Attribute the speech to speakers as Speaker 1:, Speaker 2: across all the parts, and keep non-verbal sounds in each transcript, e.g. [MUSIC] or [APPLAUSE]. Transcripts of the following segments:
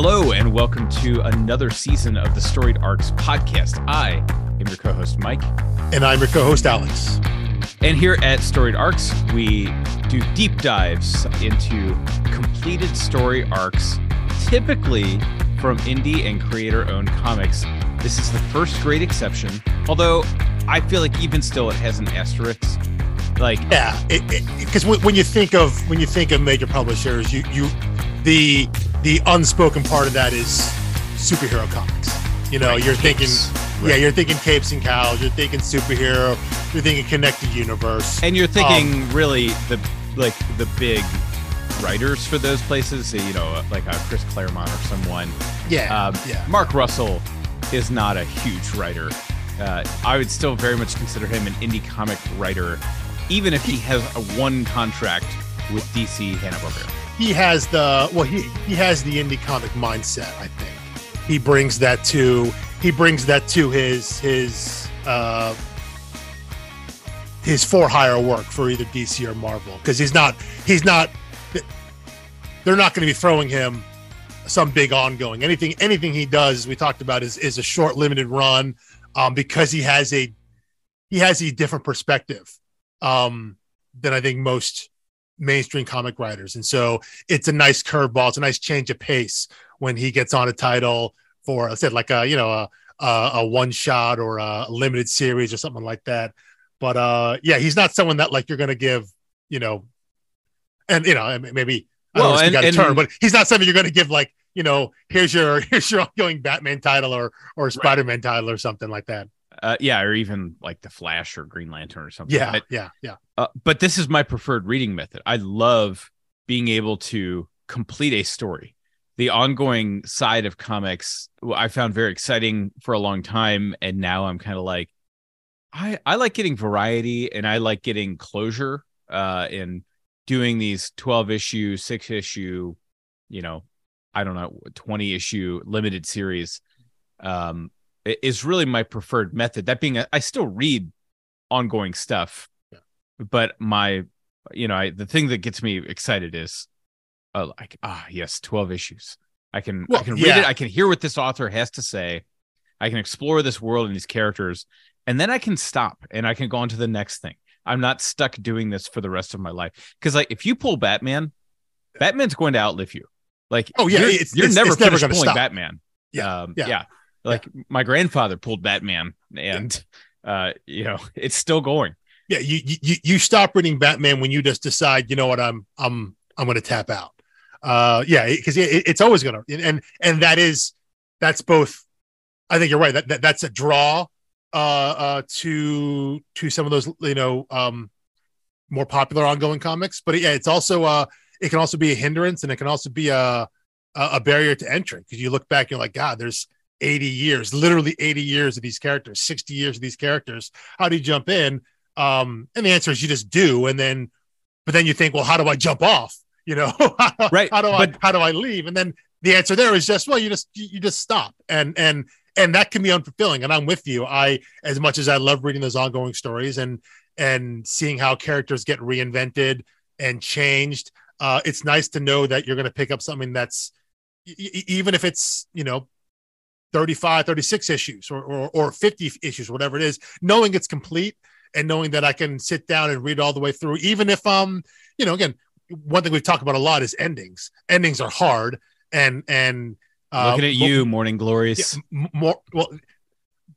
Speaker 1: Hello, and welcome to another season of the Storied Arcs podcast. I am your co host, Mike.
Speaker 2: And I'm your co host, Alex.
Speaker 1: And here at Storied Arcs, we do deep dives into completed story arcs, typically from indie and creator owned comics. This is the first great exception, although I feel like even still it has an asterisk. Like,
Speaker 2: yeah, because when you think of when you think of major publishers, you you the the unspoken part of that is superhero comics. You know, right, you're capes. thinking, right. yeah, you're thinking capes and cowls, you're thinking superhero, you're thinking connected universe,
Speaker 1: and you're thinking um, really the like the big writers for those places. you know, like a Chris Claremont or someone.
Speaker 2: Yeah, um, yeah.
Speaker 1: Mark Russell is not a huge writer. Uh, I would still very much consider him an indie comic writer, even if he has a one contract with DC Hanna Barbera
Speaker 2: he has the well he he has the indie comic mindset i think. He brings that to he brings that to his his uh his for hire work for either dc or marvel. Because he's not he's not they're not going to be throwing him some big ongoing. Anything anything he does we talked about is is a short limited run um because he has a he has a different perspective um than i think most mainstream comic writers. And so it's a nice curveball. It's a nice change of pace when he gets on a title for, I said, like a, you know, a, a, a one shot or a limited series or something like that. But uh, yeah, he's not someone that like you're going to give, you know, and, you know, maybe, I don't well, know if got a term, but he's not something you're going to give like, you know, here's your, [LAUGHS] here's your ongoing Batman title or, or Spider-Man right. title or something like that.
Speaker 1: Uh, yeah, or even like the Flash or Green Lantern or something.
Speaker 2: Yeah, but, yeah, yeah.
Speaker 1: Uh, but this is my preferred reading method. I love being able to complete a story. The ongoing side of comics, I found very exciting for a long time, and now I'm kind of like, I I like getting variety and I like getting closure. Uh, in doing these 12 issue, six issue, you know, I don't know, 20 issue limited series. Um, is really my preferred method. That being, I still read ongoing stuff, yeah. but my, you know, I, the thing that gets me excited is, uh, like, ah, yes, twelve issues. I can, well, I can read yeah. it. I can hear what this author has to say. I can explore this world and these characters, and then I can stop and I can go on to the next thing. I'm not stuck doing this for the rest of my life. Because like, if you pull Batman, Batman's going to outlive you. Like,
Speaker 2: oh yeah,
Speaker 1: you're,
Speaker 2: it's,
Speaker 1: you're
Speaker 2: it's,
Speaker 1: never
Speaker 2: it's
Speaker 1: never
Speaker 2: going
Speaker 1: to pulling
Speaker 2: stop.
Speaker 1: Batman.
Speaker 2: Yeah,
Speaker 1: um, yeah, yeah. Like yeah. my grandfather pulled Batman, and uh, you know [LAUGHS] it's still going.
Speaker 2: Yeah, you you you stop reading Batman when you just decide, you know what, I'm I'm I'm going to tap out. Uh, yeah, because it, it's always going to, and and that is that's both. I think you're right. That, that that's a draw uh, uh, to to some of those you know um, more popular ongoing comics, but yeah, it's also uh, it can also be a hindrance, and it can also be a a barrier to entry because you look back, and you're like, God, there's 80 years, literally 80 years of these characters, 60 years of these characters. How do you jump in? Um, and the answer is you just do. And then, but then you think, well, how do I jump off? You know, [LAUGHS]
Speaker 1: right?
Speaker 2: how do
Speaker 1: but,
Speaker 2: I how do I leave? And then the answer there is just well, you just you just stop, and and and that can be unfulfilling. And I'm with you. I as much as I love reading those ongoing stories and and seeing how characters get reinvented and changed. Uh, it's nice to know that you're going to pick up something that's even if it's you know 35, 36 issues or, or, or 50 issues, whatever it is, knowing it's complete and knowing that I can sit down and read all the way through, even if, um, you know, again, one thing we've talked about a lot is endings. Endings are hard and, and,
Speaker 1: uh, looking at you, Morning Glories.
Speaker 2: Yeah, more well,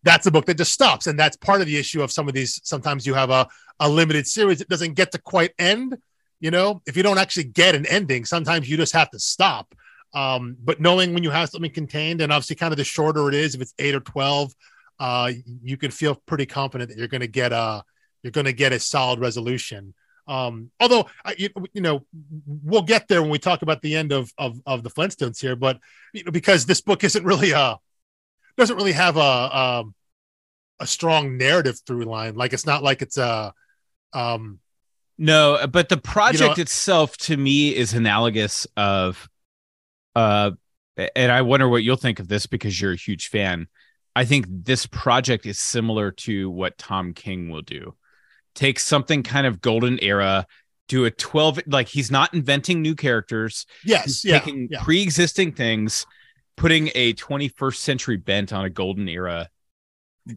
Speaker 2: that's a book that just stops, and that's part of the issue of some of these. Sometimes you have a a limited series that doesn't get to quite end. You know, if you don't actually get an ending, sometimes you just have to stop um, but knowing when you have something contained, and obviously, kind of the shorter it is, if it's eight or twelve, uh, you can feel pretty confident that you're going to get a you're going to get a solid resolution. Um, although you, you, know we'll get there when we talk about the end of of, of the Flintstones here, but you know, because this book isn't really a doesn't really have a a, um, a strong narrative through line. Like it's not like it's a um,
Speaker 1: no, but the project you know, itself to me is analogous of uh, and I wonder what you'll think of this because you're a huge fan. I think this project is similar to what Tom King will do. Take something kind of golden era, do a 12 like he's not inventing new characters.
Speaker 2: Yes,
Speaker 1: yeah, taking
Speaker 2: yeah.
Speaker 1: pre-existing things putting a 21st century bent on a golden era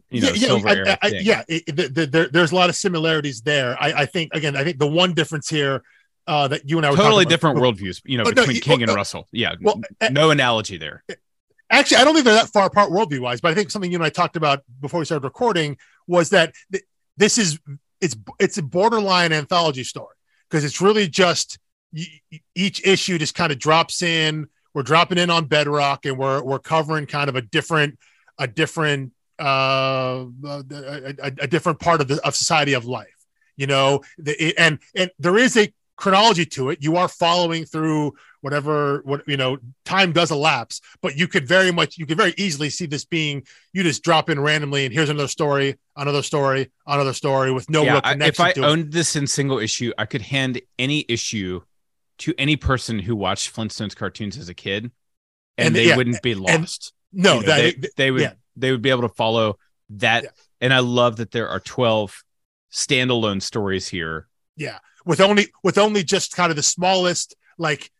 Speaker 1: you know,
Speaker 2: yeah,
Speaker 1: silver
Speaker 2: yeah,
Speaker 1: era
Speaker 2: I, I, yeah. It, it- the- the- there's a lot of similarities there. I, I think again, I think the one difference here uh, that you and I were
Speaker 1: totally different worldviews, you know,
Speaker 2: no,
Speaker 1: between
Speaker 2: you-
Speaker 1: King and
Speaker 2: uh,
Speaker 1: Russell. Yeah,
Speaker 2: well,
Speaker 1: no analogy there.
Speaker 2: Actually, I don't think they're that far apart worldview wise, but I think something you and I talked about before we started recording was that th- this is it's it's a borderline anthology story because it's really just each issue just kind of drops in. We're dropping in on Bedrock, and we're we're covering kind of a different a different uh a, a, a different part of the of society of life. You know, the, and and there is a chronology to it. You are following through whatever what you know time does elapse but you could very much you could very easily see this being you just drop in randomly and here's another story another story another story with no
Speaker 1: yeah,
Speaker 2: real
Speaker 1: I-
Speaker 2: connection
Speaker 1: if I
Speaker 2: to it.
Speaker 1: owned this in single issue, I could hand any issue to any person who watched Flintstones cartoons as a kid, and,
Speaker 2: And,
Speaker 1: they
Speaker 2: yeah,
Speaker 1: wouldn't be lost.
Speaker 2: no
Speaker 1: You know,
Speaker 2: that
Speaker 1: they, they would
Speaker 2: yeah.
Speaker 1: they would be able to follow that.
Speaker 2: Yeah.
Speaker 1: And I love that there are twelve standalone stories here.
Speaker 2: With only with only just kind of the smallest like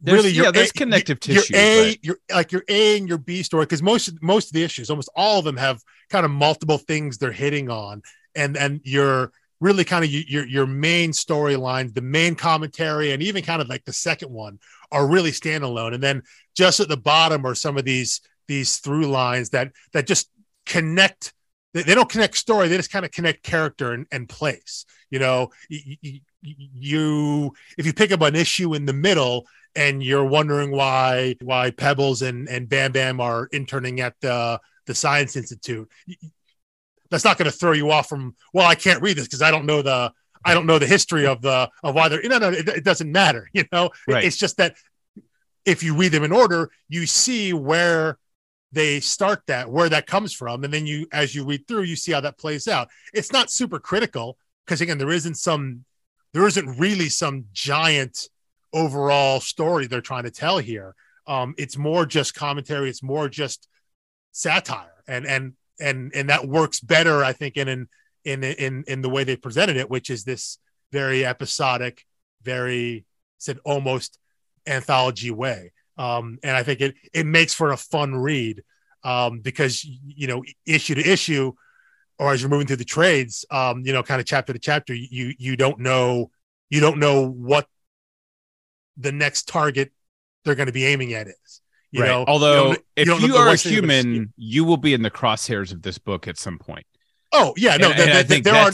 Speaker 1: There's-
Speaker 2: really
Speaker 1: yeah,
Speaker 2: your
Speaker 1: there's
Speaker 2: A-
Speaker 1: connective
Speaker 2: your
Speaker 1: tissue,
Speaker 2: A,
Speaker 1: but-
Speaker 2: your like your A and your B story because most most of the issues, almost all of them, have kind of multiple things they're hitting on, and and your really kind of your your main storyline the main commentary, and even kind of like the second one are really standalone, and then just at the bottom are some of these these through lines that that just connect. They, they don't connect story; they just kind of connect character and, and place. You know, y- y- y- you if you pick up an issue in the middle and you're wondering why why Pebbles and and Bam Bam are interning at the the Science Institute. That's not going to throw you off from well, I can't read this because I don't know the I don't know the history of the of why they're no no it, it doesn't matter. [LAUGHS] You know,
Speaker 1: Right.
Speaker 2: it's just that if you read them in order, you see where they start that where that comes from and then you as you read through you see how that plays out it's not super critical because again there isn't some there isn't really some giant overall story they're trying to tell here. Um, it's more just commentary. It's more just satire, and and and and that works better, I think, in in in in in the way they presented it, which is this very episodic, very said almost anthology way. Um, and I think it it makes for a fun read um, because you know issue to issue, or as you're moving through the trades, um, you know, kind of chapter to chapter, you you don't know you don't know what the next target they're going to be aiming at is. You
Speaker 1: right.
Speaker 2: know,
Speaker 1: Although,
Speaker 2: don't-
Speaker 1: if
Speaker 2: don't
Speaker 1: you are a human, you will be in the crosshairs of this book at some point.
Speaker 2: oh yeah, no,
Speaker 1: And-
Speaker 2: there,
Speaker 1: and I
Speaker 2: there-
Speaker 1: think
Speaker 2: there are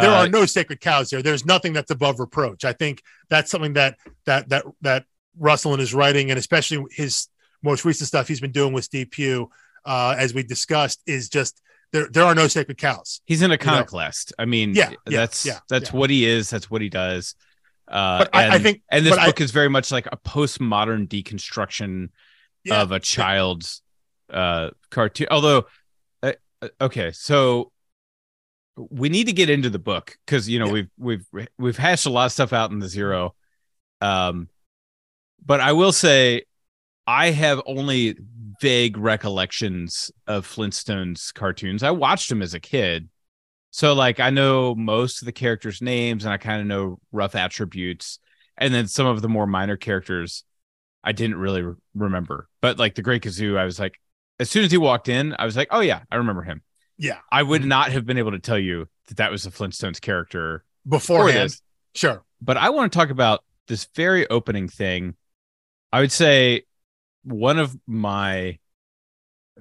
Speaker 2: there
Speaker 1: uh,
Speaker 2: are no sacred cows here. There's nothing that's above reproach. I think that's something that that that that Russell in his writing and especially his most recent stuff he's been doing with Steve Pugh, uh, as we discussed, is just there. There are no sacred cows.
Speaker 1: He's an
Speaker 2: know.
Speaker 1: iconoclast. I mean,
Speaker 2: Yeah, yeah,
Speaker 1: that's
Speaker 2: yeah,
Speaker 1: that's
Speaker 2: yeah.
Speaker 1: what he is. That's what he does. Uh,
Speaker 2: But I- I
Speaker 1: and,
Speaker 2: think-
Speaker 1: and this
Speaker 2: but I-
Speaker 1: book is very much like a postmodern deconstruction
Speaker 2: Yeah,
Speaker 1: of a child's uh, cartoon. Although, uh, uh, okay, so we need to get into the book because you know
Speaker 2: Yeah.
Speaker 1: we've we've we've hashed a lot of stuff out in the zero. Um, but I will say, I have only vague recollections of Flintstones cartoons. I watched them as a kid. So like I know most of the characters' names and I kind of know rough attributes. And then some of the more minor characters I didn't really re- remember. But like the Great Kazoo, I was like, as soon as he walked in, I was like, oh yeah, I remember him.
Speaker 2: yeah.
Speaker 1: I would mm-hmm. not have been able to tell you that that was the Flintstones character
Speaker 2: Beforehand, sure.
Speaker 1: but I want to talk about this very opening thing. I would say one of my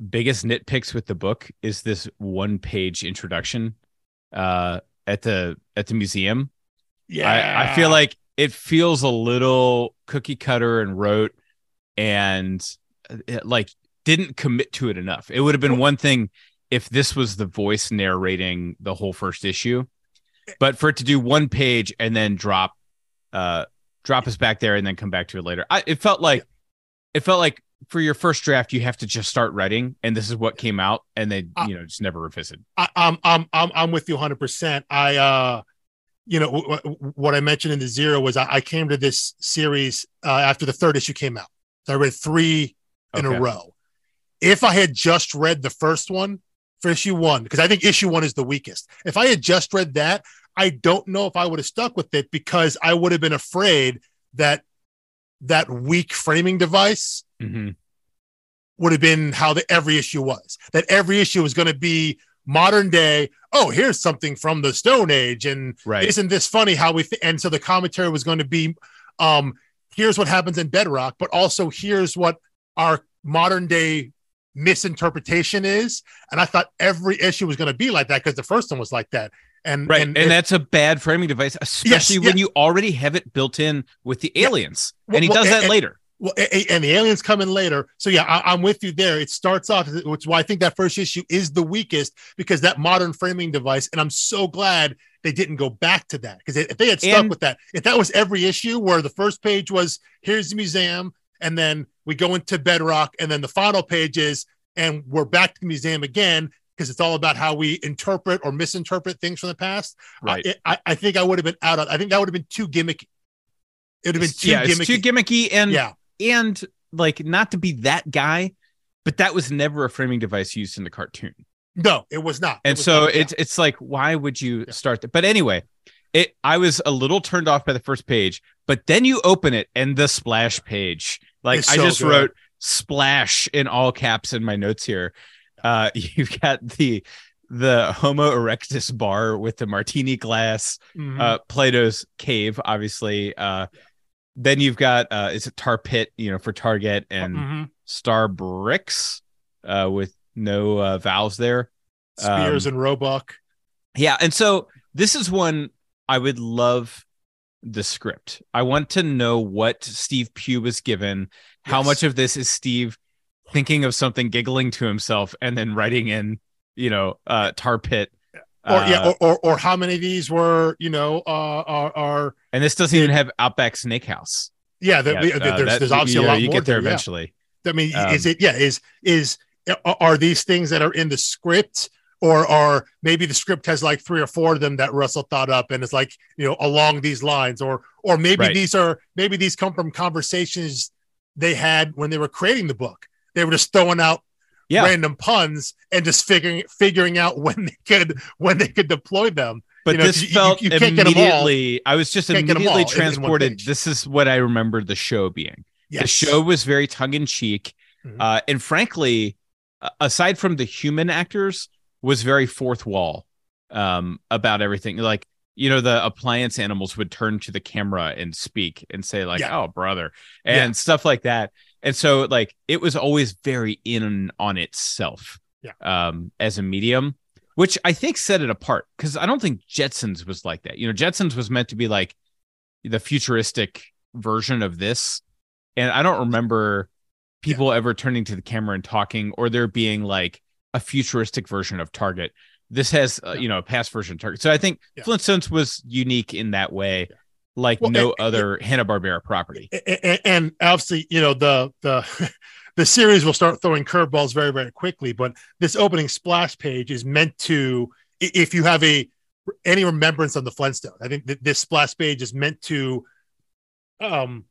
Speaker 1: biggest nitpicks with the book is this one page introduction uh at the at the museum.
Speaker 2: Yeah,
Speaker 1: I, I feel like it feels a little cookie cutter and rote and it, like didn't commit to it enough. It would have been one thing if this was the voice narrating the whole first issue, but for it to do one page and then drop uh drop us back there and then come back to it later. I, it felt like it felt like for your first draft you have to just start writing and this is what came out and they
Speaker 2: Uh,
Speaker 1: you know just never revisit.
Speaker 2: I, I'm I'm I'm I'm with you 100. percent I uh, you know, w- w- what I mentioned in the zero was I, I came to this series uh, after the third issue came out. So I read three in
Speaker 1: Okay.
Speaker 2: a row. If I had just read the first one for issue one, because I think issue one is the weakest. If I had just read that, I don't know if I would have stuck with it because I would have been afraid that that weak framing device
Speaker 1: Mhm.
Speaker 2: would have been how the every issue was. That every issue was going to be modern day. Oh, here's something from the Stone Age, and
Speaker 1: Right.
Speaker 2: isn't this funny how we? Th-? And so the commentary was going to be, um, here's what happens in Bedrock, but also here's what our modern day misinterpretation is. And I thought every issue was going to be like that because the first one was like that. And
Speaker 1: Right. And,
Speaker 2: and,
Speaker 1: that's a bad framing device, especially when
Speaker 2: yeah.
Speaker 1: you already have it built in with the
Speaker 2: Yeah.
Speaker 1: aliens.
Speaker 2: Well,
Speaker 1: and he
Speaker 2: well,
Speaker 1: does that
Speaker 2: and-
Speaker 1: later.
Speaker 2: Well, and the aliens come in later. So yeah, I, I'm with you there. It starts off, which is why I think that first issue is the weakest because that modern framing device. And I'm so glad they didn't go back to that because if they had stuck
Speaker 1: And-
Speaker 2: with that, if that was every issue where the first page was here's the museum, and then we go into Bedrock, and then the final page is and we're back to the museum again because it's all about how we interpret or misinterpret things from the past.
Speaker 1: Right.
Speaker 2: I, I, I think I would have been out of. I think that would have been too gimmicky. It would have been too
Speaker 1: yeah,
Speaker 2: gimmicky.
Speaker 1: it's too gimmicky and
Speaker 2: yeah.
Speaker 1: and like not to be that guy, but that was never a framing device used in the cartoon.
Speaker 2: No, it was not. It
Speaker 1: And
Speaker 2: was
Speaker 1: so
Speaker 2: not, yeah.
Speaker 1: it's it's like, why would you
Speaker 2: Yeah.
Speaker 1: start that? But anyway, it I was a little turned off by the first page, but then you open it and the splash page. Like
Speaker 2: It's
Speaker 1: I just
Speaker 2: good.
Speaker 1: wrote splash in all caps in my notes here. Uh [LAUGHS] you've got the the Homo erectus bar with the martini glass,
Speaker 2: Mhm.
Speaker 1: uh Plato's cave, obviously. Uh then you've got uh is it tar pit, you know, for Target and
Speaker 2: Mhm.
Speaker 1: star bricks uh with no uh vowels there.
Speaker 2: Spears
Speaker 1: um,
Speaker 2: and Roebuck.
Speaker 1: Yeah, and so this is one I would love the script. I want to know what Steve Pugh was given. How much of this is Steve thinking of something, giggling to himself, and then writing in, you know, uh, tar pit.
Speaker 2: Or yeah,
Speaker 1: Uh,
Speaker 2: or, or or how many of these were you know uh, are are
Speaker 1: and this doesn't even have Outback Steakhouse.
Speaker 2: yeah, the.
Speaker 1: Uh,
Speaker 2: there's
Speaker 1: that-
Speaker 2: there's obviously
Speaker 1: you
Speaker 2: a lot
Speaker 1: You
Speaker 2: more
Speaker 1: get there
Speaker 2: it, yeah.
Speaker 1: eventually.
Speaker 2: I mean,
Speaker 1: Um,
Speaker 2: is it yeah is is are these things that are in the script or are maybe the script has like three or four of them that Russell thought up and it's like you know along these lines or or maybe
Speaker 1: Right.
Speaker 2: these are maybe these come from conversations they had when they were creating the book. They were just throwing out
Speaker 1: Yeah.
Speaker 2: random puns and just figuring figuring out [LAUGHS] when they could when they could deploy them.
Speaker 1: But
Speaker 2: You know,
Speaker 1: this
Speaker 2: you-
Speaker 1: felt
Speaker 2: you can't get 'em all.
Speaker 1: immediately. I was just immediately
Speaker 2: all in- in one
Speaker 1: transported. This is what I remember the show being.
Speaker 2: Yes.
Speaker 1: The show was very tongue in cheek,
Speaker 2: Mhm.
Speaker 1: uh, and frankly, aside from the human actors, was very fourth wall um, about everything. Like you know, the appliance animals would turn to the camera and speak and say like,
Speaker 2: Yeah.
Speaker 1: "Oh, brother," and
Speaker 2: Yeah.
Speaker 1: stuff like that. And so, like, it was always very in on itself,
Speaker 2: Yeah.
Speaker 1: um, as a medium. Which I think set it apart because I don't think Jetsons was like that. You know, Jetsons was meant to be like the futuristic version of this and i don't remember people ever turning to the camera and talking or there being like a futuristic version of target this has uh,
Speaker 2: Yeah.
Speaker 1: you know a past version of target so i think
Speaker 2: Yeah.
Speaker 1: flintstones was unique in that way like
Speaker 2: Well,
Speaker 1: no
Speaker 2: and-
Speaker 1: other hanna-barbera property
Speaker 2: A- a- and obviously, you know, the the [LAUGHS] the series will start throwing curveballs very, very quickly. But this opening splash page is meant to, if you have a any remembrance of the Flintstones, I think that this splash page is meant to, um,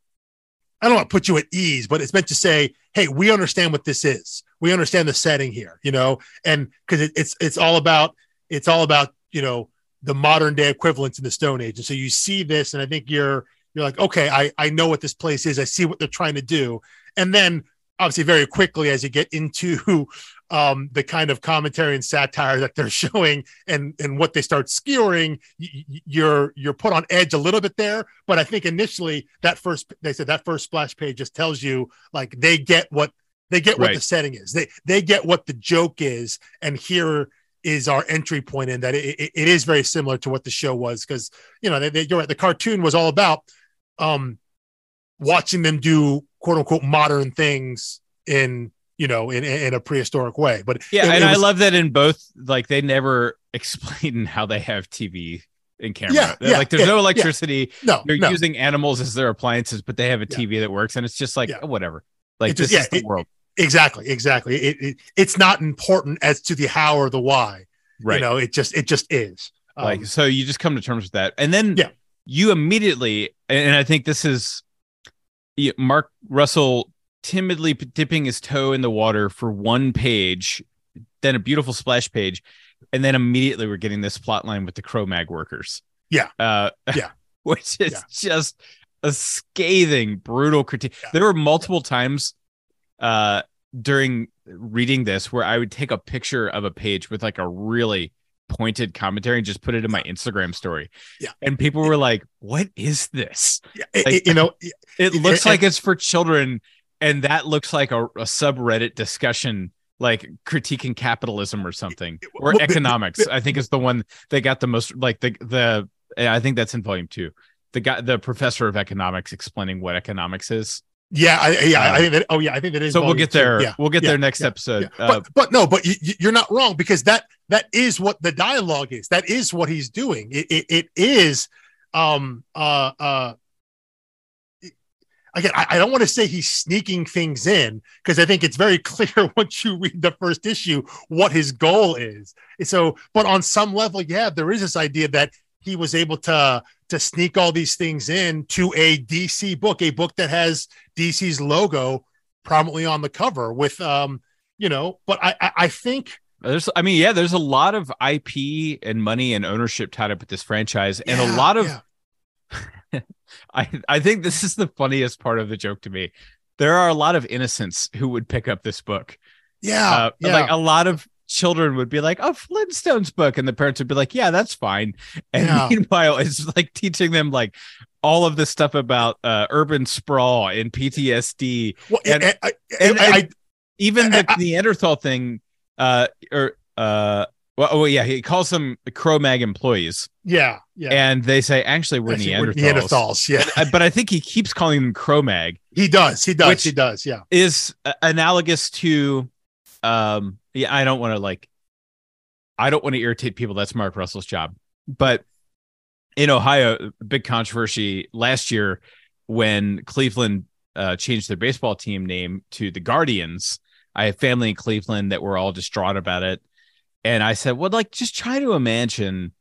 Speaker 2: I don't want to put you at ease, but it's meant to say, hey, we understand what this is. We understand the setting here, you know, and because it, it's it's all about it's all about you know the modern day equivalents in the Stone Age, and so you see this, and I think you're you're like, okay, I I know what this place is. I see what they're trying to do, and then obviously very quickly as you get into [LAUGHS] um, the kind of commentary and satire that they're [LAUGHS] showing and and what they start skewering, you're you're put on edge a little bit there. But I think initially that first they said that first splash page just tells you like they get what they get what
Speaker 1: Right.
Speaker 2: the setting is. They they get what the joke is, and here is our entry point in that it, it, it is very similar to what the show was because you know they, they, you're right the cartoon was all about um watching them do quote unquote modern things in you know in in a prehistoric way but
Speaker 1: yeah
Speaker 2: it-
Speaker 1: and
Speaker 2: it
Speaker 1: i love that in both like they never [LAUGHS] explain how they have tv in camera
Speaker 2: Yeah,
Speaker 1: They're
Speaker 2: yeah,
Speaker 1: like there's
Speaker 2: yeah,
Speaker 1: no
Speaker 2: yeah.
Speaker 1: electricity
Speaker 2: no
Speaker 1: they're
Speaker 2: no
Speaker 1: using animals as their appliances but they have a
Speaker 2: Yeah.
Speaker 1: tv that works and it's just like
Speaker 2: Yeah.
Speaker 1: oh, whatever like
Speaker 2: just-
Speaker 1: this
Speaker 2: yeah,
Speaker 1: is the world
Speaker 2: exactly exactly it, it it's not important as to the how or the why
Speaker 1: right
Speaker 2: you know it just it just is Um,
Speaker 1: like so you just come to terms with that and then
Speaker 2: Yeah.
Speaker 1: you immediately and i think this is mark russell timidly dipping his toe in the water for one page then a beautiful splash page and then immediately we're getting this plot line with the cro-mag workers
Speaker 2: Yeah.
Speaker 1: uh [LAUGHS]
Speaker 2: Yeah.
Speaker 1: which is
Speaker 2: Yeah.
Speaker 1: just a scathing brutal critique
Speaker 2: Yeah.
Speaker 1: there were multiple times uh during reading this where I would take a picture of a page with like a really pointed commentary and just put it in my Instagram story.
Speaker 2: Yeah.
Speaker 1: And people were like, "What is this?"
Speaker 2: Yeah,
Speaker 1: Like-
Speaker 2: it- you know,
Speaker 1: It looks
Speaker 2: and-
Speaker 1: like it's for children, and that looks like a, a subreddit discussion, like critiquing capitalism or something, or
Speaker 2: Well,
Speaker 1: economics. I think is the one that got the most. Like the the. I think that's in volume two. The guy, the professor of economics, explaining what economics is.
Speaker 2: Yeah, I, yeah, I think that. Oh, yeah, I think that is.
Speaker 1: So we'll get
Speaker 2: two.
Speaker 1: there.
Speaker 2: Yeah,
Speaker 1: we'll get
Speaker 2: yeah,
Speaker 1: there next
Speaker 2: yeah,
Speaker 1: episode.
Speaker 2: yeah.
Speaker 1: Uh,
Speaker 2: but but no, but you, you're not wrong because that that is what the dialogue is. That is what he's doing. It it, it is. Um. Uh. Uh. Again, I, I don't want to say he's sneaking things in because I think it's very [LAUGHS] clear once you read the first issue what his goal is. So, but on some level, yeah, there is this idea that he was able to to sneak all these things in to a DC book, a book that has DC's logo prominently on the cover with um you know but i i, I think
Speaker 1: There's, I mean, yeah, there's a lot of IP and money and ownership tied up with this franchise, and a lot of.
Speaker 2: yeah. [LAUGHS]
Speaker 1: I I think this is the funniest part of the joke to me. There are a lot of innocents who would pick up this book.
Speaker 2: yeah,
Speaker 1: Uh,
Speaker 2: yeah.
Speaker 1: Like a lot of children would be like, "Oh, Flintstones book," and the parents would be like, "Yeah, that's fine." And
Speaker 2: Yeah. [LAUGHS]
Speaker 1: meanwhile, it's like teaching them like all of this stuff about uh, urban sprawl and PTSD,
Speaker 2: well,
Speaker 1: and-
Speaker 2: I, I,
Speaker 1: and-
Speaker 2: I,
Speaker 1: even the Neanderthal thing. Uh, or uh, well, oh yeah, he calls them Cro-Mag employees,
Speaker 2: yeah yeah
Speaker 1: and they say actually we're
Speaker 2: Actually, we're
Speaker 1: Neanderthals.
Speaker 2: Neanderthals, yeah
Speaker 1: Uh, but I think he keeps calling them Cro-Mag.
Speaker 2: he does he does
Speaker 1: Which-
Speaker 2: he does yeah
Speaker 1: is uh, analogous to um yeah i don't want to like i don't want to irritate people that's mark russell's job. But in ohio big controversy last year when cleveland uh, changed their baseball team name to the guardians. I have family in cleveland that were all distraught about it. And i said well like just try to imagine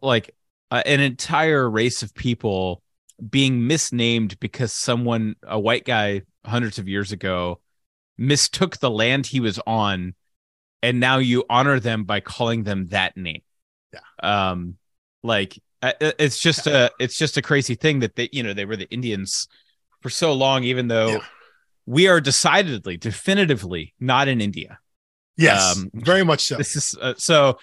Speaker 1: like uh, an entire race of people being misnamed because someone a white guy hundreds of years ago mistook the land he was on and now you honor them by calling them that name
Speaker 2: Yeah.
Speaker 1: um like it's just a it's just a crazy thing that they you know they were the indians for so long even though
Speaker 2: Yeah.
Speaker 1: we are decidedly definitively not in india
Speaker 2: yes
Speaker 1: Um,
Speaker 2: very much so
Speaker 1: this is uh, so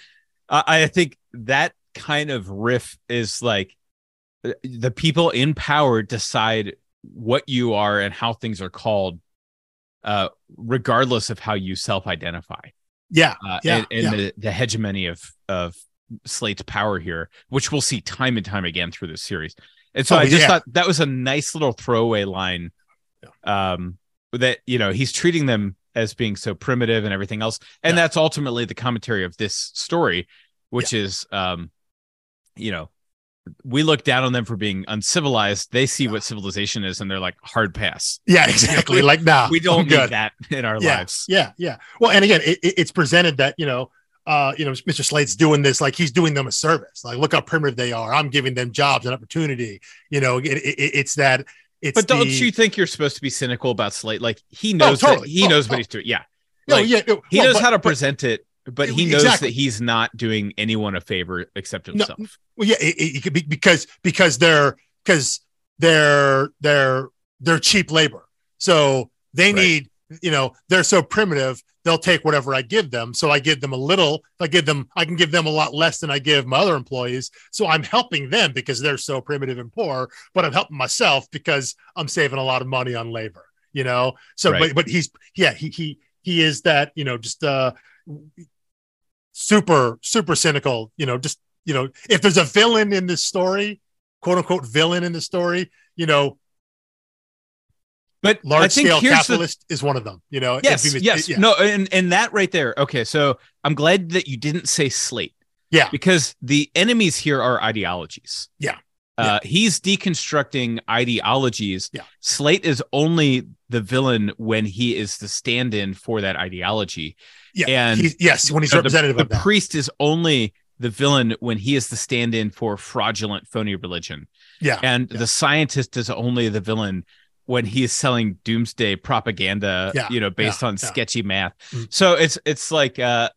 Speaker 1: uh, i think that kind of riff is like uh, the people in power decide what you are and how things are called uh regardless of how you self-identify
Speaker 2: yeah
Speaker 1: uh
Speaker 2: Yeah,
Speaker 1: and, and
Speaker 2: yeah.
Speaker 1: the, the hegemony of of slate's power here which we'll see time and time again through this series and so
Speaker 2: Oh,
Speaker 1: i just
Speaker 2: yeah.
Speaker 1: thought that was a nice little throwaway line um that you know he's treating them as being so primitive and everything else and
Speaker 2: Yeah.
Speaker 1: that's ultimately the commentary of this story which is um you know we look down on them for being uncivilized they see what civilization is and they're like hard pass
Speaker 2: yeah exactly [LAUGHS] like now
Speaker 1: we don't
Speaker 2: good.
Speaker 1: that in our
Speaker 2: yeah,
Speaker 1: lives
Speaker 2: Yeah, yeah. Well, and again, it, it- it's presented that you know, uh, you know, Mr. Slate's doing this like he's doing them a service. Like, look how primitive they are. I'm giving them jobs and opportunity. You know, it, it, it's that. It's
Speaker 1: but don't
Speaker 2: the-
Speaker 1: you think you're supposed to be cynical about slate like he knows
Speaker 2: totally.
Speaker 1: that he
Speaker 2: Oh,
Speaker 1: knows
Speaker 2: oh.
Speaker 1: what he's doing yeah
Speaker 2: No,
Speaker 1: like,
Speaker 2: yeah, no,
Speaker 1: he
Speaker 2: well,
Speaker 1: knows
Speaker 2: but-
Speaker 1: how to
Speaker 2: but-
Speaker 1: present it but he knows
Speaker 2: Exactly.
Speaker 1: that he's not doing anyone a favor except
Speaker 2: No,
Speaker 1: himself
Speaker 2: Well, yeah, it, it could be because because they're because they're they're they're cheap labor. So they
Speaker 1: Right.
Speaker 2: need you know they're so primitive they'll take whatever I give them. So I give them a little. I give them I can give them a lot less than I give my other employees. So I'm helping them because they're so primitive and poor, but I'm helping myself because I'm saving a lot of money on labor. You know. So
Speaker 1: Right.
Speaker 2: but but he's yeah he he he is that you know just uh super super cynical. You know just you know, if there's a villain in this story, quote unquote villain in the story, you know,
Speaker 1: but
Speaker 2: large scale
Speaker 1: here's the
Speaker 2: capitalist is one of them. You know,
Speaker 1: yes
Speaker 2: If he was-
Speaker 1: yes
Speaker 2: yeah.
Speaker 1: no and and that right there okay so i'm glad that you didn't say slate
Speaker 2: Yeah.
Speaker 1: because the enemies here are ideologies
Speaker 2: Yeah.
Speaker 1: Uh he's deconstructing ideologies
Speaker 2: Yeah.
Speaker 1: slate is only the villain when he is the stand-in for that ideology
Speaker 2: yeah,
Speaker 1: and
Speaker 2: He's- yes, when he's
Speaker 1: the-
Speaker 2: representative
Speaker 1: the
Speaker 2: of that.
Speaker 1: priest is only the villain when he is the stand-in for fraudulent phony religion
Speaker 2: yeah,
Speaker 1: and
Speaker 2: Yeah.
Speaker 1: the scientist is only the villain when he is selling doomsday propaganda
Speaker 2: Yeah,
Speaker 1: you know based
Speaker 2: yeah,
Speaker 1: on
Speaker 2: yeah.
Speaker 1: sketchy math
Speaker 2: Mm.
Speaker 1: so it's it's like uh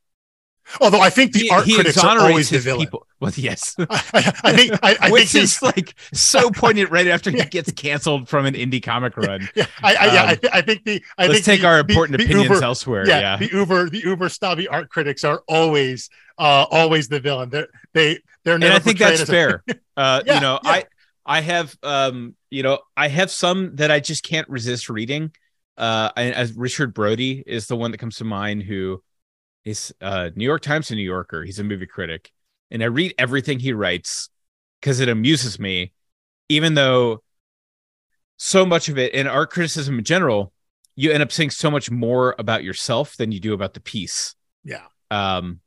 Speaker 2: although I think the
Speaker 1: he,
Speaker 2: art
Speaker 1: he
Speaker 2: critics are always the villain.
Speaker 1: people Well, yes. [LAUGHS]
Speaker 2: I, I think I, I
Speaker 1: Which
Speaker 2: think
Speaker 1: is like so [LAUGHS] poignant right after he gets canceled from an indie comic run.
Speaker 2: yeah, I, I, yeah, I,
Speaker 1: Um,
Speaker 2: th- I think the I
Speaker 1: Let's
Speaker 2: think
Speaker 1: take
Speaker 2: the-
Speaker 1: our important
Speaker 2: the
Speaker 1: opinions
Speaker 2: Uber,
Speaker 1: elsewhere.
Speaker 2: yeah,
Speaker 1: Yeah.
Speaker 2: the Uber the Uber snobby art critics are always uh always the villain. They're they they're
Speaker 1: and
Speaker 2: never
Speaker 1: I think that's fair. [LAUGHS] Uh,
Speaker 2: Yeah,
Speaker 1: you know,
Speaker 2: yeah.
Speaker 1: I I have um, you know, I have some that I just can't resist reading. Uh, and as Richard Brody is the one that comes to mind, who is uh New York Times and New Yorker. He's a movie critic, and I read everything he writes because it amuses me, even though so much of it in art criticism in general, you end up saying so much more about yourself than you do about the piece
Speaker 2: Yeah.
Speaker 1: um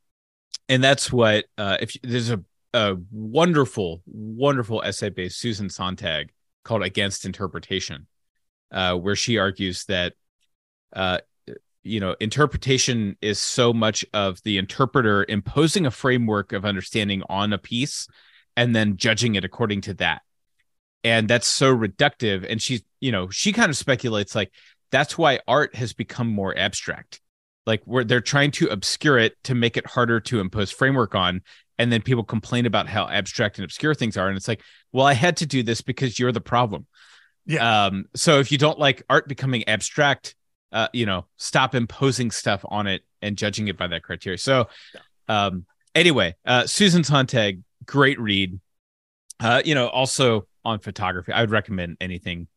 Speaker 1: and that's what uh if there's a a wonderful wonderful essay by susan sontag called against interpretation uh where she argues that uh you know interpretation is so much of the interpreter imposing a framework of understanding on a piece and then judging it according to that. And that's so reductive. And she's you know she kind of speculates like that's why art has become more abstract. Like where they're trying to obscure it to make it harder to impose framework on. And then people complain about how abstract and obscure things are. And it's like well i had to do this because you're the problem.
Speaker 2: Yeah.
Speaker 1: um so if you don't like art becoming abstract uh you know stop imposing stuff on it and judging it by that criteria so um anyway uh susan sontag great read uh you know also on photography i would recommend anything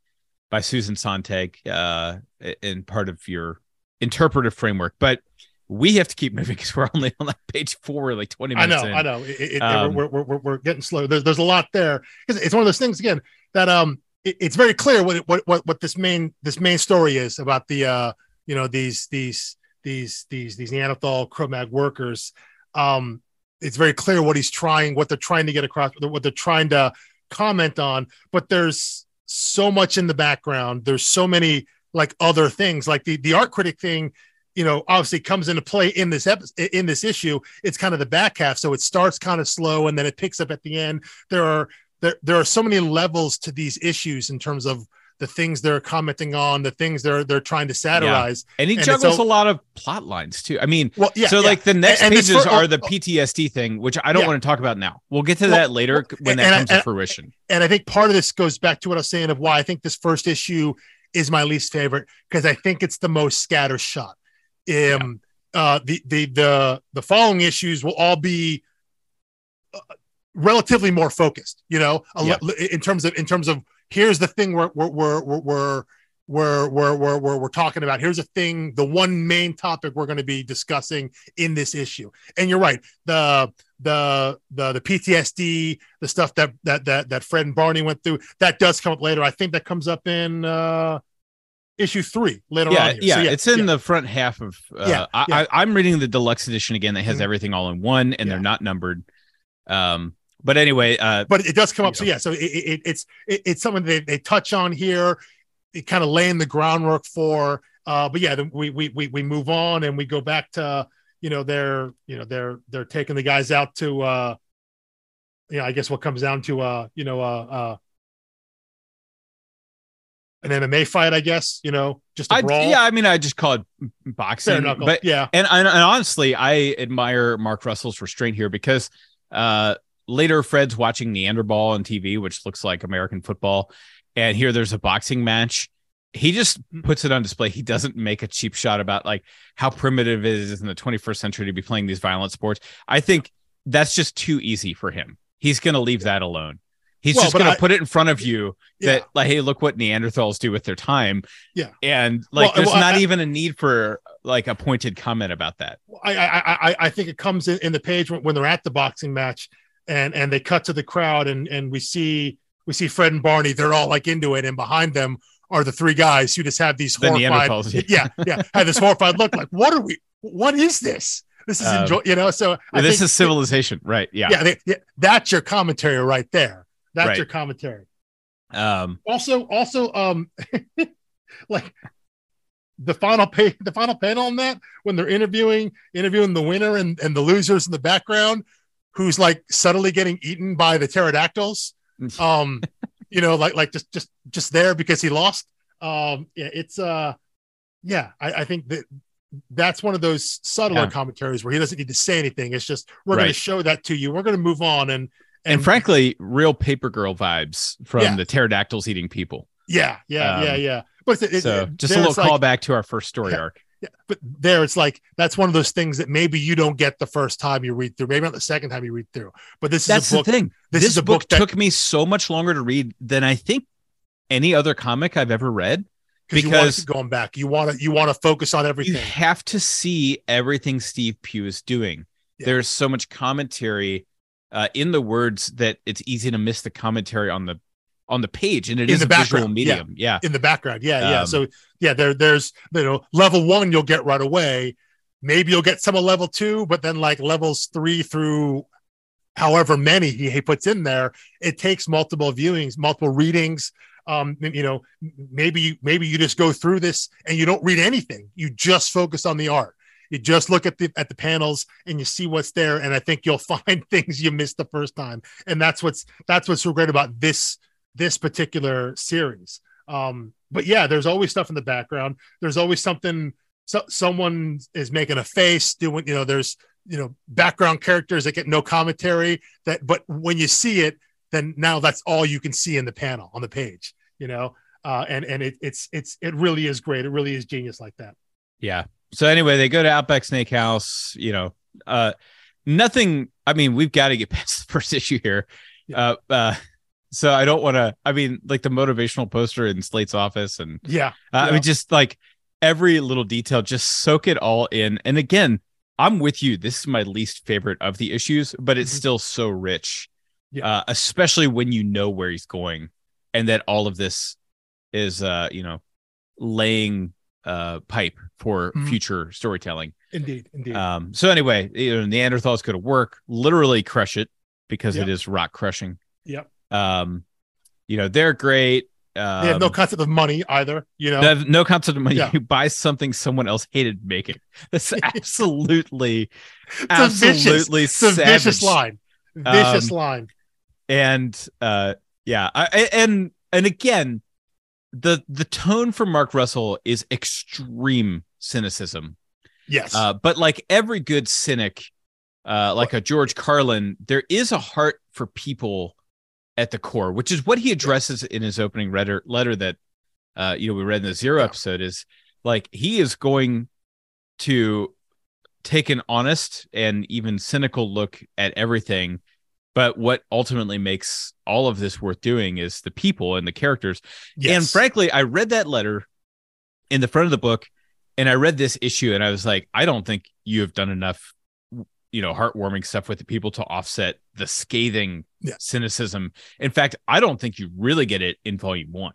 Speaker 1: by susan sontag uh in part of your interpretive framework but we have to keep [LAUGHS] moving because we're only on like page four like 20
Speaker 2: I know,
Speaker 1: in.
Speaker 2: I know. It, it,
Speaker 1: Um,
Speaker 2: we're, we're, we're, we're getting slow. There's, there's a lot there because it's one of those things again that um it, it's very clear what, what what what this main this main story is about the uh you know these these these these these Neanderthal Cro-Mag workers. Um, it's very clear what he's trying, what they're trying to get across, what they're trying to comment on. But there's so much in the background. There's so many like other things, like the the art critic thing you know, obviously comes into play in this episode, in this issue. It's kind of the back half, so it starts kind of slow and then it picks up at the end. There are there there are so many levels to these issues in terms of the things they're commenting on, the things they're they're trying to satirize.
Speaker 1: and he
Speaker 2: and
Speaker 1: juggles
Speaker 2: all-
Speaker 1: a lot of plot lines too i mean
Speaker 2: Well, yeah.
Speaker 1: so
Speaker 2: yeah.
Speaker 1: like the next
Speaker 2: And- and
Speaker 1: pages
Speaker 2: fir-
Speaker 1: are
Speaker 2: oh,
Speaker 1: the
Speaker 2: oh.
Speaker 1: PTSD thing, which I don't
Speaker 2: Yeah.
Speaker 1: want to talk about now. We'll get to
Speaker 2: Well,
Speaker 1: that later
Speaker 2: well,
Speaker 1: when that
Speaker 2: I-
Speaker 1: comes to fruition.
Speaker 2: and I think part of this goes back to what I was saying of why I think this first issue is my least favorite because I think it's the most scattershot. Um, uh, the the the the following issues will all be uh, relatively more focused. You know, a
Speaker 1: Yeah.
Speaker 2: in terms of in terms of here's the thing we're we're we're we're we're we're, we're, we're, we're, talking about here's a thing the one main topic we're going to be discussing in this issue and you're right the the the the PTSD, the stuff that that that that Fred and Barney went through, that does come up later. I think that comes up in uh issue three later
Speaker 1: Yeah,
Speaker 2: on.
Speaker 1: yeah,
Speaker 2: So,
Speaker 1: it's in
Speaker 2: yeah.
Speaker 1: the front half of. Uh,
Speaker 2: Yeah,
Speaker 1: I,
Speaker 2: yeah.
Speaker 1: I, I'm reading the deluxe edition again that has
Speaker 2: Mhm.
Speaker 1: everything all in one, and they're not numbered. Um, but anyway, uh,
Speaker 2: but it does come up.
Speaker 1: you
Speaker 2: So yeah, so it, it, it's it, it's something they, they touch on here. It kind of laying the groundwork for. Uh, but yeah, then we we we we move on and we go back to you know they're you know they're they're taking the guys out to uh, yeah I guess what comes down to uh you know uh uh an MMA fight I guess you know just a
Speaker 1: I, yeah, I mean, I just call it boxing, but
Speaker 2: yeah,
Speaker 1: and, and and honestly, I admire Mark Russell's restraint here because uh, later Fred's watching Neanderball on TV, which looks like American football, and here there's a boxing match. He just
Speaker 2: Mm.
Speaker 1: puts it on display. He doesn't make a cheap shot about like how primitive it is in the 21st century to be playing these violent sports. I think that's just too easy for him. He's going to leave that alone. He's
Speaker 2: Well,
Speaker 1: just going to put it in front of you
Speaker 2: yeah.
Speaker 1: that like, hey, look what Neanderthals do with their time.
Speaker 2: Yeah.
Speaker 1: and like,
Speaker 2: Well,
Speaker 1: there's
Speaker 2: well,
Speaker 1: not
Speaker 2: I-
Speaker 1: even a need for like a pointed comment about that.
Speaker 2: I, I I I think it comes in, in the page when, when they're at the boxing match and and they cut to the crowd and and we see we see Fred and Barney they're all like into it and behind them are the three guys who just have these
Speaker 1: The
Speaker 2: horrified [LAUGHS] yeah yeah have this horrified look like what are we what is this this is
Speaker 1: Um,
Speaker 2: enjoy you know so
Speaker 1: this is civilization, right? Yeah.
Speaker 2: yeah, they, yeah that's your commentary right there that's
Speaker 1: Right.
Speaker 2: your commentary
Speaker 1: Um,
Speaker 2: also also um [LAUGHS] like the final pay the final panel on that when they're interviewing interviewing the winner and, and the losers in the background who's like subtly getting eaten by the pterodactyls [LAUGHS] um you know like like just just just there because he lost um yeah it's uh yeah i, I think that that's one of those subtler
Speaker 1: Yeah.
Speaker 2: commentaries where he doesn't need to say anything. It's just we're going to show that to you. We're going to move on and
Speaker 1: and, frankly, real paper girl vibes from
Speaker 2: Yeah.
Speaker 1: the pterodactyls eating people.
Speaker 2: yeah, yeah,
Speaker 1: Um,
Speaker 2: yeah, yeah. But it,
Speaker 1: So
Speaker 2: it-
Speaker 1: just a little
Speaker 2: it's like-
Speaker 1: callback to our first story arc.
Speaker 2: Yeah, but there it's like that's one of those things that maybe you don't get the first time you read through, maybe not the second time you read through. But this
Speaker 1: That's
Speaker 2: is a book.
Speaker 1: the thing.
Speaker 2: this
Speaker 1: This,
Speaker 2: is a
Speaker 1: book,
Speaker 2: book that-
Speaker 1: took me so much longer to read than I think any other comic I've ever read.
Speaker 2: because you want to
Speaker 1: because-
Speaker 2: keep going back. You want to you want to focus on everything.
Speaker 1: You have to see everything Steve Pugh is doing.
Speaker 2: Yeah.
Speaker 1: There's so much commentary uh, in the words that it's easy to miss the commentary on the on the page, and it
Speaker 2: In
Speaker 1: is
Speaker 2: the
Speaker 1: a visual
Speaker 2: background, yeah.
Speaker 1: medium. Yeah.
Speaker 2: in the background. Yeah, yeah.
Speaker 1: Um,
Speaker 2: So yeah, there there's you know level one you'll get right away. Maybe you'll get some of level two, but then like levels three through however many he, he puts in there, it takes multiple viewings, multiple readings. Um, you know, maybe you maybe you just go through this and you don't read anything. You just focus on the art. You just look at the at the panels and you see what's there. And I think you'll [LAUGHS] find things you missed the first time. And that's what's that's what's so great about this this particular series. Um, but yeah, there's always stuff in the background. There's always something. So someone is making a face, doing you know. There's you know background characters that get no commentary. That but when you see it, then now that's all you can see in the panel on the page. You know, uh, and and it, it's it's it really is great. It really is genius like that.
Speaker 1: Yeah. So anyway, they go to Outback Snake House. You know, uh, nothing. I mean, we've got to get past [LAUGHS] the first issue here. Uh, uh, so I don't want to. I mean, like the motivational poster in Slate's office, and
Speaker 2: Yeah,
Speaker 1: uh, I mean, just like every little detail, just soak it all in. And again, I'm with you. This is my least favorite of the issues, but it's
Speaker 2: Mhm.
Speaker 1: still so rich,
Speaker 2: Yeah.
Speaker 1: uh, especially when you know where he's going, and that all of this is, uh, you know, laying uh pipe for
Speaker 2: Mhm.
Speaker 1: future storytelling.
Speaker 2: indeed, indeed.
Speaker 1: Um, so anyway, you know, Neanderthals go to work, literally crush it because it
Speaker 2: Yep.
Speaker 1: is rock crushing.
Speaker 2: Yep.
Speaker 1: Um, you know, they're great. Um,
Speaker 2: they have no concept of money either. You know,
Speaker 1: have no concept of money.
Speaker 2: Yeah.
Speaker 1: You buy something someone else hated making. [LAUGHS] That's [LAUGHS] absolutely,
Speaker 2: vicious-
Speaker 1: absolutely
Speaker 2: a
Speaker 1: savage.
Speaker 2: vicious line. Vicious
Speaker 1: Um,
Speaker 2: line.
Speaker 1: And uh, yeah, I, and and again, the the tone from Mark Russell is extreme cynicism.
Speaker 2: Yes.
Speaker 1: Uh, but like every good cynic, uh, like a George Carlin, there is a heart for people at the core, which is what he addresses in his opening letter. Letter that uh, you know we read in the zero episode is like he is going to take an honest and even cynical look at everything. But what ultimately makes all of this worth doing is the people and the characters.
Speaker 2: yes.
Speaker 1: And frankly, I read that letter in the front of the book and I read this issue and I was like, I don't think you have done enough, you know, heartwarming stuff with the people to offset the scathing
Speaker 2: Yeah.
Speaker 1: cynicism. In fact, I don't think you really get it in volume one.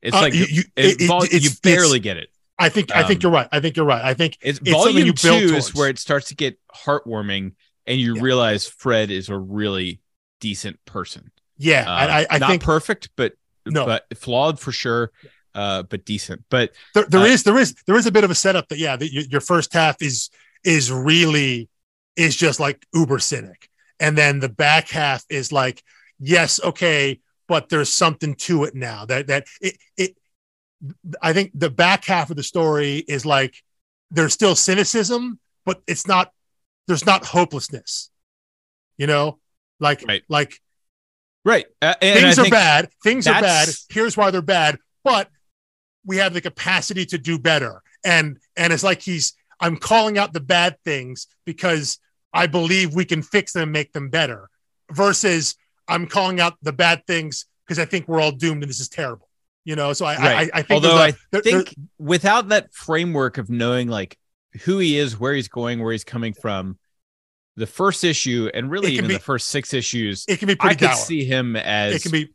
Speaker 1: It's
Speaker 2: Uh,
Speaker 1: like
Speaker 2: you- you-
Speaker 1: it-
Speaker 2: it-
Speaker 1: vol-
Speaker 2: it's-
Speaker 1: you barely get it.
Speaker 2: I think I think
Speaker 1: um,
Speaker 2: you're right. I think you're right. I think
Speaker 1: It's,
Speaker 2: it's
Speaker 1: volume
Speaker 2: you
Speaker 1: two
Speaker 2: build
Speaker 1: is where it starts to get heartwarming and you
Speaker 2: Yeah.
Speaker 1: realize Fred is a really decent person.
Speaker 2: yeah.
Speaker 1: Uh,
Speaker 2: I, I, I
Speaker 1: not
Speaker 2: think
Speaker 1: perfect, but
Speaker 2: No.
Speaker 1: but flawed for sure, uh, but decent. But
Speaker 2: there, there
Speaker 1: uh,
Speaker 2: is there is there is a bit of a setup that yeah, that your, your first half is is really is just like uber cynic, and then the back half is like yes, okay, but there's something to it now that that it it. I think the back half of the story is like there's still cynicism, but it's not there's not hopelessness. You know, like
Speaker 1: Right.
Speaker 2: like
Speaker 1: right, uh,
Speaker 2: things
Speaker 1: I
Speaker 2: are bad. Things are bad. Here's why they're bad. But we have the capacity to do better. And and it's like he's I'm calling out the bad things because I believe we can fix them and make them better. Versus I'm calling out the bad things because I think we're all doomed and this is terrible. You know, so I
Speaker 1: Right.
Speaker 2: I, I think
Speaker 1: Although
Speaker 2: there's
Speaker 1: I
Speaker 2: a- there- there-
Speaker 1: think without that framework of knowing like who he is, where he's going, where he's coming from, the first issue and really even
Speaker 2: be-
Speaker 1: the first six issues,
Speaker 2: it can be
Speaker 1: I
Speaker 2: pretty
Speaker 1: could
Speaker 2: dour.
Speaker 1: see him as
Speaker 2: It can be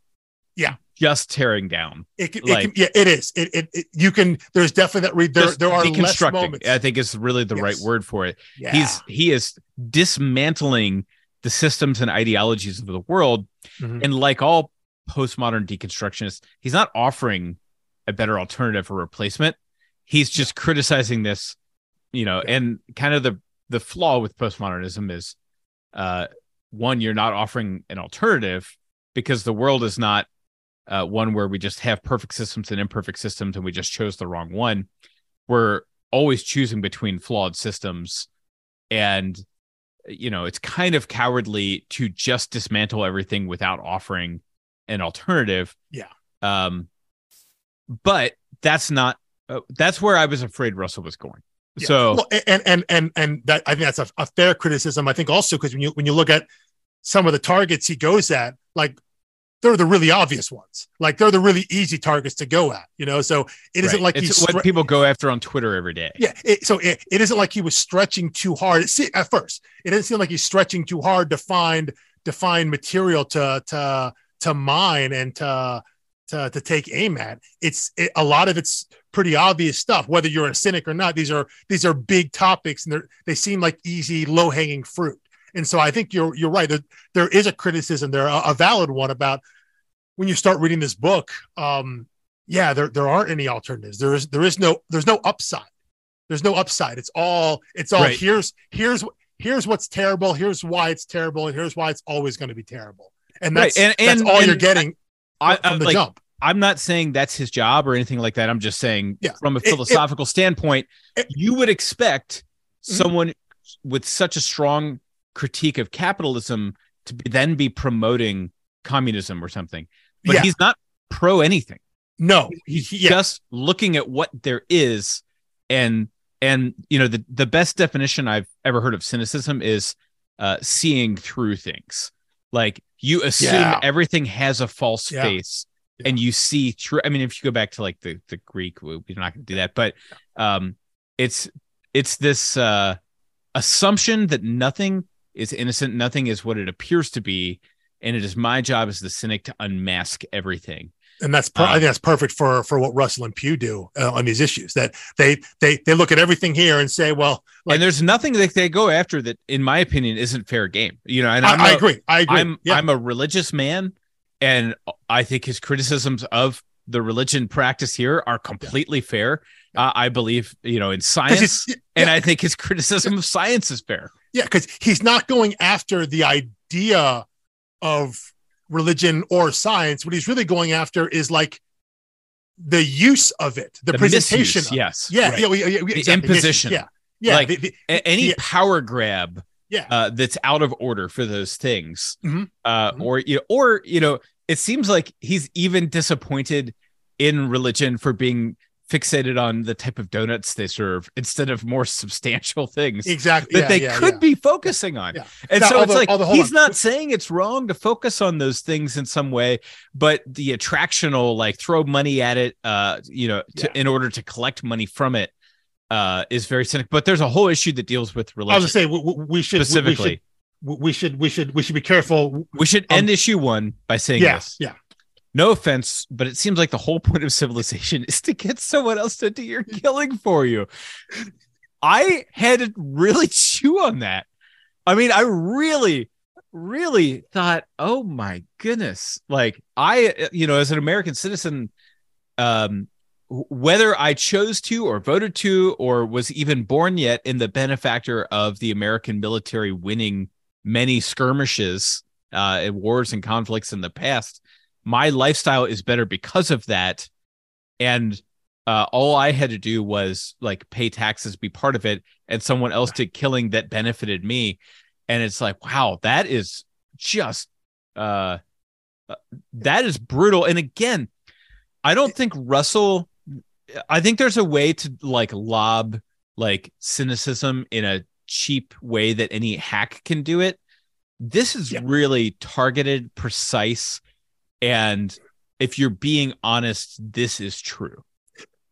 Speaker 1: just tearing down.
Speaker 2: it can,
Speaker 1: like-
Speaker 2: it can yeah it is it, it, it you can there's definitely that read there there are less moments
Speaker 1: I think is really the right word for it.
Speaker 2: yeah.
Speaker 1: He's he is dismantling the systems and ideologies of the world.
Speaker 2: Mhm.
Speaker 1: And like all postmodern deconstructionists, he's not offering a better alternative or replacement. He's just criticizing this, you know,
Speaker 2: Yeah.
Speaker 1: and kind of the the flaw with postmodernism is uh one, you're not offering an alternative because the world is not uh, one where we just have perfect systems and imperfect systems and we just chose the wrong one. We're always choosing between flawed systems and you know it's kind of cowardly to just dismantle everything without offering an alternative
Speaker 2: Yeah.
Speaker 1: um but that's not uh, that's where i was afraid russell was going
Speaker 2: Yeah.
Speaker 1: so
Speaker 2: well, and and and and that I think that's a, a fair criticism. I think also because when you when you look at some of the targets he goes at, like they're the really obvious ones. Like they're the really easy targets to go at. You know, so it isn't
Speaker 1: right.
Speaker 2: like
Speaker 1: it's
Speaker 2: he's
Speaker 1: what
Speaker 2: stre-
Speaker 1: people go after on twitter every day
Speaker 2: yeah. It, so it, it isn't like he was stretching too hard. It, se- at first, it didn't seem like he's stretching too hard to find to find material to to to mine and to to, to take aim at. It's it, a lot of it's pretty obvious stuff. Whether you're a cynic or not, these are these are big topics, and they they seem like easy, low hanging fruit. And so I think you're you're right. There, there is a criticism there, a, a valid one about when you start reading this book. Um, yeah, there there aren't any alternatives. There is there is no there's no upside. There's no upside. It's all it's all
Speaker 1: Right.
Speaker 2: here's here's here's what's terrible. Here's why it's terrible, and here's why it's always going to be terrible. And
Speaker 1: Right,
Speaker 2: that's
Speaker 1: and-
Speaker 2: that's
Speaker 1: and-
Speaker 2: all you're getting
Speaker 1: I,
Speaker 2: from
Speaker 1: I
Speaker 2: the
Speaker 1: like
Speaker 2: jump.
Speaker 1: I'm not saying that's his job or anything like that. I'm just saying
Speaker 2: Yeah.
Speaker 1: from a
Speaker 2: It- it-
Speaker 1: philosophical standpoint,
Speaker 2: it-
Speaker 1: you would expect
Speaker 2: Mhm.
Speaker 1: someone with such a strong critique of capitalism to be, then be promoting communism or something. But
Speaker 2: Yeah.
Speaker 1: he's not pro anything.
Speaker 2: No,
Speaker 1: He's
Speaker 2: yeah.
Speaker 1: just looking at what there is and and you know the the best definition I've ever heard of cynicism is uh seeing through things. Like you assume
Speaker 2: Yeah.
Speaker 1: everything has a false face and you see through I mean if you go back to like the the Greek we- we're not going to do that but um it's it's this uh assumption that nothing is innocent nothing is what it appears to be and it is my job as the cynic to unmask everything
Speaker 2: and that's per- I
Speaker 1: Um,
Speaker 2: think that's perfect for for what Russell and Pugh do uh, on these issues. That they they they look at everything here and say, well, like,
Speaker 1: and there's nothing that they go after that in my opinion isn't fair game you know and
Speaker 2: I,
Speaker 1: I'm
Speaker 2: I
Speaker 1: a-
Speaker 2: agree. I agree.
Speaker 1: I'm
Speaker 2: yeah.
Speaker 1: I'm a religious man, and I think his criticisms of the religion practice here are completely fair. Uh, I believe you know in science,
Speaker 2: he's-
Speaker 1: and I think his criticism of science is fair.
Speaker 2: Yeah, because he's not going after the idea of religion or science. What he's really going after is like the use of it, the, presentation.
Speaker 1: misuse,
Speaker 2: of
Speaker 1: yes,
Speaker 2: Yeah,
Speaker 1: right.
Speaker 2: yeah, exactly.
Speaker 1: imposition.
Speaker 2: Yeah, yeah.
Speaker 1: Like,
Speaker 2: the- the-
Speaker 1: any power grab
Speaker 2: Yeah.
Speaker 1: uh, that's out of order for those things
Speaker 2: Mhm.
Speaker 1: uh,
Speaker 2: Mhm.
Speaker 1: or you know, or you know it seems like he's even disappointed in religion for being fixated on the type of donuts they serve instead of more substantial things
Speaker 2: exactly.
Speaker 1: that
Speaker 2: yeah,
Speaker 1: they
Speaker 2: yeah,
Speaker 1: could
Speaker 2: yeah.
Speaker 1: be focusing on
Speaker 2: Yeah.
Speaker 1: and
Speaker 2: Now,
Speaker 1: so it's like he's
Speaker 2: on.
Speaker 1: not saying it's wrong to focus on those things in some way but the attractional like throw money at it uh you know to, in order to collect money from it uh is very cynical but there's a whole issue that deals with
Speaker 2: I
Speaker 1: religion
Speaker 2: was gonna say we, we- we should
Speaker 1: specifically
Speaker 2: we should we should we should be careful.
Speaker 1: we should
Speaker 2: Um,
Speaker 1: end issue one by saying
Speaker 2: Yeah,
Speaker 1: this
Speaker 2: yeah.
Speaker 1: No offense but it seems like the whole point of civilization [LAUGHS] is to get someone else to do your [LAUGHS] killing for you. I had to really [LAUGHS] chew on that. I mean i really really thought oh my goodness. Like i you know as an american citizen um whether i chose to or voted to or was even born yet in the benefactor of the american military winning many skirmishes uh wars and conflicts in the past my lifestyle is better because of that and uh, all I had to do was like pay taxes, be part of it, and someone else did killing that benefited me. And it's like, wow, that is just uh, uh, that is brutal. And again, I don't think Russell. I think there's a way to like lob like cynicism in a cheap way that any hack can do it. This is
Speaker 2: Yeah.
Speaker 1: really targeted, precise, and if you're being honest, this is true.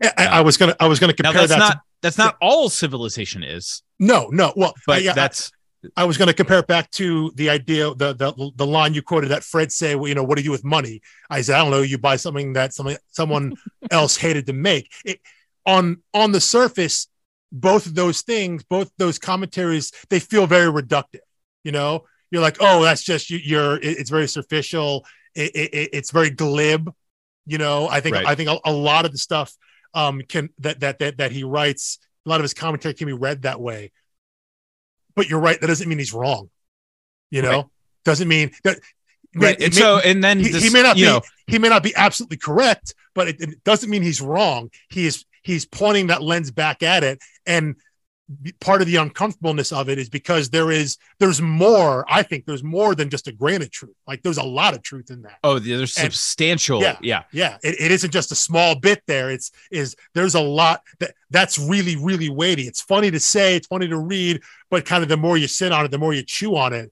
Speaker 2: I, I- I was gonna I was gonna compare
Speaker 1: that's
Speaker 2: that.
Speaker 1: not
Speaker 2: to,
Speaker 1: that's not all civilization is,
Speaker 2: no, no. Well,
Speaker 1: but
Speaker 2: yeah,
Speaker 1: that's
Speaker 2: I was going to compare it back to the idea, the the the line you quoted that Fred say, well, you know, what do you do with money? I said, I don't know. You buy something that something someone [LAUGHS] else hated to make. It, on on the surface, both of those things, both those commentaries, they feel very reductive. You know, you're like, oh, that's just you, you're. It, it's very superficial. It, it, it's very glib. You know, I think
Speaker 1: Right.
Speaker 2: I think a, a lot of the stuff um can that that that that he writes, a lot of his commentary can be read that way but you're right. That doesn't mean he's wrong. You know,
Speaker 1: Right.
Speaker 2: doesn't mean that.
Speaker 1: right.
Speaker 2: it
Speaker 1: And
Speaker 2: may-
Speaker 1: so, and then
Speaker 2: he,
Speaker 1: this,
Speaker 2: he may not
Speaker 1: you
Speaker 2: be
Speaker 1: know,
Speaker 2: he may not be absolutely correct, but it, it doesn't mean he's wrong. He is he's pointing that lens back at it and part of the uncomfortableness of it is because there is there's more i think there's more than just a grain of truth. Like there's a lot of truth in that.
Speaker 1: Oh there's and, substantial yeah
Speaker 2: yeah. yeah. It, it isn't just a small bit there. It's is there's a lot that that's really really weighty. It's funny to say it's funny to read but kind of the more you sit on it the more you chew on it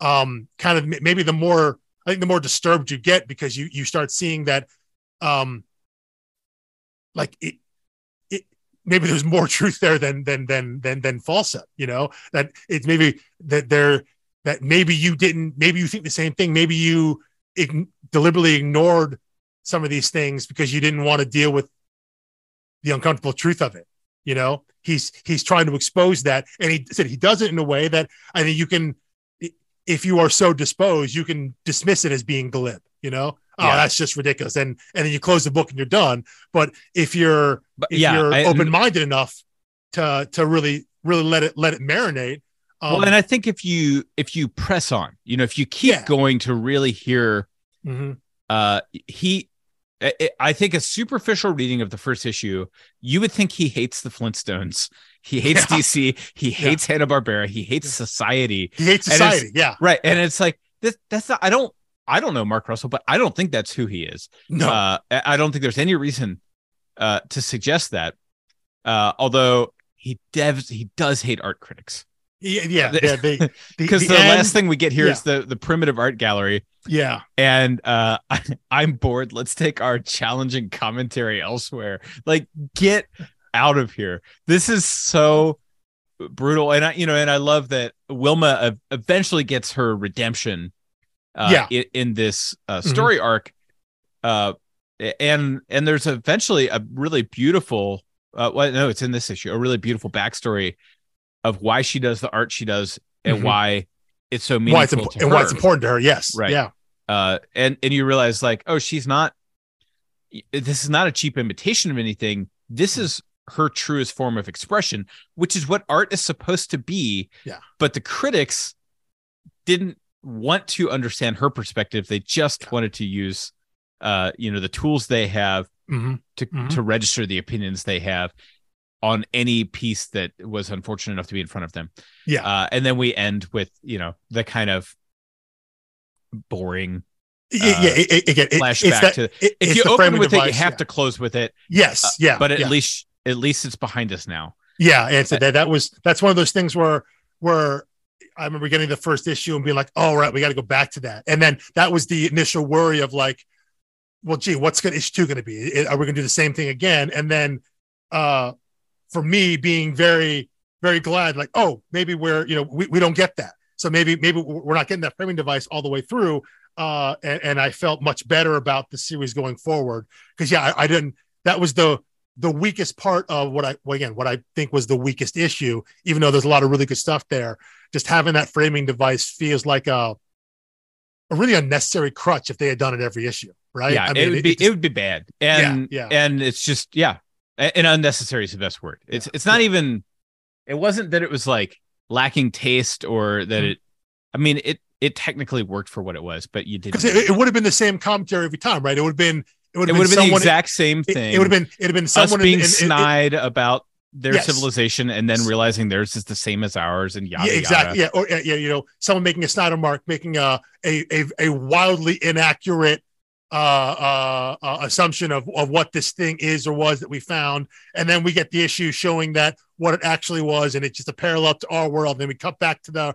Speaker 2: um kind of maybe the more i think the more disturbed you get because you you start seeing that um like it, maybe there's more [LAUGHS] truth there than than than than than falsehood you know? That it's maybe that there that maybe you didn't maybe you think the same thing. Maybe you ig- deliberately ignored some of these things because you didn't want to deal with the uncomfortable truth of it you know? He's he's trying to expose that. And he said he does it in a way that i think you can if you are so disposed you can dismiss it as being glib you know oh yeah. that's just ridiculous and and then you close the book and you're done but if you're but, if yeah, you're open-minded enough to to really really let it let it marinate
Speaker 1: um, well and i think if you if you press on you know if you keep yeah. going to really hear mm-hmm. uh he I think a superficial reading of the first issue, you would think he hates the Flintstones. He hates. DC. He hates Hanna Barbera. He hates society.
Speaker 2: He hates society. Yeah.
Speaker 1: Right. And it's like this. That's not, I don't. I don't know Mark Russell, but I don't think that's who he is.
Speaker 2: No,
Speaker 1: uh, I don't think there's any reason uh, to suggest that. Uh, although he devs, he does hate art critics.
Speaker 2: Yeah, yeah,
Speaker 1: yeah. Because [LAUGHS] the, the, the last thing we get here yeah. is the the primitive art gallery.
Speaker 2: Yeah,
Speaker 1: and uh, [LAUGHS] I, I'm bored. Let's take our challenging commentary elsewhere. Like, get out of here. This is so brutal, and I, you know, and I love that Wilma eventually gets her redemption uh, yeah. in, in this uh, mm-hmm. story mm-hmm. arc. Uh, and and there's eventually a really beautiful. Uh, well, no, it's in this issue. A really beautiful backstory of why she does the art she does and mm-hmm. why it's so meaningful
Speaker 2: why it's imp- and why it's important to her. Yes,
Speaker 1: right.
Speaker 2: Yeah.
Speaker 1: Uh, and and you realize like, oh, she's not. This is not a cheap imitation of anything. This mm. is her truest form of expression, which is what art is supposed to be.
Speaker 2: Yeah.
Speaker 1: But the critics didn't want to understand her perspective. They just yeah. wanted to use, uh, you know, the tools they have mm-hmm. to mm-hmm. to register the opinions they have on any piece that was unfortunate enough to be in front of them.
Speaker 2: Yeah,
Speaker 1: uh, and then we end with you know the kind of boring.
Speaker 2: yeah, yeah. It, it, it,
Speaker 1: flashback that, to if you open with device, it, you have yeah. to close with it.
Speaker 2: Yes, uh, yeah.
Speaker 1: But at
Speaker 2: yeah.
Speaker 1: least at least it's behind us now.
Speaker 2: Yeah, and so that that was that's one of those things where where I remember getting the first issue and being like, "Oh, right, we got to go back to that." And then that was the initial worry of like, "Well, gee, what's going issue two going to be? Are we going to do the same thing again?" And then, uh, for me, being very, very glad, like, "Oh, maybe we're you know we, we don't get that, so maybe maybe we're not getting that framing device all the way through." Uh, and, and I felt much better about the series going forward because yeah, I, I didn't. That was the the weakest part of what I well, again what I think was the weakest issue, even though there's a lot of really good stuff there. Just having that framing device feels like a a really unnecessary crutch if they had done it every issue, right?
Speaker 1: Yeah, I mean, it would it, be it, just, it, would be bad, and yeah, yeah, and it's just yeah, and unnecessary is the best word. It's yeah. it's not even. It wasn't that it was like lacking taste or that mm-hmm. it. I mean it it technically worked for what it was, but you didn't.
Speaker 2: It, it would have been the same commentary every time, right? It would have been
Speaker 1: it would have been, been, the exact same thing.
Speaker 2: It, it would have been it would have been someone
Speaker 1: Us being in, in, snide about their yes. civilization and then realizing theirs is the same as ours and yada
Speaker 2: yeah, exactly yada. yeah or yeah you know someone making a Snyder mark making a a a, a wildly inaccurate uh, uh, uh, assumption of, of what this thing is or was that we found. And then we get the issue showing that what it actually was, and it's just a parallel to our world. And then we cut back to the,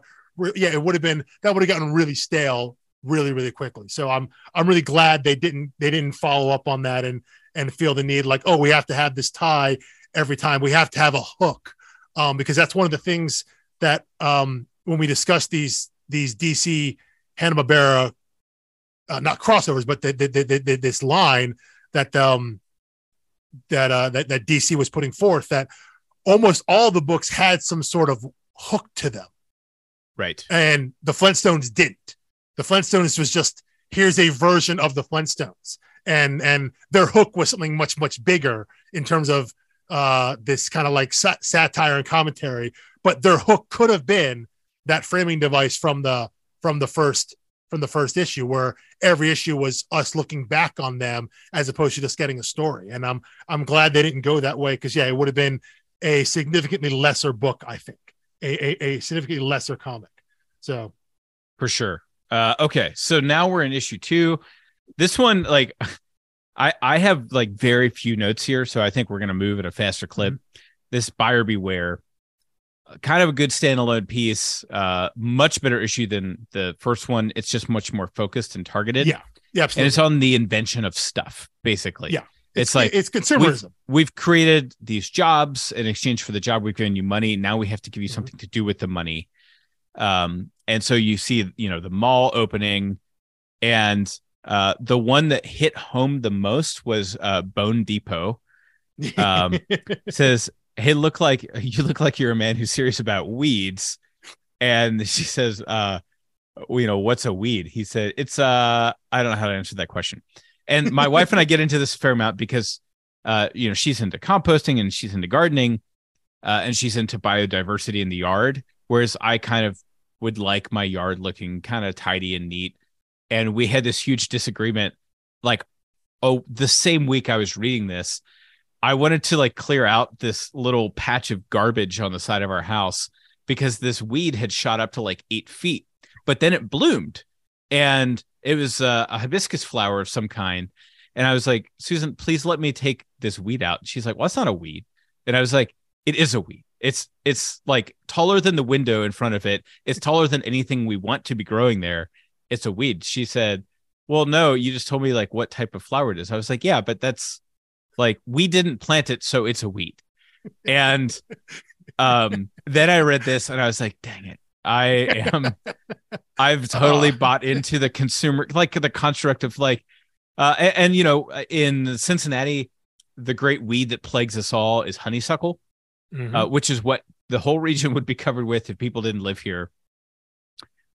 Speaker 2: yeah, it would have been, that would have gotten really stale really really quickly. So i'm i'm really glad they didn't they didn't follow up on that and and feel the need like oh we have to have this tie every time. We have to have a hook. Um because that's one of the things that um when we discuss these these dc hanna-barbera uh, not crossovers but the, the, the, the, this line that um that uh that, that dc was putting forth that almost all the books had some sort of hook to them.
Speaker 1: Right.
Speaker 2: And the flintstones didn't the Flintstones was just here's a version of the Flintstones, and and their hook was something much much bigger in terms of uh, this kind of like sat- satire and commentary. But their hook could have been that framing device from the from the first from the first issue, where every issue was us looking back on them as opposed to just getting a story. And I'm I'm glad they didn't go that way because yeah, it would have been a significantly lesser book, I think, a, a, a significantly lesser comic. So,
Speaker 1: for sure. Uh, okay, so now we're in issue two. This one, like, I I have like very few notes here, so I think we're gonna move at a faster clip. Mm-hmm. This buyer beware kind of a good standalone piece. Uh, much better issue than the first one. It's just much more focused and targeted.
Speaker 2: Yeah, yeah, absolutely.
Speaker 1: And it's on the invention of stuff, basically.
Speaker 2: Yeah,
Speaker 1: it's, it's like
Speaker 2: it's consumerism.
Speaker 1: We've, we've, created these jobs in exchange for the job. We've given you money. Now we have to give you mm-hmm. something to do with the money. Um, and so you see, you know, the mall opening, and uh, the one that hit home the most was uh, Bone Depot. Um, [LAUGHS] says hey, look like [LAUGHS] you look like you're a man who's serious about weeds. And [LAUGHS] she says, uh, you know, what's a weed? He said, it's uh, I don't know how to answer that question. And my wife and I get into this fair amount because uh, you know, she's into composting and she's into gardening, uh, and she's into biodiversity in the yard. Whereas I kind of would like my yard looking kind of tidy and neat. And we had this huge disagreement, like, oh, the same week I was reading this, I wanted to like clear out this little patch of garbage on the side of our house because this weed had shot up to like eight feet, but then it bloomed and it was a, a hibiscus flower of some kind. And I was like, Susan, please let me take this weed out. She's like, well, it's not a weed. And I was like, it is a weed. It's it's like taller than the window in front of it. It's taller than anything we want to be growing there. It's a weed. She said, Well, no, you just told me like what type of flower it is. I was like, Yeah, but that's like we didn't plant it, so it's a weed. And um, then I read this and I was like, dang it. I am I've totally bought into the consumer like the construct of like uh and, and, you know in Cincinnati the great weed that plagues us all is honeysuckle mm-hmm. uh, which is what the whole region would be covered with if people didn't live here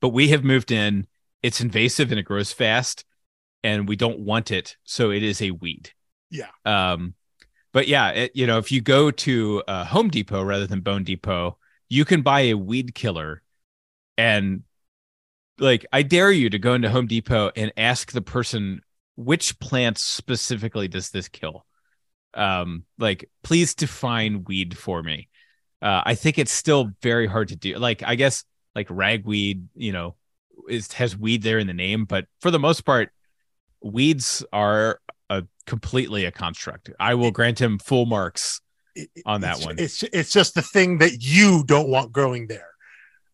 Speaker 1: but we have moved in it's invasive and it grows fast and we don't want it so it is a weed
Speaker 2: yeah.
Speaker 1: Um, but yeah, it, you know, if you go to uh, Home Depot rather than Bone Depot, you can buy a weed killer, and like I dare you to go into Home Depot and ask the person which plants specifically does this kill. Um, like please define weed for me. Uh, I think it's still very hard to do. Like I guess like ragweed, you know, is has weed there in the name, but for the most part, weeds are a completely a construct. I will grant him full marks on that
Speaker 2: it's,
Speaker 1: one.
Speaker 2: It's it's just the thing that you don't want growing there,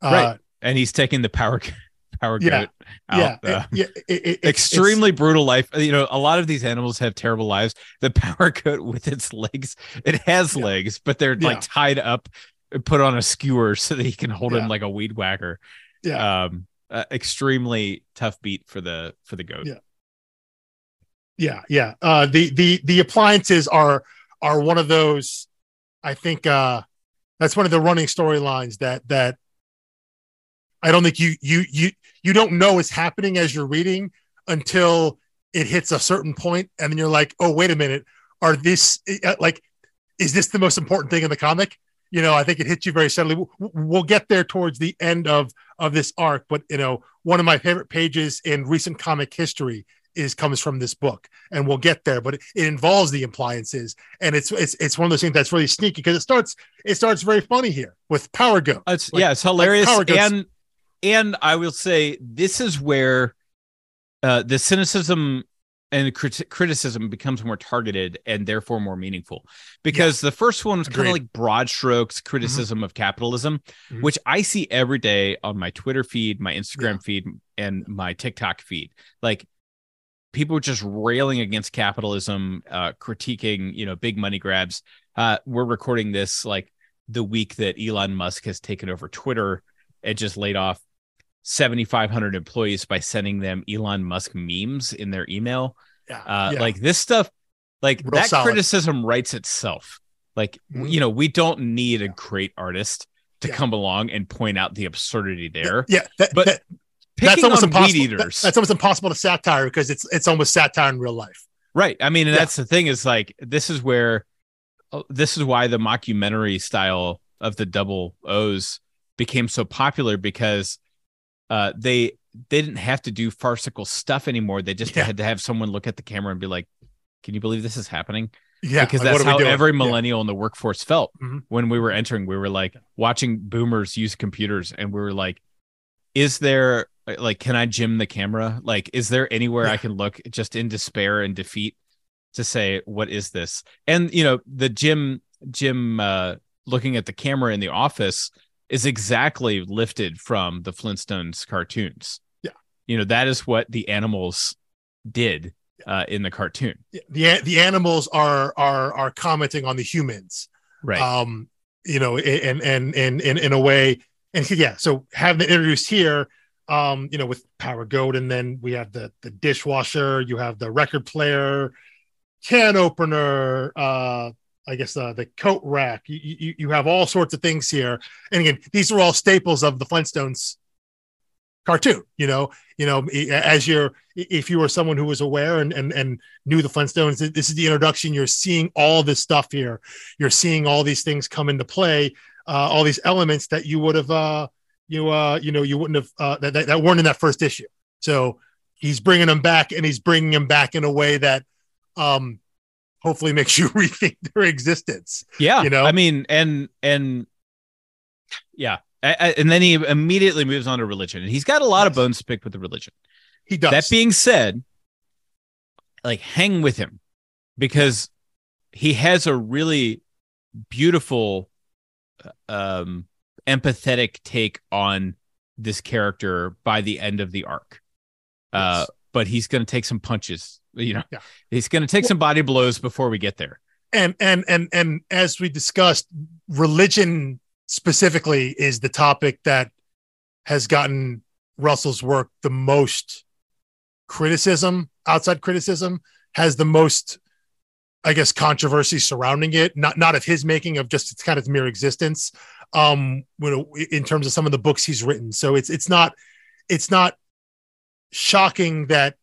Speaker 1: uh, right? And he's taking the power [LAUGHS] power
Speaker 2: yeah,
Speaker 1: goat out.
Speaker 2: Yeah, uh, yeah. It, it,
Speaker 1: extremely brutal life. You know, a lot of these animals have terrible lives. The [LAUGHS] power goat with its legs, it has yeah. legs, but they're like tied up, put on a skewer so that he can hold him like a weed whacker.
Speaker 2: Yeah.
Speaker 1: Um, uh, extremely tough beat for the for the goat.
Speaker 2: Yeah. Yeah, yeah. Uh, the the the appliances are are one of those. I think uh, that's one of the running storylines that that I don't think you you you you don't know is happening as you're reading until it hits a certain point, and then you're like, oh wait a minute, are this uh, like is this the most important thing in the comic? You know, I think it hits you very subtly. We'll get there towards the end of of this arc, but you know, one of my favorite pages in recent comic history is comes from this book and we'll get there but it, it, involves the appliances and it's it's it's one of those things that's really sneaky because it starts it starts very funny here with power go
Speaker 1: it's like, yeah it's hilarious like and and i will say this is where uh the cynicism and crit- criticism becomes more targeted and therefore more meaningful because yeah. the first one was kind of like broad strokes criticism mm-hmm. of capitalism mm-hmm. which i see every day on my twitter feed my instagram yeah. feed and my tiktok feed like people just railing against capitalism, uh, critiquing, you know, big money grabs. Uh, we're recording this like the week that Elon Musk has taken over Twitter and just laid off 7,500 employees by sending them Elon Musk memes in their email. Yeah, uh, yeah. Like this stuff, like Real that solid. criticism writes itself. Like, mm-hmm. you know, we don't need a great artist to yeah. come along and point out the absurdity there.
Speaker 2: Yeah,
Speaker 1: that, but
Speaker 2: that, that's almost impossible. That, that's almost impossible to satire because it's it's almost satire in real life.
Speaker 1: Right. I mean, and yeah. that's the thing is like this is where uh, this is why the mockumentary style of the double O's became so popular because uh, they they didn't have to do farcical stuff anymore. They just
Speaker 2: Yeah.
Speaker 1: had to have someone look at the camera and be like, "Can you believe this is happening?"
Speaker 2: Yeah,
Speaker 1: because
Speaker 2: like,
Speaker 1: that's
Speaker 2: what are we
Speaker 1: how
Speaker 2: doing?
Speaker 1: every
Speaker 2: Yeah.
Speaker 1: millennial in the workforce felt
Speaker 2: Mhm.
Speaker 1: when we were entering. We were like watching boomers use computers, and we were like, "Is there like, can I jim the camera? Like, is there anywhere I can look just in despair and defeat to say what is this?" And you know, the Jim Jim uh, looking at the camera in the office is exactly lifted from the Flintstones cartoons.
Speaker 2: Yeah.
Speaker 1: you know that is what the animals did uh, in the cartoon.
Speaker 2: the the animals are are are commenting on the humans.
Speaker 1: Right.
Speaker 2: um you know and and and in in a way and yeah so having it introduced here um you know with power goat and then we have the the dishwasher you have the record player can opener uh i guess uh, the coat rack. You, you you have all sorts of things here. And again these are all staples of the flintstones cartoon you know? You know as you're if you were someone who was aware and and, and knew the flintstones this is the introduction. You're seeing all this stuff here. You're seeing all these things come into play uh, all these elements that you would have uh, you uh, you know you wouldn't have uh, that, that, that weren't in that first issue. So he's bringing them back and he's bringing them back in a way that um hopefully makes you [LAUGHS] rethink their existence
Speaker 1: yeah
Speaker 2: you know?
Speaker 1: i mean and and yeah I, I- and then he immediately moves on to religion and he's got a lot of bones to pick with the religion
Speaker 2: he does
Speaker 1: that being said like hang with him because he has a really beautiful um empathetic take on this character by the end of the arc uh
Speaker 2: Yes.
Speaker 1: but he's going to take some punches you know
Speaker 2: Yeah.
Speaker 1: he's going to take some body blows before we get there.
Speaker 2: And and and and as we discussed religion specifically is the topic that has gotten russell's work the most criticism outside criticism has the most i guess controversy surrounding it. Not not of his making of just its kind of mere existence um you know in terms of some of the books he's written. So it's it's not it's not shocking that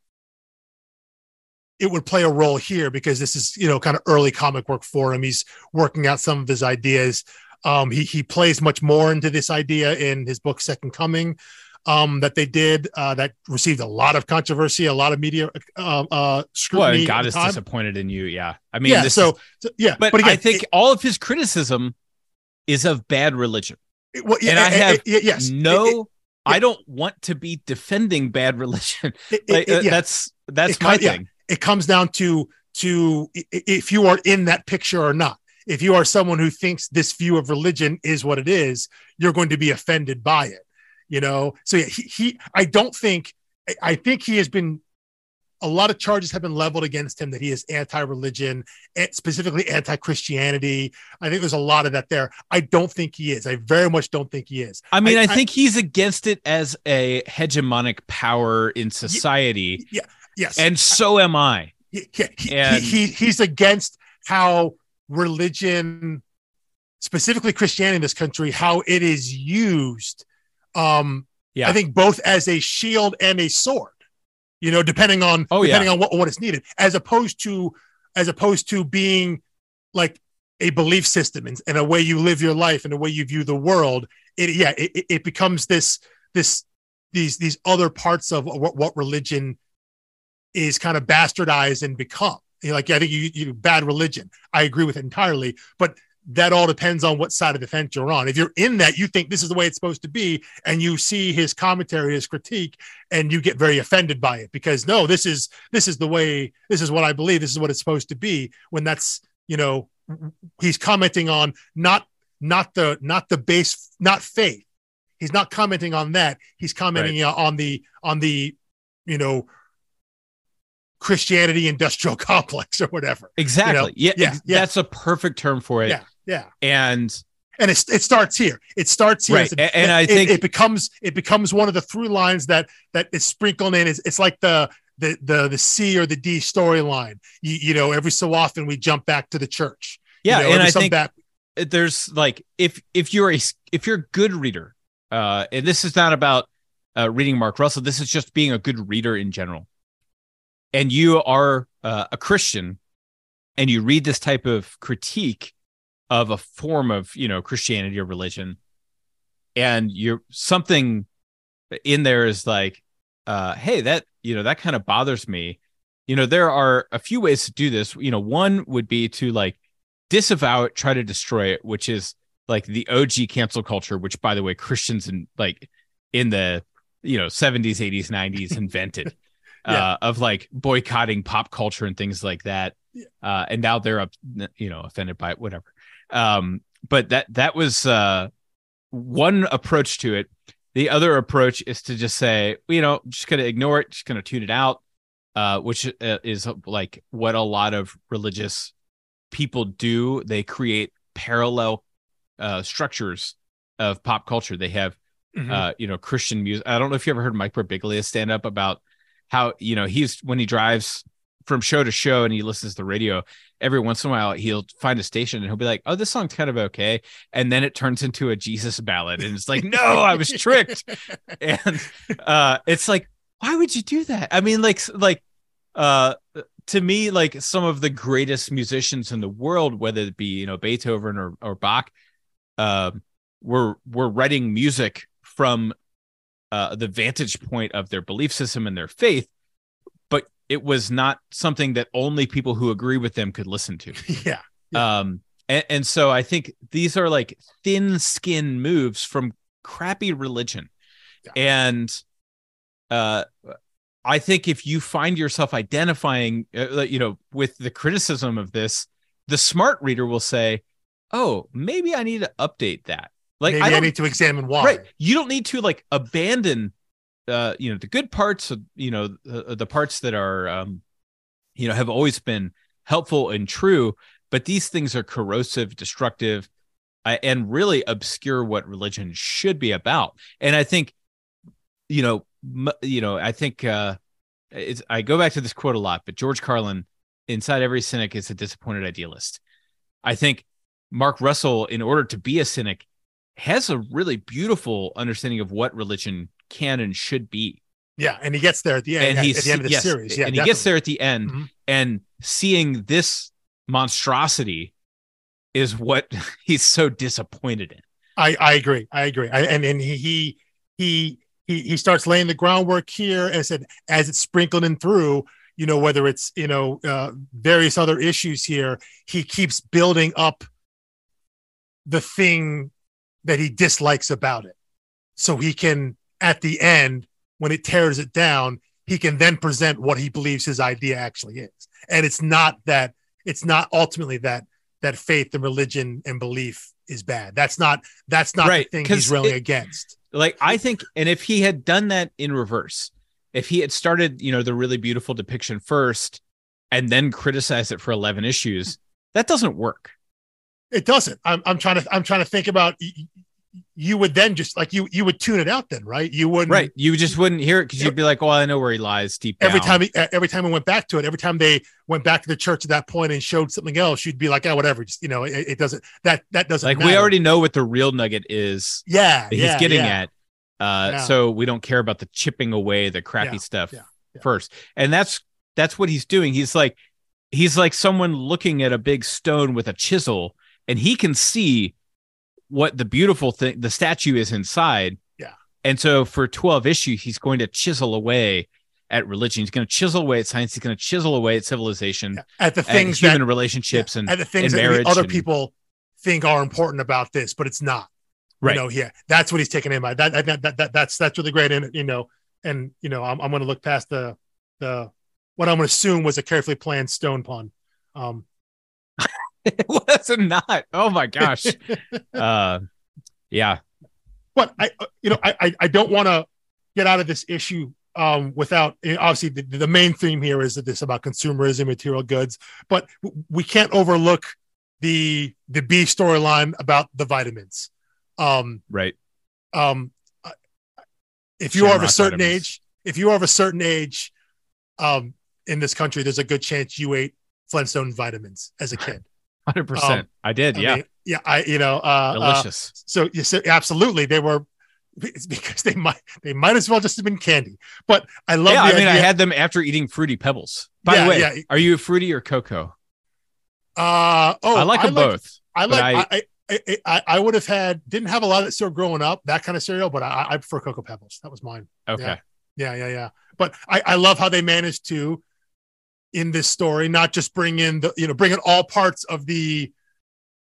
Speaker 2: it would play a role here because this is you know kind of early comic work for him. He's working out some of his ideas. Um he he plays much more into this idea in his book second coming um that they did uh that received a lot of controversy a lot of media uh, uh scrutiny
Speaker 1: and god is
Speaker 2: time.
Speaker 1: disappointed in you yeah. I mean
Speaker 2: yeah
Speaker 1: this
Speaker 2: so,
Speaker 1: is-
Speaker 2: so- yeah
Speaker 1: but,
Speaker 2: again,
Speaker 1: i think
Speaker 2: it-
Speaker 1: all of his criticism is of bad religion.
Speaker 2: It- well, yeah,
Speaker 1: and I have
Speaker 2: it- yes.
Speaker 1: No i don't want to be defending bad [LAUGHS] religion. Like, uh,
Speaker 2: yeah.
Speaker 1: that's that's my thing
Speaker 2: it comes down to to i- i- if you are in that picture or not. If you are someone who thinks this view of religion is what it is you're going to be offended by it you know? So yeah he, he i don't think I- i think he has been a lot of charges have been leveled against him that he is anti-religion eh, specifically anti-christianity. I think there's a lot of that there. I don't think he is. I very much don't think he is.
Speaker 1: I mean, I,
Speaker 2: I-
Speaker 1: think he's against it as a hegemonic power in society,
Speaker 2: yes
Speaker 1: and so am I.
Speaker 2: he, he,
Speaker 1: And-
Speaker 2: he, he's against how religion specifically christianity in this country how it is used um
Speaker 1: Yeah.
Speaker 2: i think both as a shield and a sword you know depending on
Speaker 1: Oh, yeah.
Speaker 2: depending on what, what is needed as opposed to as opposed to being like a belief system and, and a way you live your life and a way you view the world it yeah it, it- it becomes this this these these other parts of what, what religion is kind of bastardized and become. You know, like i think you, you bad religion. I agree with it entirely but that all depends on what side of the fence you're on. If you're in that you think this is the way it's supposed to be and you see his commentary his critique and you get very offended by it because no this is this is the way this is what i believe this is what it's supposed to be when that's you know he's commenting on not not the not the base not faith. He's not commenting on that. He's commenting uh, on the on the you know christianity industrial [LAUGHS] complex or whatever
Speaker 1: Exactly. yeah,
Speaker 2: yeah, yeah.
Speaker 1: That's a perfect term for it.
Speaker 2: yeah yeah
Speaker 1: And
Speaker 2: and it, it starts here it starts here
Speaker 1: Right,
Speaker 2: It's a-
Speaker 1: and I
Speaker 2: it-
Speaker 1: think-
Speaker 2: it becomes it becomes one of the through lines that that is sprinkled in it's, it's like the the the the c or the d storyline you, you know every so often we jump back to the church You
Speaker 1: yeah,
Speaker 2: know,
Speaker 1: and I think
Speaker 2: back,
Speaker 1: there's like if if you're a if you're a good reader, uh, and this is not about uh, reading Mark Russell. This is just being a good reader in general. And you are uh, a Christian, and you read this type of critique of a form of you know Christianity or religion, and you're something in there is like uh, hey, that you know that kind of bothers me. You know, there are a few ways to do this. You know, one would be to like disavow it, try to destroy it, which is like the OG cancel culture, which by the way, Christians and like in the you know 70s, 80s, 90s invented
Speaker 2: Yeah.
Speaker 1: uh, of like boycotting pop culture and things like that.
Speaker 2: Yeah.
Speaker 1: Uh, and now they're up, you know, offended by it, whatever. Um, but that that was uh, one approach to it. The other approach is to just say, you know, just gonna ignore it, just gonna tune it out, uh, which uh, is like what a lot of religious people do. They create parallel uh, structures of pop culture. They have
Speaker 2: Mhm.
Speaker 1: uh, you know, Christian music. I don't know if you ever heard Mike Birbiglia stand up about how, you know, he's when he drives from show to show and he listens to the radio, every once in a while he'll find a station and he'll be like, Oh, this song's kind of okay. And then it turns into a Jesus ballad. And it's like, no, I was tricked. [LAUGHS] And uh it's like, why would you do that? I mean, like like uh to me, like some of the greatest musicians in the world, whether it be, you know, Beethoven or, or Bach, um, were were writing music from uh, the vantage point of their belief system and their faith, but it was not something that only people who agree with them could listen to. [LAUGHS]
Speaker 2: yeah. Yeah.
Speaker 1: Um, and, and so I think these are like thin skin moves from crappy religion.
Speaker 2: Yeah.
Speaker 1: And uh, I think if you find yourself identifying, uh, you know, with the criticism of this, the smart reader will say, "Oh, maybe I need to update that." Like
Speaker 2: Maybe
Speaker 1: I
Speaker 2: I, need to examine why.
Speaker 1: right. You don't need to like abandon uh you know the good parts of you know the, the parts that are um you know have always been helpful and true but these things are corrosive destructive uh, and really obscure what religion should be about. And i think you know m- you know i think uh it's i go back to this quote a lot but george carlin inside every cynic is a disappointed idealist. I think mark russell in order to be a cynic has a really beautiful understanding of what religion can and should be.
Speaker 2: Yeah, and he gets there at the end.
Speaker 1: and
Speaker 2: at,
Speaker 1: he's
Speaker 2: at the end of the
Speaker 1: yes,
Speaker 2: series. Yeah,
Speaker 1: and he gets there at the end
Speaker 2: Mhm.
Speaker 1: and seeing this monstrosity is what [LAUGHS] he's so disappointed in.
Speaker 2: I, I agree. I agree. I, and and he he he he starts laying the groundwork here, and said as it's sprinkling through. You know whether it's you know uh, various other issues here, he keeps building up the thing that he dislikes about it, so he can at the end when it tears it down, he can then present what he believes his idea actually is, and it's not that it's not ultimately that that faith and religion and belief is bad. That's not that's not
Speaker 1: Right,
Speaker 2: the thing he's railing
Speaker 1: it-
Speaker 2: against.
Speaker 1: Like I think, and if he had done that in reverse, if he had started, you know, the really beautiful depiction first and then criticized it for 11 issues, that doesn't work.
Speaker 2: It doesn't. I'm I'm trying to I'm trying to think about you would then just like you you would tune it out then, right? You wouldn't
Speaker 1: Right. You just wouldn't hear it because you'd be like, well, I know where he lies deep down.
Speaker 2: every time he, every time we went back to it, every time they went back to the church at that point and showed something else, you'd be like, oh, whatever. Just you know, it, it doesn't that that doesn't
Speaker 1: like we already know what the real nugget is
Speaker 2: yeah
Speaker 1: that
Speaker 2: yeah,
Speaker 1: he's getting
Speaker 2: yeah.
Speaker 1: at. Uh,
Speaker 2: Yeah.
Speaker 1: so we don't care about the chipping away the crappy stuff first. And that's that's what he's doing. He's like he's like someone looking at a big stone with a chisel and he can see what the beautiful thing the statue is inside.
Speaker 2: Yeah.
Speaker 1: And so for 12 issues, he's going to chisel away at religion. He's going to chisel away at science. He's going to chisel away at civilization,
Speaker 2: Yeah. at the
Speaker 1: at
Speaker 2: things
Speaker 1: human
Speaker 2: that
Speaker 1: relationships, and
Speaker 2: at the things
Speaker 1: and
Speaker 2: that other
Speaker 1: and-
Speaker 2: people think are important about this, but it's not.
Speaker 1: right.
Speaker 2: You know, yeah, that's what he's taking in by. That, that, that, that that's that's really great. And you know, and you know, I'm I'm going to look past the the what I'm going to assume was a carefully planned stone pun. Um, [LAUGHS]
Speaker 1: it was not. Oh my gosh. [LAUGHS] uh, yeah.
Speaker 2: but I, uh, you know, I I, don't want to get out of this issue um, without eh, obviously the, the main theme here is that this about consumerism, material goods, but we can't overlook the the B storyline about the vitamins. Um,
Speaker 1: Right.
Speaker 2: um, if you are of a certain
Speaker 1: vitamins.
Speaker 2: age, if you are of a certain age, um, in this country, there's a good chance you ate Flintstone vitamins as a [LAUGHS] kid.
Speaker 1: Hundred percent. I did.
Speaker 2: I
Speaker 1: yeah.
Speaker 2: mean, yeah, I, you know, uh, uh,
Speaker 1: Delicious.
Speaker 2: so you said absolutely they were it's because they might they might as well just have been candy. But I love
Speaker 1: yeah. I mean, I had them after eating fruity pebbles. By
Speaker 2: Yeah,
Speaker 1: the way,
Speaker 2: yeah.
Speaker 1: are you a fruity or cocoa?
Speaker 2: uh oh
Speaker 1: I like them both.
Speaker 2: I like I, I, I I would have had didn't have a lot of cereal growing up, that kind of cereal, but I, I prefer Cocoa Pebbles. That was mine.
Speaker 1: Okay.
Speaker 2: Yeah. Yeah, yeah, yeah. But I, I love how they managed to, in this story, not just bring in the, you know, bring in all parts of the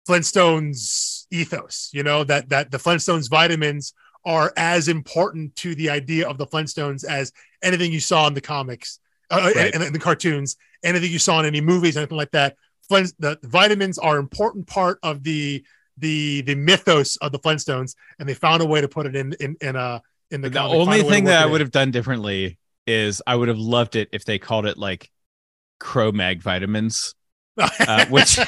Speaker 2: Flintstones ethos, you know, that, that the Flintstones vitamins are as important to the idea of the Flintstones as anything you saw in the comics uh, right. and, and, the cartoons, anything you saw in any movies, anything like that. Flint, the, vitamins are an important part of the the the mythos of the Flintstones, and they found a way to put it in in in a in the.
Speaker 1: The only thing that I would have done differently is I would have loved it if they called it like Cro-Mag vitamins. [LAUGHS] uh, which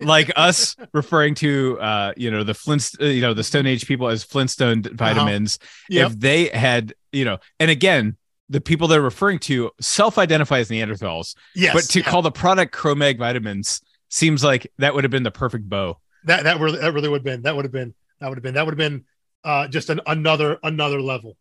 Speaker 1: like us referring to uh you know the flint uh, you know the stone age people as flintstone uh-huh. vitamins uh-huh. yep. if they had you know and again the people they're referring to self-identify as neanderthals yes but to yeah. call the product Cro-Mag vitamins seems like that would have been the perfect bow
Speaker 2: that that really that really would have been that would have been that would have been that would have been uh just an, another another level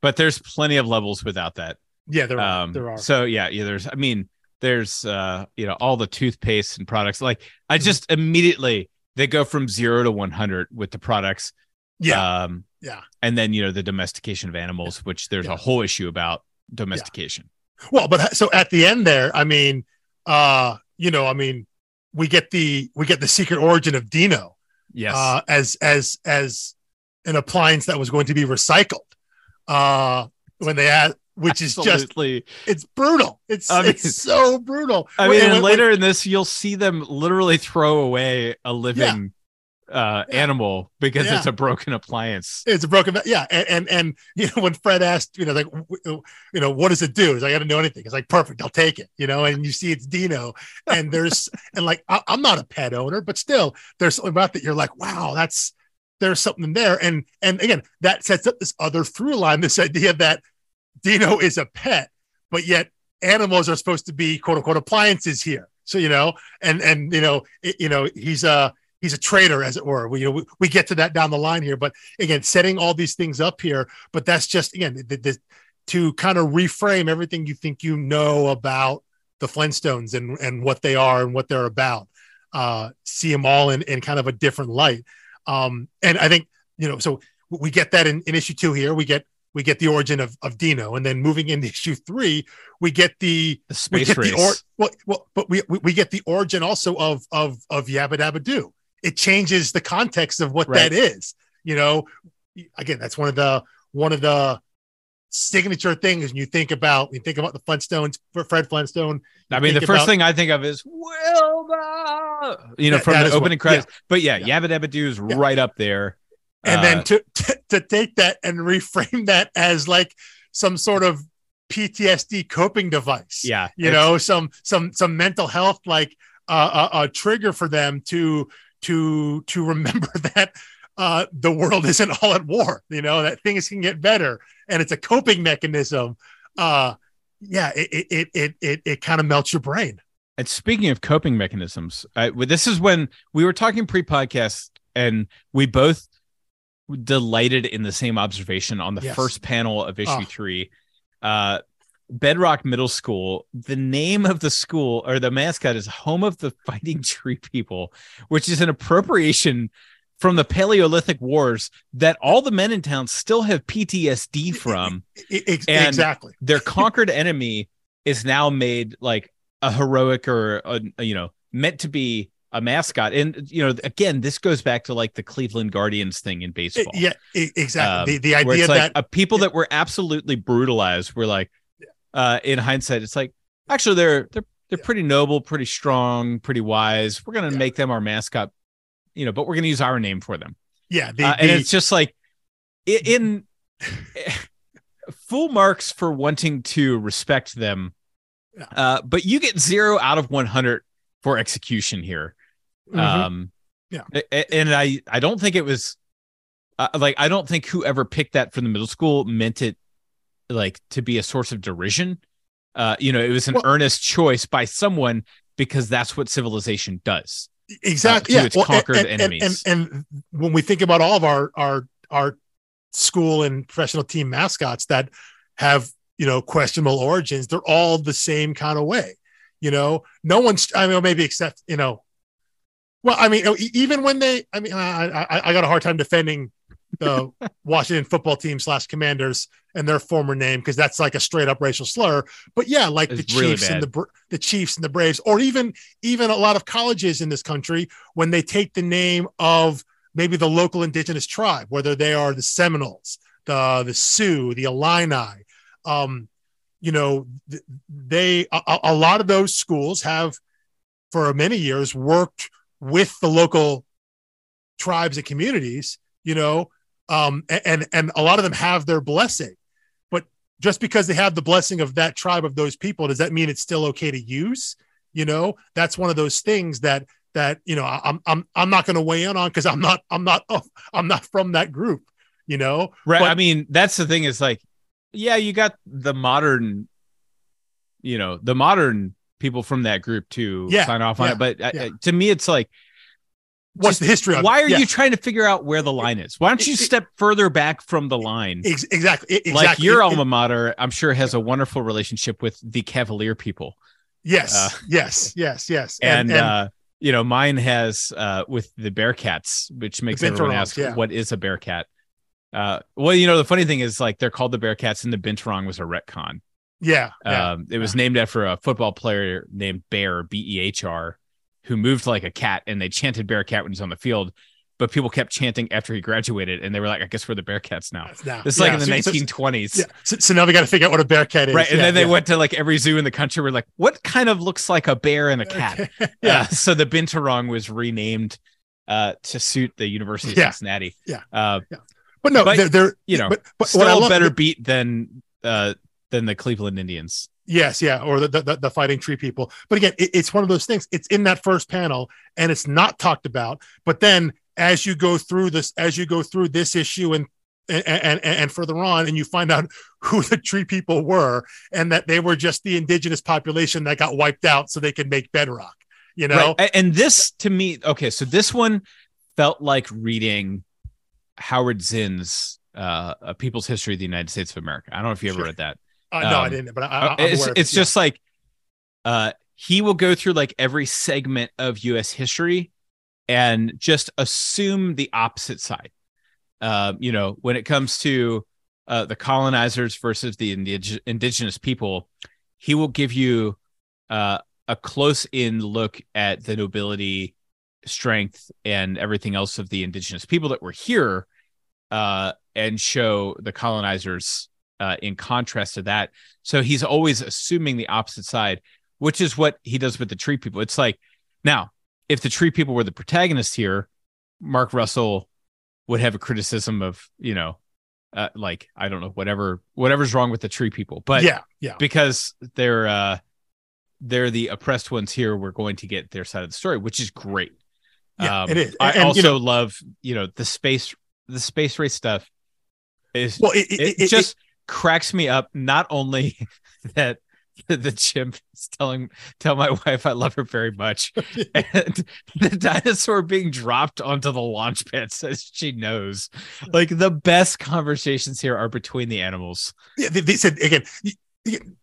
Speaker 1: but there's plenty of levels without that.
Speaker 2: Yeah, there are. Um, there are.
Speaker 1: So yeah, yeah. There's. I mean, there's uh, you know, all the toothpaste and products. Like I mm-hmm. just immediately they go from zero to one hundred with the products.
Speaker 2: Yeah. Um, yeah.
Speaker 1: And then you know the domestication of animals, yeah. which there's yeah. a whole issue about domestication.
Speaker 2: Yeah. Well, but so at the end there, I mean, uh, you know, I mean, we get the we get the secret origin of Dino.
Speaker 1: Yes.
Speaker 2: Uh, as as as an appliance that was going to be recycled uh, when they had, which is Absolutely. just it's brutal. It's I mean, it's so brutal.
Speaker 1: I mean, and, and later in this, you'll see them literally throw away a living yeah. uh, yeah. animal because yeah. it's a broken appliance.
Speaker 2: It's a broken, yeah. And, and, and you know when Fred asked, you know, like you know, what does it do? Is like I got to know anything. It's like perfect. I'll take it. You know, and you see it's Dino, and there's [LAUGHS] and like I, I'm not a pet owner, but still, there's something about that. You're like, wow, that's there's something there. And and again, that sets up this other through line, this idea that Dino is a pet, but yet animals are supposed to be quote unquote appliances here. So you know, and and you know, it, you know, he's a he's a traitor, as it were. We you know we, we, get to that down the line here, but again, setting all these things up here. But that's just again the, the, to kind of reframe everything you think you know about the Flintstones and and what they are and what they're about. Uh, see them all in in kind of a different light. Um, and I think you know, so we get that in, in issue two here. We get we get the origin of, of Dino, and then moving into [LAUGHS] issue three, we get the,
Speaker 1: the space race. The or,
Speaker 2: well, well, but we, we we get the origin also of of of Yabba Dabba Doo. It changes the context of what right. that is. You know, again, that's one of the one of the signature things when you think about you think about the Flintstones for Fred Flintstone.
Speaker 1: I mean, the first about, thing I think of is Wilma, you know, that, from that the opening credits. Yeah. But yeah, yeah. Yabba Dabba Doo is yeah. right up there.
Speaker 2: And uh, then to, to to take that and reframe that as like some sort of PTSD coping device.
Speaker 1: Yeah,
Speaker 2: you know, some some some mental health like uh, a, a trigger for them to to to remember [LAUGHS] that uh, the world isn't all at war. You know that things can get better, and it's a coping mechanism. Uh, yeah, it it it it it kind of melts your brain.
Speaker 1: And speaking of coping mechanisms, I, this is when we were talking pre-podcast, and we both delighted in the same observation on the yes. first panel of issue oh. three. Uh, Bedrock Middle School. The name of the school or the mascot is Home of the Fighting [LAUGHS] Tree People, which is an appropriation from the Paleolithic Wars that all the men in town still have PTSD from.
Speaker 2: exactly.
Speaker 1: their [LAUGHS] conquered enemy is now made like a heroic or a, a, you know meant to be a mascot. And you know, again, this goes back to like the Cleveland Guardians thing in baseball.
Speaker 2: Yeah, exactly. Um, the, the idea
Speaker 1: that
Speaker 2: like
Speaker 1: people that were absolutely brutalized were like, uh, in hindsight, it's like actually they're they're they're yeah. pretty noble, pretty strong, pretty wise. We're gonna yeah. make them our mascot you know, but we're going to use our name for them.
Speaker 2: Yeah,
Speaker 1: the, uh, and it's just like in, [LAUGHS] full marks for wanting to respect them, yeah. uh, but you get zero out of one hundred for execution here. Mm-hmm. Um, yeah, and I I don't think it was uh, like I don't think whoever picked that from the middle school meant it like to be a source of derision. Uh, you know, it was an well, earnest choice by someone because that's what civilization does
Speaker 2: exactly
Speaker 1: uh, yeah. its well, conquered and, enemies.
Speaker 2: And, and, and when we think about all of our our our school and professional team mascots that have you know questionable origins, they're all the same kind of way. You know, no one's. I mean, maybe except you know. Well, I mean, even when they, I mean, I, I, I got a hard time defending the [LAUGHS] Washington football team slash Commanders and their former name because that's like a straight up racial slur. But yeah, like
Speaker 1: It's
Speaker 2: the
Speaker 1: really
Speaker 2: Chiefs and the the Chiefs and the Braves, or even even a lot of colleges in this country when they take the name of maybe the local indigenous tribe, whether they are the Seminoles, the the Sioux, the Illini. Um, you know, they a- a lot of those schools have for many years worked with the local tribes and communities you know um and and a lot of them have their blessing but just because they have the blessing of that tribe of those people does that mean it's still okay to use you know that's one of those things that that you know i'm i'm i'm not going to weigh in on because i'm not i'm not i'm not from that group you know
Speaker 1: Right.
Speaker 2: But-
Speaker 1: I mean, that's the thing is like, yeah, you got the modern, you know, the modern people from that group to
Speaker 2: Yeah,
Speaker 1: sign off on
Speaker 2: yeah,
Speaker 1: it. But uh,
Speaker 2: yeah.
Speaker 1: uh, to me, it's like,
Speaker 2: what's the history of
Speaker 1: why are you trying to figure out where the line is? Why don't you
Speaker 2: It- it-
Speaker 1: step further back from the line?
Speaker 2: ex- exactly exactly
Speaker 1: Like your
Speaker 2: It-
Speaker 1: alma mater, I'm sure has a wonderful relationship with the Cavalier people.
Speaker 2: yes
Speaker 1: uh,
Speaker 2: yes yes yes
Speaker 1: and, uh you know mine has uh with the bearcats which makes everyone ask what is a bearcat uh well you know the funny thing is like they're called the bearcats and the binturong was a retcon
Speaker 2: yeah, yeah.
Speaker 1: um it was named after a football player named bear b-e-h-r who moved like a cat and they chanted bearcat when he's on the field but people kept chanting after he graduated and they were like i guess we're the bearcats now
Speaker 2: now.
Speaker 1: it's like in the
Speaker 2: so- so-
Speaker 1: 1920s
Speaker 2: yeah. So, so now we got to figure out what a bearcat is
Speaker 1: right and
Speaker 2: Yeah,
Speaker 1: then they
Speaker 2: yeah.
Speaker 1: went to like every zoo in the country were like what kind of looks like a bear and a cat [LAUGHS]
Speaker 2: yeah
Speaker 1: uh, so the Binturong was renamed uh, to suit the University of
Speaker 2: Yeah.
Speaker 1: Cincinnati.
Speaker 2: Yeah.
Speaker 1: Uh,
Speaker 2: but no
Speaker 1: but,
Speaker 2: they're, they're
Speaker 1: you know,
Speaker 2: but, but
Speaker 1: still
Speaker 2: what I
Speaker 1: a
Speaker 2: love,
Speaker 1: better beat than uh, than the Cleveland Indians.
Speaker 2: Yes, yeah, or the, the the fighting tree people. But again, it, it's one of those things. It's in that first panel, and it's not talked about. But then, as you go through this, as you go through this issue and and and, and further on, and you find out [LAUGHS] who the tree people were, and that they were just the indigenous population that got wiped out so they could make bedrock. You know,
Speaker 1: Right. And this to me, okay, so this one felt like reading Howard Zinn's uh, A People's History of the United States of America. I don't know if you ever
Speaker 2: Sure.
Speaker 1: read that.
Speaker 2: Uh, no, I
Speaker 1: um,
Speaker 2: didn't. But I,
Speaker 1: Uh,
Speaker 2: I, I'm
Speaker 1: it's
Speaker 2: aware of
Speaker 1: it's
Speaker 2: yeah.
Speaker 1: just like uh he will go through like every segment of US history and just assume the opposite side. Um, you know, when it comes to uh the colonizers versus the indig- indigenous people, he will give you uh a close in look at the nobility, strength, and everything else of the indigenous people that were here, uh, and show the colonizers uh, in contrast to that. So he's always assuming the opposite side, which is what he does with the tree people. It's like now, if the tree people were the protagonists here, Mark Russell would have a criticism of, you know, uh, like I don't know, whatever, whatever's wrong with the tree people, but
Speaker 2: yeah, yeah,
Speaker 1: because they're uh they're the oppressed ones here we're going to get their side of the story which is great
Speaker 2: Yeah,
Speaker 1: um,
Speaker 2: it is.
Speaker 1: i
Speaker 2: And, you
Speaker 1: also
Speaker 2: know-
Speaker 1: love you know the space the space race stuff is
Speaker 2: well, it, it,
Speaker 1: it,
Speaker 2: it-
Speaker 1: just cracks me up not only [LAUGHS] that the chimp is telling tell my [LAUGHS] wife i love her very much [LAUGHS] and the dinosaur being dropped onto the launch pad says she knows like the best conversations here are between the animals
Speaker 2: Yeah, they, they said again, you, you-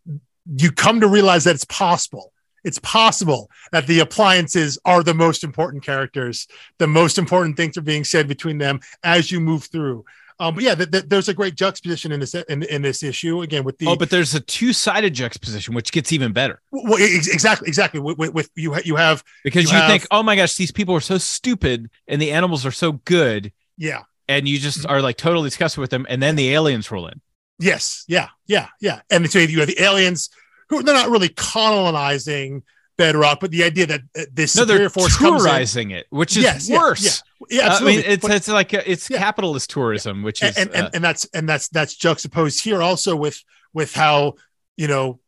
Speaker 2: you come to realize that it's possible. It's possible that the appliances are the most important characters. The most important things are being said between them as you move through. Um, but yeah, th- th- there's a great juxtaposition in this in, in this issue again with the
Speaker 1: oh but there's a two-sided juxtaposition which gets even better.
Speaker 2: Well, ex- exactly exactly. With, with, with you you have
Speaker 1: because
Speaker 2: You
Speaker 1: you,
Speaker 2: have-
Speaker 1: think, oh my gosh, these people are so stupid and the animals are so good,
Speaker 2: yeah.
Speaker 1: And you just are like totally disgusted with them, and then the aliens roll in.
Speaker 2: Yes, yeah, yeah, yeah. And so you have the aliens who they're not really colonizing Bedrock, but the idea that uh, this
Speaker 1: No, they're
Speaker 2: force comes in.
Speaker 1: it, which is
Speaker 2: Yes, yeah,
Speaker 1: worse.
Speaker 2: Yeah,
Speaker 1: Uh, I mean, it's
Speaker 2: But-
Speaker 1: it's like a, it's
Speaker 2: Yeah.
Speaker 1: capitalist tourism, which is
Speaker 2: and, and,
Speaker 1: uh,
Speaker 2: and that's and that's that's juxtaposed here also with with how you know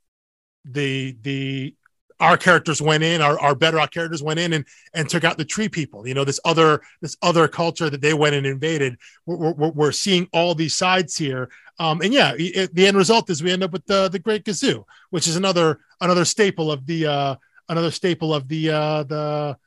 Speaker 2: the the our characters went in our, our bedrock characters went in and and took out the tree people you know this other this other culture that they went and invaded we're, we're, we're seeing all these sides here um and yeah it, the end result is we end up with the the great Gazoo, which is another another staple of the uh another staple of the uh the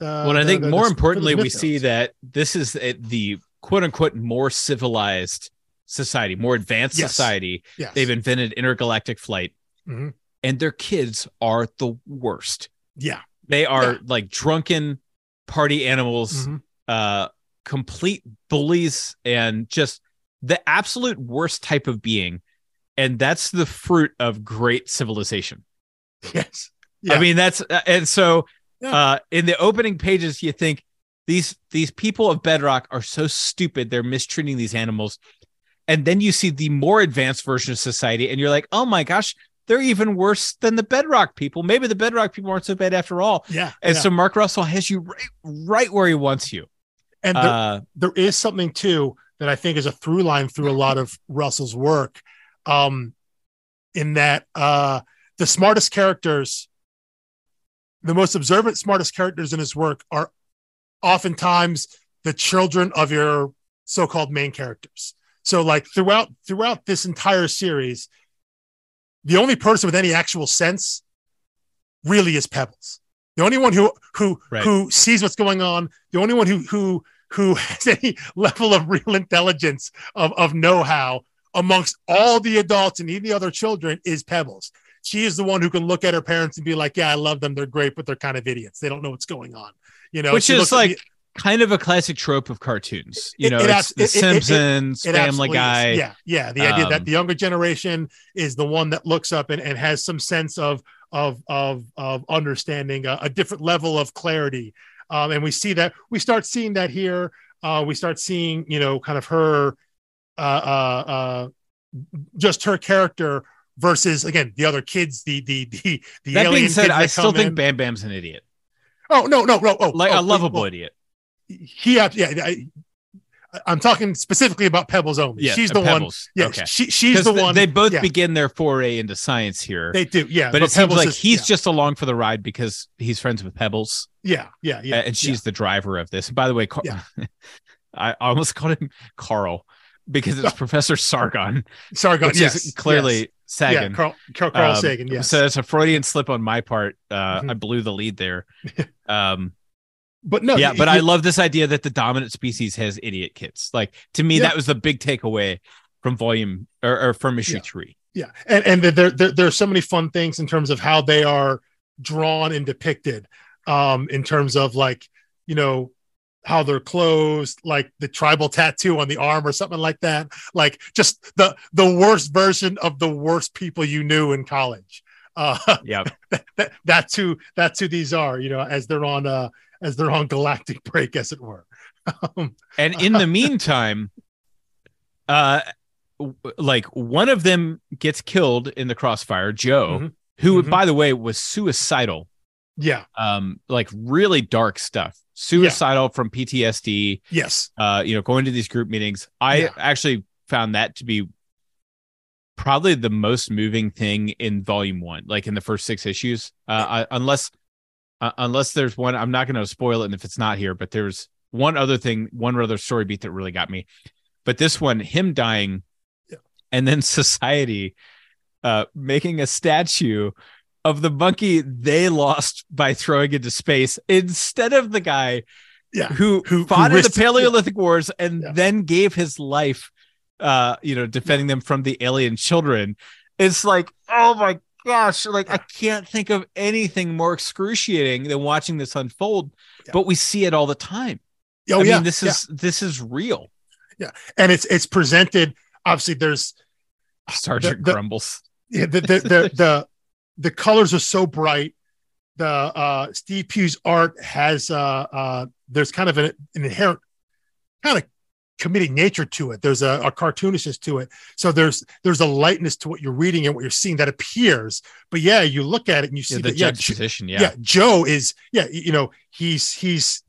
Speaker 2: the
Speaker 1: well, I think
Speaker 2: the-
Speaker 1: more importantly, we see that this is the quote unquote more civilized society, more advanced
Speaker 2: Yes.
Speaker 1: society.
Speaker 2: yes.
Speaker 1: They've invented intergalactic flight,
Speaker 2: Mhm.
Speaker 1: and their kids are the worst.
Speaker 2: yeah
Speaker 1: They are
Speaker 2: Yeah.
Speaker 1: like drunken party animals.
Speaker 2: Mhm.
Speaker 1: uh complete bullies and just the absolute worst type of being. And that's the fruit of great civilization.
Speaker 2: Yes.
Speaker 1: I mean, that's uh, and so
Speaker 2: Yeah.
Speaker 1: uh in the opening pages, you think these these people of Bedrock are so stupid, they're mistreating these animals. And then you see the more advanced version of society, and you're like, oh my gosh, they're even worse than the Bedrock people. Maybe the Bedrock people aren't so bad after all.
Speaker 2: yeah.
Speaker 1: And
Speaker 2: yeah.
Speaker 1: so Mark Russell has you right, right where he wants you.
Speaker 2: and there,
Speaker 1: Uh,
Speaker 2: there is something too that I think is a through line through a lot of Russell's work. Um, in that uh the smartest characters, the most observant, smartest characters in his work are oftentimes the children of your so-called main characters. So like throughout throughout this entire series, the only person with any actual sense really is Pebbles. The only one who who
Speaker 1: Right.
Speaker 2: who sees what's going on, the only one who who who [LAUGHS] has any level of real intelligence of, of know-how amongst all the adults and even the other children is Pebbles. She is the one who can look at her parents and be like, "Yeah, I love them. They're great, but they're kind of idiots. They don't know what's going on." You know,
Speaker 1: which is like
Speaker 2: the-
Speaker 1: kind of a classic trope of cartoons. You
Speaker 2: It-
Speaker 1: know,
Speaker 2: it
Speaker 1: it's
Speaker 2: abs-
Speaker 1: The
Speaker 2: it- it- it- it-
Speaker 1: Simpsons,
Speaker 2: it
Speaker 1: Family Guy.
Speaker 2: is. Yeah, yeah. The idea that
Speaker 1: Um,
Speaker 2: the younger generation is the one that looks up and, and has some sense of of of of understanding a, a different level of clarity. Um, and we see that we start seeing that here. Uh, we start seeing, you know, kind of her, uh, uh, uh, just her character versus again the other kids, the the the the
Speaker 1: That
Speaker 2: alien
Speaker 1: being said, I still think
Speaker 2: in.
Speaker 1: Bam Bam's an idiot,
Speaker 2: Oh no no no! Oh,
Speaker 1: like
Speaker 2: oh,
Speaker 1: a oh, lovable
Speaker 2: well,
Speaker 1: idiot.
Speaker 2: he yeah I, i'm talking specifically about pebbles only
Speaker 1: Yeah,
Speaker 2: she's the one yeah
Speaker 1: okay.
Speaker 2: she, she's the one
Speaker 1: They both
Speaker 2: yeah,
Speaker 1: begin their foray into science here,
Speaker 2: they do yeah
Speaker 1: but, it seems like
Speaker 2: is-
Speaker 1: he's
Speaker 2: yeah,
Speaker 1: just along for the ride because he's friends with Pebbles,
Speaker 2: yeah yeah yeah
Speaker 1: and she's the driver of this. And by the way, Car-. [LAUGHS] I almost called him Carl because it's [LAUGHS] Professor Sargon.
Speaker 2: Sargon yes
Speaker 1: is clearly
Speaker 2: yes.
Speaker 1: Sagan.
Speaker 2: yeah carl carl, carl
Speaker 1: Um,
Speaker 2: sagan yes
Speaker 1: So it's a Freudian slip on my part. Uh,
Speaker 2: Mhm.
Speaker 1: I blew the lead there. [LAUGHS] Um,
Speaker 2: but no
Speaker 1: yeah, but I love this idea that the dominant species has idiot kids. Like to me,
Speaker 2: Yeah.
Speaker 1: that was the big takeaway from volume or, or from issue
Speaker 2: Yeah.
Speaker 1: three.
Speaker 2: yeah and and there, there there's so many fun things in terms of how they are drawn and depicted um in terms of like you know how they're closed like the tribal tattoo on the arm or something like that like just the the worst version of the worst people you knew in college [LAUGHS] uh
Speaker 1: Yeah,
Speaker 2: that, that's who that's who these are you know as they're on uh as they're on galactic [LAUGHS] break as it were [LAUGHS] um,
Speaker 1: and in the meantime, uh, w- like one of them gets killed in the crossfire. Joe,
Speaker 2: Mhm.
Speaker 1: who
Speaker 2: Mhm.
Speaker 1: by the way was suicidal.
Speaker 2: Yeah
Speaker 1: Um, like really dark stuff. Suicidal from PTSD.
Speaker 2: yes
Speaker 1: uh, you know, going to these group meetings. I
Speaker 2: Yeah.
Speaker 1: actually found that to be probably the most moving thing in volume one, like in the first six issues. Uh, I, unless, uh, unless there's one, I'm not going to spoil it. And if it's not here, but there's one other thing, one other story beat that really got me. But this one, him dying,
Speaker 2: Yeah.
Speaker 1: and then [LAUGHS] society uh, making a statue of the monkey they lost by throwing into space instead of the guy
Speaker 2: yeah
Speaker 1: who,
Speaker 2: Who- who
Speaker 1: fought in the Paleolithic Wars and
Speaker 2: Yeah.
Speaker 1: then gave his life, uh, you know, defending them from the alien children. It's like, oh my gosh, like I can't think of anything more excruciating than watching this unfold.
Speaker 2: Yeah.
Speaker 1: But we see it all the time.
Speaker 2: oh
Speaker 1: I
Speaker 2: yeah
Speaker 1: mean, this is this is real. Yeah.
Speaker 2: And it's it's presented obviously there's
Speaker 1: Sergeant
Speaker 2: the-
Speaker 1: Grumbles.
Speaker 2: yeah, the, the, the, the, the colors are so bright. The uh, Steve Pugh's art has uh, uh, there's kind of an, an inherent kind of comedic nature to it. There's a, a cartoonishness to it. So there's there's a lightness to what you're reading and what you're seeing that appears. But yeah, you look at it and you see
Speaker 1: Yeah, the
Speaker 2: that yeah,
Speaker 1: juxtaposition.
Speaker 2: yeah.
Speaker 1: Yeah.
Speaker 2: Joe is yeah, you know, he's he's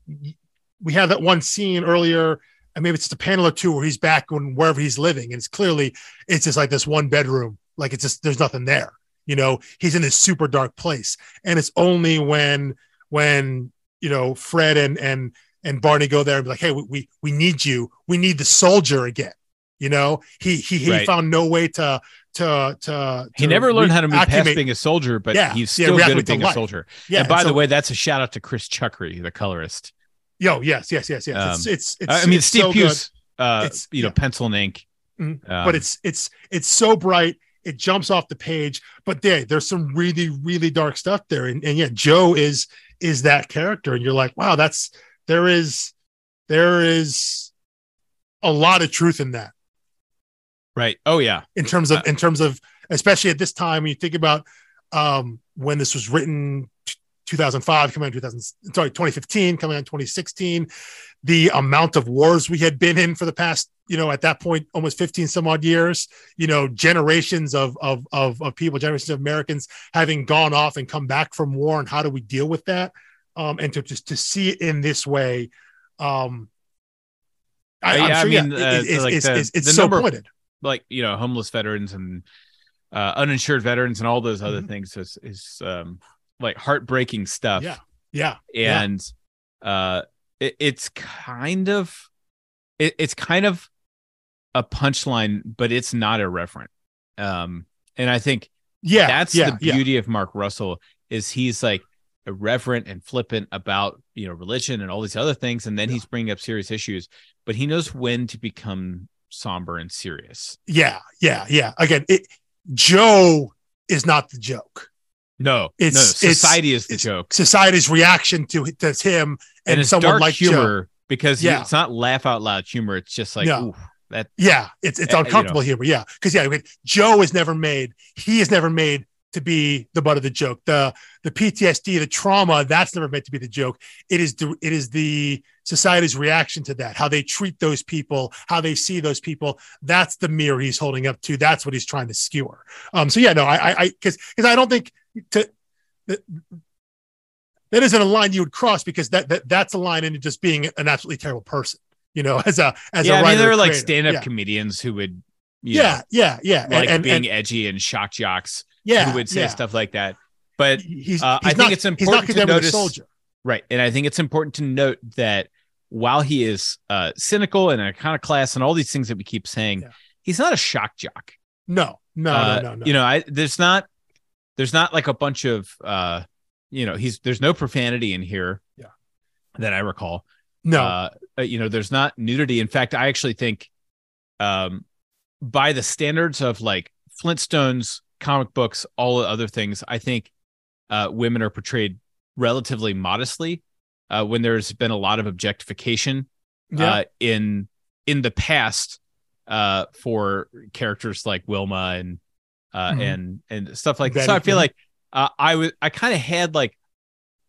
Speaker 2: we have that one scene earlier, and maybe it's just a panel or two where he's back when wherever he's living, and it's clearly it's just like this one bedroom, like it's just there's nothing there. You know, he's in this super dark place, and it's only when when you know Fred and and and Barney go there and be like, hey, we we, we need you, we need the soldier again. You know, he he he
Speaker 1: Right.
Speaker 2: found no way to to to.
Speaker 1: He never learned how to move past being a soldier, but
Speaker 2: Yeah,
Speaker 1: he's
Speaker 2: yeah,
Speaker 1: still good at being a soldier.
Speaker 2: Yeah,
Speaker 1: and by
Speaker 2: so-
Speaker 1: the way, that's a shout out to Chris Chuckry the colorist.
Speaker 2: Yo, yes, yes, yes, yes. it's,
Speaker 1: Um,
Speaker 2: it's, it's,
Speaker 1: I mean,
Speaker 2: it's
Speaker 1: Steve
Speaker 2: so
Speaker 1: uh,
Speaker 2: It's-
Speaker 1: you know,
Speaker 2: yeah.
Speaker 1: pencil and ink.
Speaker 2: Mhm.
Speaker 1: Um,
Speaker 2: but it's it's it's so bright, it jumps off the page. But there, there's some really, really dark stuff there, and, and yeah, Joe is is that character, and you're like, wow, that's there is there is a lot of truth in that.
Speaker 1: Right. Oh yeah.
Speaker 2: In terms of in terms of especially at this time when you think about um when this was written 2005 coming out 2000 sorry 2015 coming out 2016 the amount of wars we had been in for the past you know at that point almost 15 some odd years you know generations of of of, of people generations of americans having gone off and come back from war and how do we deal with that? Um and to just to see it in this way um
Speaker 1: I, yeah, sure, I mean, yeah, uh,
Speaker 2: it's,
Speaker 1: like
Speaker 2: it's,
Speaker 1: the,
Speaker 2: it's, it's
Speaker 1: the
Speaker 2: so
Speaker 1: number,
Speaker 2: pointed.
Speaker 1: like you know, homeless veterans and uh, uninsured veterans and all those other
Speaker 2: Mhm.
Speaker 1: things is, is um, like heartbreaking stuff.
Speaker 2: yeah. Yeah. Yeah.
Speaker 1: and uh it, it's kind of it, it's kind of a punchline but it's not irreverent. Um and i think
Speaker 2: yeah.
Speaker 1: that's
Speaker 2: yeah,
Speaker 1: the
Speaker 2: yeah.
Speaker 1: beauty of mark russell is he's like irreverent and flippant about you know religion and all these other things and then
Speaker 2: Yeah.
Speaker 1: he's bringing up serious issues but he knows when to become somber and serious.
Speaker 2: Yeah. Yeah. Yeah. Again it joe is not the joke
Speaker 1: no
Speaker 2: It's-
Speaker 1: no
Speaker 2: it's-
Speaker 1: society is the
Speaker 2: it's
Speaker 1: joke
Speaker 2: society's reaction to to him and,
Speaker 1: and, it's
Speaker 2: someone like
Speaker 1: humor
Speaker 2: Joe.
Speaker 1: because
Speaker 2: Yeah.
Speaker 1: it's not laugh out loud humor it's just like
Speaker 2: No.
Speaker 1: ooh, that
Speaker 2: Yeah, it's it's
Speaker 1: Uh, you know.
Speaker 2: uncomfortable humor. Yeah, because yeah, Joe is never made. He is never made to be the butt of the joke. The the PTSD, the trauma, that's never meant to be the joke. It is the it is the society's reaction to that. How they treat those people, how they see those people. That's the mirror he's holding up to. That's what he's trying to skewer. Um. So yeah, no, I I because because I don't think to. That, that isn't a line you would cross because that, that that's a line into just being an absolutely terrible person, you know, [LAUGHS] as a as
Speaker 1: yeah,
Speaker 2: a
Speaker 1: I mean, there are like stand-up
Speaker 2: Yeah.
Speaker 1: comedians who would, you
Speaker 2: yeah, yeah, yeah,
Speaker 1: like
Speaker 2: and,
Speaker 1: being
Speaker 2: and,
Speaker 1: edgy and shock jocks
Speaker 2: yeah,
Speaker 1: who would say
Speaker 2: yeah.
Speaker 1: stuff like that. But
Speaker 2: He's,
Speaker 1: uh, I think
Speaker 2: not,
Speaker 1: it's
Speaker 2: he's not
Speaker 1: important to notice-
Speaker 2: soldier.
Speaker 1: right, and I think it's important to note that while he is uh, cynical and iconoclast and all these things that we keep saying,
Speaker 2: Yeah.
Speaker 1: he's not a shock jock.
Speaker 2: No, no,
Speaker 1: Uh,
Speaker 2: no, no, no.
Speaker 1: You know, I there's not there's not like a bunch of uh, you know, he's there's no profanity in here.
Speaker 2: Yeah.
Speaker 1: That I recall.
Speaker 2: no,
Speaker 1: uh, uh, you know there's not nudity in fact i actually think um by the standards of like flintstones comic books all the other things i think uh women are portrayed relatively modestly uh when there's been a lot of objectification
Speaker 2: yeah,
Speaker 1: uh in in the past uh for characters like wilma and uh
Speaker 2: Mhm.
Speaker 1: and and stuff like that so i feel like uh, i was i kind of had like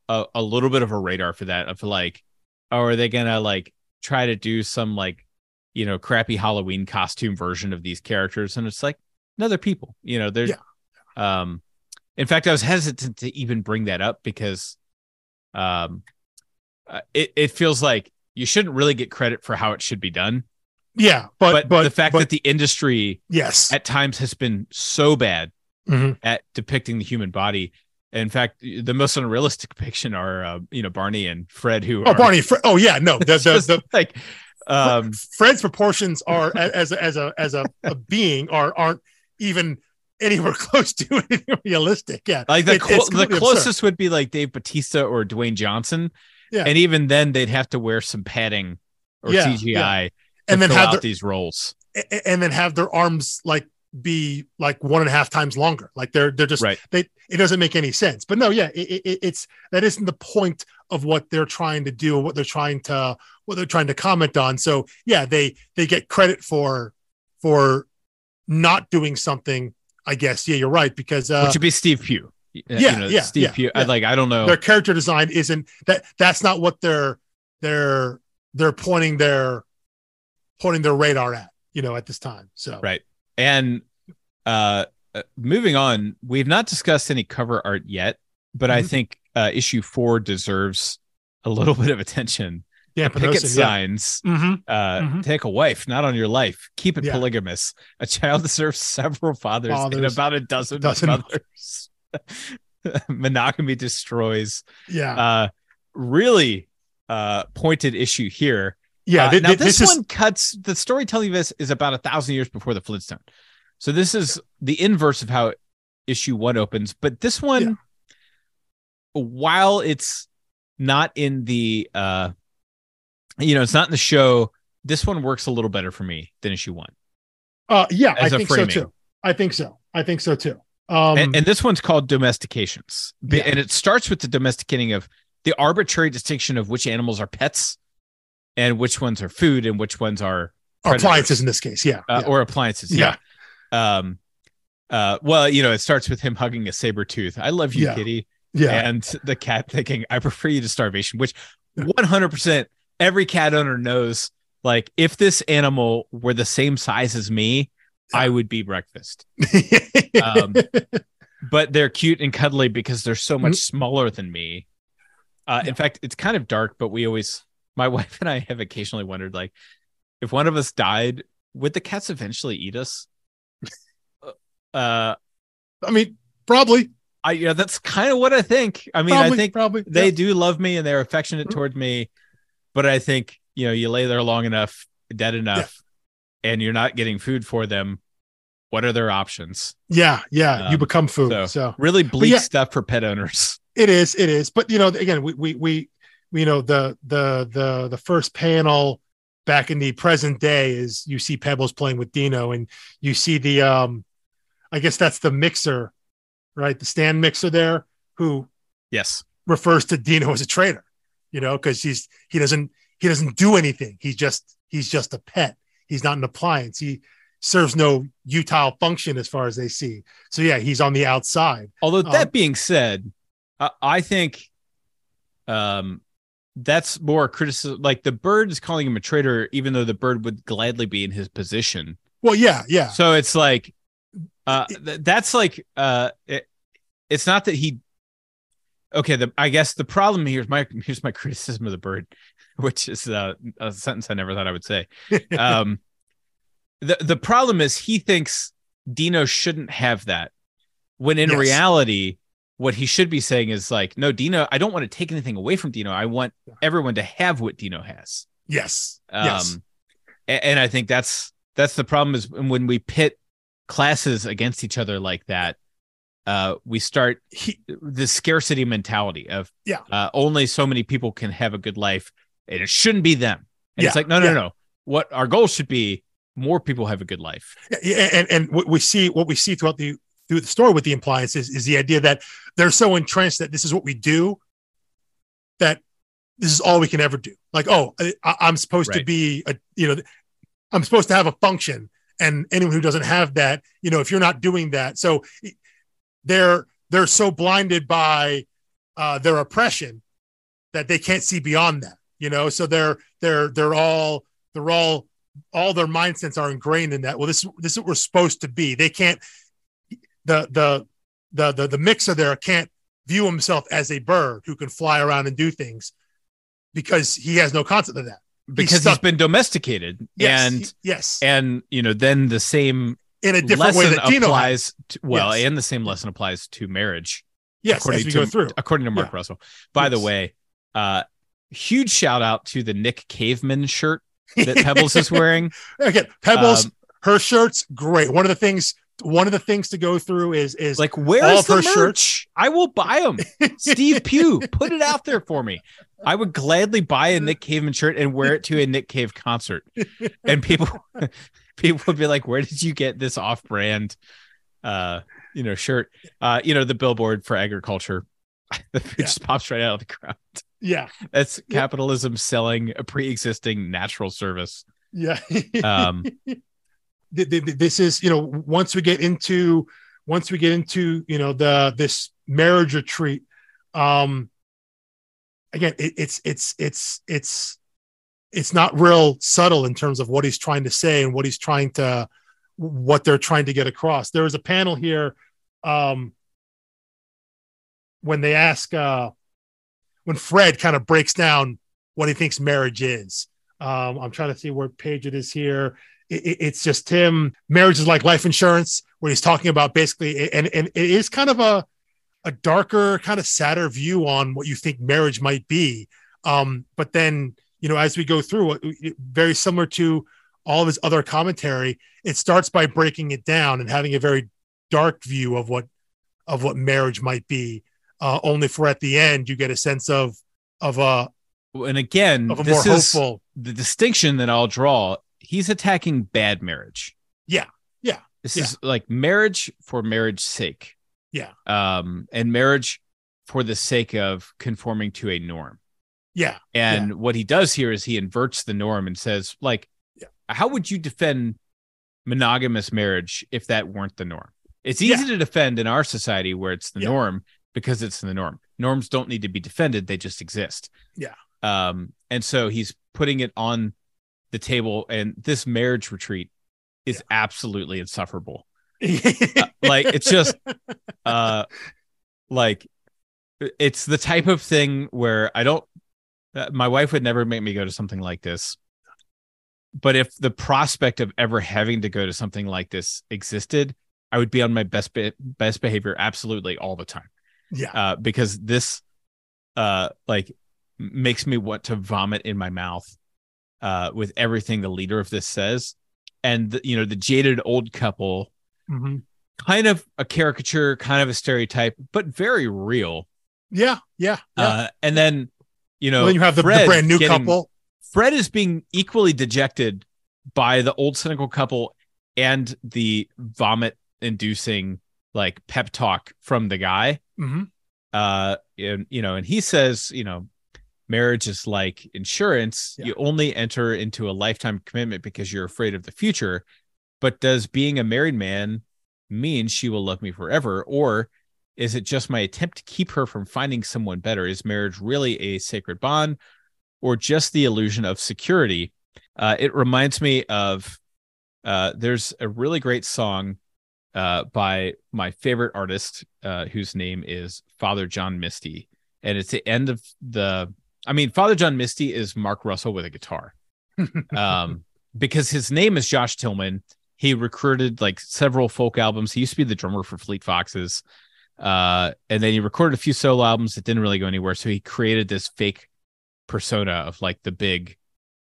Speaker 1: a, a little bit of a radar for that of like oh are they gonna like try to do some like you know crappy halloween costume version of these characters and it's like another people you know they're
Speaker 2: Yeah.
Speaker 1: um in fact i was hesitant to even bring that up because um uh, it, it feels like you shouldn't really get credit for how it should be done
Speaker 2: yeah, but
Speaker 1: but,
Speaker 2: but,
Speaker 1: the fact
Speaker 2: but,
Speaker 1: that the industry
Speaker 2: yes,
Speaker 1: at times has been so bad
Speaker 2: Mhm.
Speaker 1: at depicting the human body in fact the most unrealistic [LAUGHS] depiction are uh, you know barney and fred who
Speaker 2: oh
Speaker 1: are
Speaker 2: Barney, oh yeah, no, the [LAUGHS] the, the
Speaker 1: like um
Speaker 2: Fred's proportions are as a, as a as a, a [LAUGHS] being are aren't even anywhere close to anything realistic. Yeah,
Speaker 1: like the,
Speaker 2: It-
Speaker 1: clo- the closest
Speaker 2: absurd.
Speaker 1: would be like dave batista or dwayne johnson
Speaker 2: Yeah.
Speaker 1: and even then they'd have to wear some padding or
Speaker 2: Yeah,
Speaker 1: cgi
Speaker 2: yeah. And then have their,
Speaker 1: these roles
Speaker 2: and then have their arms like be like one and a half times longer. Like they're they're just
Speaker 1: right
Speaker 2: they it doesn't make any sense. But no, yeah, it, it, it's that isn't the point of what they're trying to do, what they're trying to what they're trying to comment on. So yeah, they they get credit for for not doing something. I guess yeah, you're right because uh,
Speaker 1: which would be steve pugh
Speaker 2: yeah,
Speaker 1: you know,
Speaker 2: yeah,
Speaker 1: steve
Speaker 2: yeah,
Speaker 1: pugh I,
Speaker 2: yeah.
Speaker 1: like i don't know
Speaker 2: their character design isn't that that's not what they're they're they're pointing their pointing their radar at you know at this time. So
Speaker 1: Right. And uh, uh, moving on, we've not discussed any cover art yet, but I
Speaker 2: Mhm.
Speaker 1: think uh, issue four deserves a little [LAUGHS] bit of attention.
Speaker 2: yeah,
Speaker 1: Picket
Speaker 2: Pinosin, yeah.
Speaker 1: signs.
Speaker 2: Mm-hmm.
Speaker 1: Uh,
Speaker 2: Mhm.
Speaker 1: Take a wife, not on your life. Keep it
Speaker 2: Yeah.
Speaker 1: polygamous. A child [LAUGHS] deserves several fathers, and about a dozen,
Speaker 2: Dozen
Speaker 1: mothers. [LAUGHS] Monogamy destroys.
Speaker 2: Yeah,
Speaker 1: Uh, really uh, pointed issue here.
Speaker 2: Yeah.
Speaker 1: Uh, now
Speaker 2: thi-
Speaker 1: this,
Speaker 2: this, is
Speaker 1: one cuts the storytelling of this is about a thousand years before the Flintstone. So this is the inverse of how issue one opens. But this one,
Speaker 2: Yeah.
Speaker 1: while it's not in the uh you know, it's not in the show, this one works a little better for me than issue one.
Speaker 2: uh, yeah, I think so too. I think so. I think so too. Um,
Speaker 1: and, and this one's called domestications.
Speaker 2: Yeah.
Speaker 1: And it starts with the domesticating of the arbitrary distinction of which animals are pets and which ones are food and which ones are predators.
Speaker 2: appliances in this case. Yeah.
Speaker 1: uh,
Speaker 2: yeah.
Speaker 1: or appliances. Yeah. Um, uh, well, you know, it starts with him hugging a saber tooth. I love you,
Speaker 2: Yeah.
Speaker 1: kitty.
Speaker 2: yeah.
Speaker 1: And the cat thinking, I prefer you to starvation, which 100% every cat owner knows. Like, if this animal were the same size as me, I would be breakfast. [LAUGHS] Um, but they're cute and cuddly because they're so much smaller than me. Uh,
Speaker 2: Yeah.
Speaker 1: In fact, it's kind of dark, but we always, my [LAUGHS] wife and I have occasionally wondered, like, if one of us died, would the cats eventually eat us? [LAUGHS] Uh,
Speaker 2: I mean, probably.
Speaker 1: I yeah, that's kind of what I think. I mean,
Speaker 2: probably,
Speaker 1: I think
Speaker 2: probably
Speaker 1: they
Speaker 2: yeah.
Speaker 1: do love me and they're affectionate
Speaker 2: Mhm.
Speaker 1: toward me, but I think you know, you lay there long enough, dead enough, and you're not getting food for them. What are their options?
Speaker 2: Yeah, yeah. you
Speaker 1: Um,
Speaker 2: become food.
Speaker 1: so-
Speaker 2: so
Speaker 1: Really bleak
Speaker 2: yeah.
Speaker 1: stuff for pet owners.
Speaker 2: It is, it is. But you know, again, we we we you know the the the the first panel back in the present day is you see Pebbles playing with Dino, and you see the um, I guess that's the mixer, right? The stand mixer there, who
Speaker 1: Yes.
Speaker 2: refers to Dino as a traitor, you know, because he's he doesn't he doesn't do anything. He's just he's just a pet. He's not an appliance. He serves no utile function as far as they see. So yeah, he's on the outside.
Speaker 1: Although that
Speaker 2: Um,
Speaker 1: being said, I, I think um that's more criticism. Like the bird is calling him a traitor, even though the bird would gladly be in his position.
Speaker 2: Well, yeah, yeah.
Speaker 1: So it's like, uh, th- that's like, uh, it, it's not that he. Okay, the I guess the problem here's my here's my [LAUGHS] criticism of the bird, which is uh, a sentence I never thought I would say. [LAUGHS] Um, the the problem is he thinks Dino shouldn't have that, when in
Speaker 2: Yes.
Speaker 1: reality, what he should be saying is like, no, Dino, I don't want to take anything away from Dino. I want everyone to have what Dino has.
Speaker 2: yes,
Speaker 1: Um,
Speaker 2: yes.
Speaker 1: a- and, I think that's that's the problem is when we pit classes against each other like that, uh, we start
Speaker 2: He,
Speaker 1: the scarcity mentality of
Speaker 2: Yeah.
Speaker 1: uh, only so many people can have a good life, and it shouldn't be them. And
Speaker 2: Yeah,
Speaker 1: it's like no, no,
Speaker 2: yeah.
Speaker 1: no, no. What our goal should be: more people have a good life.
Speaker 2: yeah, and and what we see what we see throughout the through the story with the appliances is the idea that they're so entrenched that this is what we do that this is all we can ever do. Like, oh, I, I'm supposed to be a you know, I'm supposed to have a function, and anyone who doesn't have that, you know, if you're not doing that, so they're they're so blinded by uh, their oppression that they can't see beyond that. You know, so they're they're they're all they're all all their mindsets are ingrained in that. Well, this this is what we're supposed to be. They can't the the the the, the mixer there can't view himself as a bird who can fly around and do things because he has no concept of that.
Speaker 1: because he's
Speaker 2: stuck-
Speaker 1: been domesticated
Speaker 2: Yes,
Speaker 1: and
Speaker 2: he- yes,
Speaker 1: and you know then the same
Speaker 2: in a different way that Dino
Speaker 1: applies to, well
Speaker 2: Yes.
Speaker 1: and the same lesson applies to marriage
Speaker 2: Yes,
Speaker 1: according
Speaker 2: as we
Speaker 1: to
Speaker 2: go through.
Speaker 1: according to Mark
Speaker 2: Yeah.
Speaker 1: Russell by the way uh huge shout out to the Nick Caveman shirt that [LAUGHS] Pebbles is wearing
Speaker 2: okay Pebbles,
Speaker 1: Um,
Speaker 2: her shirts, great. One of the things, one of the things to go through is is
Speaker 1: like
Speaker 2: all
Speaker 1: where's the
Speaker 2: her
Speaker 1: merch?
Speaker 2: Shirts-
Speaker 1: I will buy them Steve [LAUGHS] Pugh put it out there for me. I would gladly buy a Nick Caveman shirt and wear it to a Nick Cave concert. And people [LAUGHS] people would be like where did you get this off brand uh you know shirt? Uh you know the billboard for agriculture. [LAUGHS] The food
Speaker 2: Yeah.
Speaker 1: just pops right out of the ground.
Speaker 2: Yeah,
Speaker 1: that's
Speaker 2: Yeah.
Speaker 1: capitalism selling a pre-existing natural service.
Speaker 2: Yeah.
Speaker 1: um
Speaker 2: th- th- th- this is you know once we get into once we get into you know the this marriage retreat um again it, it's it's it's it's it's not real subtle in terms of what he's trying to say and what he's trying to what they're trying to get across. There was a panel here um when they ask uh when fred kind of breaks down what he thinks marriage is. Um i'm trying to see where page it is here it, it- it's just him. Marriage is like life insurance, where he's talking about basically, and and it is kind of a a darker, kind of sadder view on what you think marriage might be. Um, but then you know, as we go through, very similar to all of his other commentary, it starts by breaking it down and having a very dark view of what of what marriage might be. Uh, only for at the end you get a sense of of a
Speaker 1: and again
Speaker 2: of a more
Speaker 1: this is the distinction that I'll draw he's attacking bad marriage
Speaker 2: Yeah, yeah,
Speaker 1: this
Speaker 2: yeah.
Speaker 1: is like marriage for marriage's sake
Speaker 2: Yeah.
Speaker 1: um and marriage for the sake of conforming to a norm
Speaker 2: Yeah.
Speaker 1: And
Speaker 2: yeah.
Speaker 1: what he does here is he inverts the norm and says, like,
Speaker 2: yeah.
Speaker 1: how would you defend monogamous marriage if that weren't the norm? It's easy to defend in our society where it's the norm because it's the norm. Norms don't need to be defended, they just exist.
Speaker 2: Yeah.
Speaker 1: Um, and so he's putting it on the table, and this marriage retreat is absolutely insufferable. [LAUGHS] uh, like it's just uh like it's the type of thing where I don't uh, my wife would never make me go to something like this. But if the prospect of ever having to go to something like this existed, I would be on my best be- best behavior absolutely all the time.
Speaker 2: Yeah.
Speaker 1: Uh, because this uh like makes me want to vomit in my mouth uh with everything the leader of this says. And the, you know, the jaded old couple
Speaker 2: mm-hmm.
Speaker 1: kind of a caricature, kind of a stereotype, but very real.
Speaker 2: Yeah, yeah. yeah.
Speaker 1: Uh, and then you know,
Speaker 2: well, then you have the, the brand new getting, couple.
Speaker 1: Fred is being equally dejected by the old cynical couple and the vomit inducing like pep talk from the guy.
Speaker 2: Mm-hmm.
Speaker 1: Uh, and you know, and he says, you know, marriage is like insurance. Yeah. You only enter into a lifetime commitment because you're afraid of the future. But does being a married man mean she will love me forever? Or is it just my attempt to keep her from finding someone better? Is marriage really a sacred bond or just the illusion of security? Uh, it reminds me of uh, there's a really great song uh, by my favorite artist, uh, whose name is Father John Misty. And it's the end of the, I mean, Father John Misty is Mark Russell with a guitar. um, [LAUGHS] because his name is Josh Tillman. He recorded like several folk albums. He used to be the drummer for Fleet Foxes. Uh, and then he recorded a few solo albums that didn't really go anywhere. So he created this fake persona of like the big,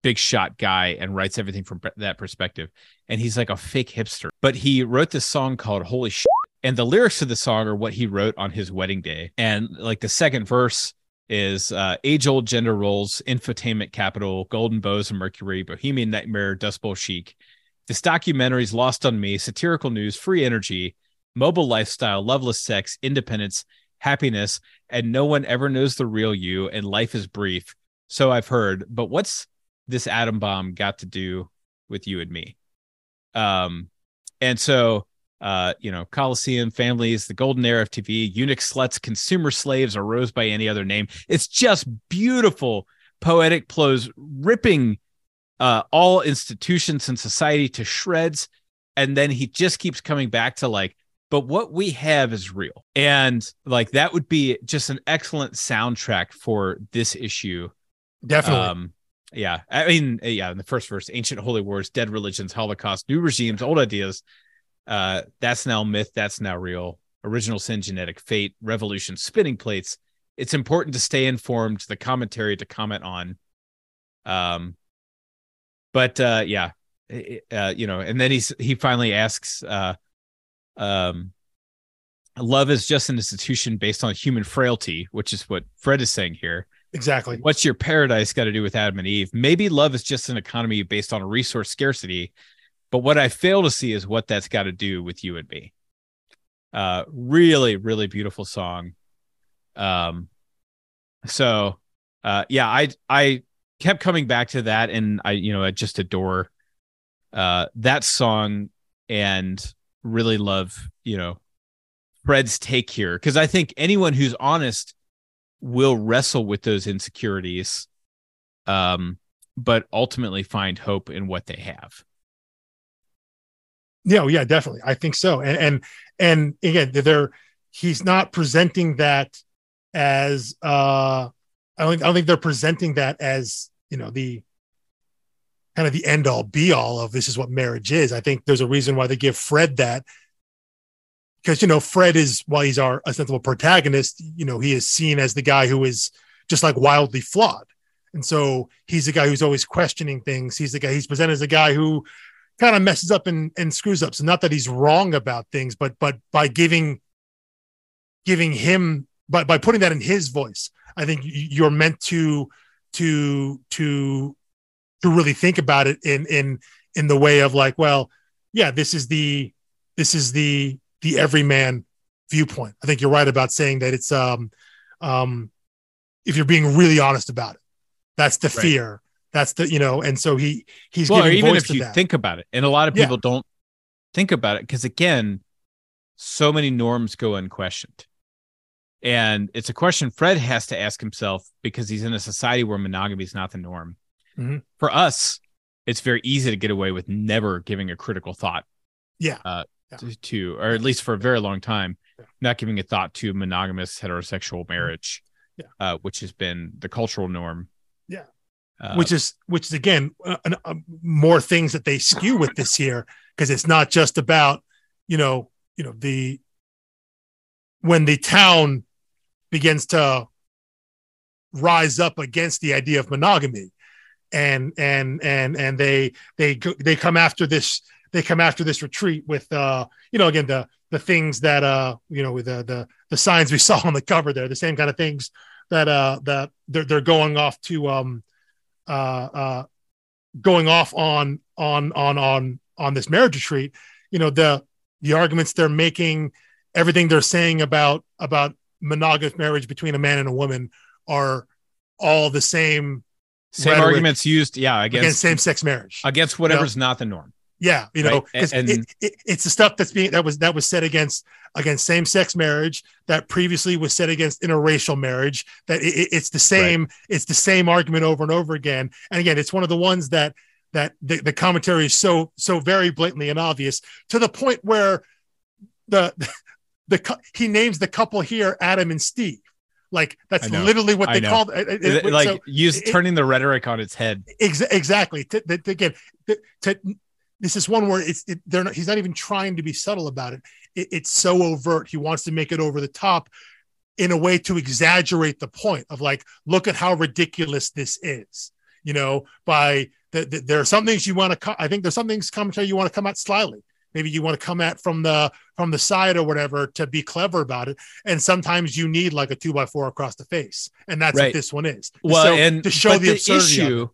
Speaker 1: big shot guy and writes everything from that perspective. And he's like a fake hipster. But he wrote this song called Holy Shit. And the lyrics to the song are what he wrote on his wedding day. And like the second verse is uh, age old gender roles, infotainment capital, golden bows and mercury, bohemian nightmare, dust bowl chic. This documentary's lost on me, satirical news, free energy, mobile lifestyle, loveless sex, independence, happiness, and no one ever knows the real you, and life is brief. So I've heard. But what's this atom bomb got to do with you and me? Um, and so uh, you know, Coliseum, families, the golden era of TV, eunuch sluts, consumer slaves, arose by any other name. It's just beautiful, poetic prose, ripping uh, all institutions and society to shreds. And then he just keeps coming back to like but what we have is real. And like that would be just an excellent soundtrack for this issue.
Speaker 2: Definitely.
Speaker 1: Um, yeah. I mean, yeah, in the first verse, ancient holy wars, dead religions, holocaust, new regimes, old ideas. Uh, that's now myth, that's now real. Original sin, genetic fate, revolution, spinning plates. It's important to stay informed, the commentary to comment on. Um, but uh, yeah, uh, you know, and then he's he finally asks, uh, um, love is just an institution based on human frailty, which is what Fred is saying here.
Speaker 2: Exactly.
Speaker 1: What's your paradise got to do with Adam and Eve? Maybe love is just an economy based on a resource scarcity, but what I fail to see is what that's got to do with you and me. Uh, really, really beautiful song. Um, so, uh, yeah, I I kept coming back to that, and I you know I just adore uh that song and really love, you know, Fred's take here because I think anyone who's honest will wrestle with those insecurities, um, but ultimately find hope in what they have.
Speaker 2: Yeah, yeah, definitely. I think so. And and and again, they're he's not presenting that as uh I don't think I don't think they're presenting that as you know the kind of the end all be all of this is what marriage is. I think there's a reason why they give Fred that because you know Fred is while he's our ostensible protagonist, you know he is seen as the guy who is just like wildly flawed, and so he's the guy who's always questioning things. He's the guy he's presented as a guy who kind of messes up and, and screws up. So not that he's wrong about things, but but by giving giving him by by putting that in his voice, I think you're meant to to to to really think about it in in in the way of like, well, yeah, this is the this is the the everyman viewpoint. I think you're right about saying that it's um um if you're being really honest about it. That's the
Speaker 1: Right.
Speaker 2: fear. That's the you know, and so he he's
Speaker 1: well,
Speaker 2: giving
Speaker 1: even if you
Speaker 2: that.
Speaker 1: think about it, and a lot of
Speaker 2: Yeah.
Speaker 1: people don't think about it because again, so many norms go unquestioned. And it's a question Fred has to ask himself because he's in a society where monogamy is not the norm.
Speaker 2: Mhm.
Speaker 1: For us, it's very easy to get away with never giving a critical thought
Speaker 2: yeah,
Speaker 1: uh,
Speaker 2: Yeah.
Speaker 1: to, to, or at least for a very long time,
Speaker 2: Yeah.
Speaker 1: not giving a thought to monogamous heterosexual marriage,
Speaker 2: Yeah.
Speaker 1: uh, which has been the cultural norm. Uh,
Speaker 2: which is which is again uh, uh, more things that they skew with this year because it's not just about you know you know the when the town begins to rise up against the idea of monogamy and and and and they they they come after this they come after this retreat with uh you know again the the things that uh you know with the the the signs we [LAUGHS] saw on the cover there the same kind of things that uh that they're, they're going off to um uh uh going off on on on on on this marriage retreat you know the the arguments they're making everything they're saying about about monogamous marriage between a man and a woman are all the same
Speaker 1: same arguments used, yeah,
Speaker 2: against,
Speaker 1: against
Speaker 2: same-sex marriage.
Speaker 1: Against whatever's not the norm.
Speaker 2: Yeah you know
Speaker 1: Right, and-
Speaker 2: it, it, it's the stuff that's being that was that was said against against same-sex marriage that previously was said against interracial marriage that it, it- it's the same it's the same argument over and over again. And again it's one of the ones that that the, the commentary is so so very blatantly and obvious to the point where the [LAUGHS] the he names the couple here adam and steve. Like that's literally what they called uh, uh, it, it- it-
Speaker 1: like
Speaker 2: so-
Speaker 1: use turning the rhetoric on its head.
Speaker 2: Ex- exactly. To, to- to- again, to, to, this is one where it's it, they're not, he's not even trying to be subtle about it. it. It's so overt. He wants to make it over the top in a way to exaggerate the point of like, look at how ridiculous this is. You know, by the, the, there are some things you want to. Co- I think there's some things commentary you want to come at slyly. Maybe you want to come at from the from the side or whatever to be clever about it. And sometimes you need like a two by four across the face, and that's
Speaker 1: Right.
Speaker 2: what this one is.
Speaker 1: Well,
Speaker 2: So,
Speaker 1: and
Speaker 2: to show the absurdity
Speaker 1: issue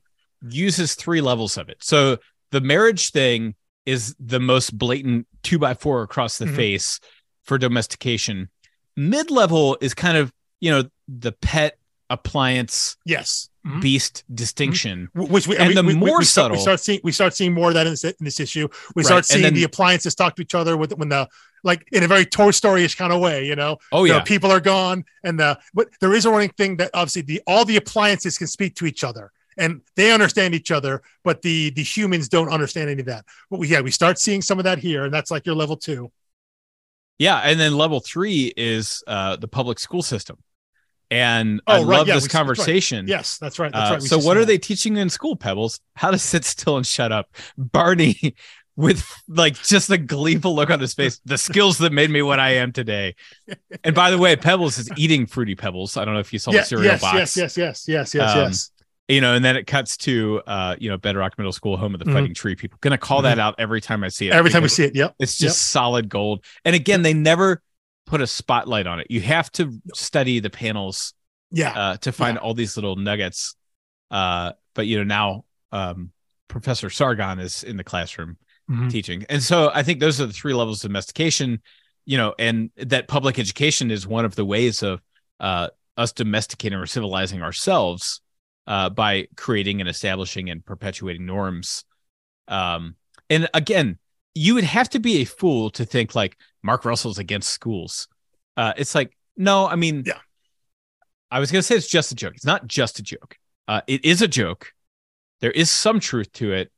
Speaker 1: uses three levels of it. So the marriage thing is the most blatant two by four across the
Speaker 2: Mhm.
Speaker 1: face for domestication. Mid level is kind of you know the pet appliance
Speaker 2: Yes. Mhm.
Speaker 1: beast distinction.
Speaker 2: Wh- which we,
Speaker 1: And
Speaker 2: we-
Speaker 1: the
Speaker 2: we-
Speaker 1: more
Speaker 2: we start, we
Speaker 1: subtle-
Speaker 2: start seeing we start seeing more of that in this, in this issue. We
Speaker 1: Right,
Speaker 2: start seeing
Speaker 1: then-
Speaker 2: the appliances talk to each other with when the like in a very Toy Story-ish kind of way, you know.
Speaker 1: Oh yeah,
Speaker 2: people are gone, and the but there is a running thing that obviously the all the appliances can speak to each other and they understand each other, but the the humans don't understand any of that. But we, yeah, we start seeing some of that here, and that's like your level two.
Speaker 1: yeah. And then level three is uh, the public school system. And
Speaker 2: Oh,
Speaker 1: I
Speaker 2: right,
Speaker 1: love
Speaker 2: yeah,
Speaker 1: this
Speaker 2: we- that's right.
Speaker 1: conversation.
Speaker 2: Yes, that's right. That's
Speaker 1: Uh,
Speaker 2: right.
Speaker 1: So what are
Speaker 2: of
Speaker 1: they teaching you in school, Pebbles? How to sit still and shut up. Barney [LAUGHS] with like just a gleeful look on his face. The skills that made me what I am today. And by the way, Pebbles is eating fruity pebbles. I don't know if you saw.
Speaker 2: Yeah,
Speaker 1: the cereal
Speaker 2: yes,
Speaker 1: box.
Speaker 2: yes, yes, yes, yes, yes,
Speaker 1: Um,
Speaker 2: yes.
Speaker 1: You know, and then it cuts to uh, you know, Bedrock Middle School, home of the
Speaker 2: Mhm.
Speaker 1: fighting tree people. Gonna call that out every time I see it.
Speaker 2: Every time we see it, yep.
Speaker 1: it's just solid gold. And again, they never put a spotlight on it. You have to study the panels
Speaker 2: Yeah,
Speaker 1: uh, to find all these little nuggets. Uh, but you know now um, Professor Sargon is in the classroom
Speaker 2: Mhm.
Speaker 1: teaching, and so I think those are the three levels of domestication. You know, and that public education is one of the ways of uh, us domesticating or civilizing ourselves uh, by creating and establishing and perpetuating norms. Um, and again, you would have to be a fool to think like Mark Russell's against schools. Uh, it's like no, I mean,
Speaker 2: Yeah.
Speaker 1: I was going to say it's just a joke. It's not just a joke. Uh, it is a joke. There is some truth to it,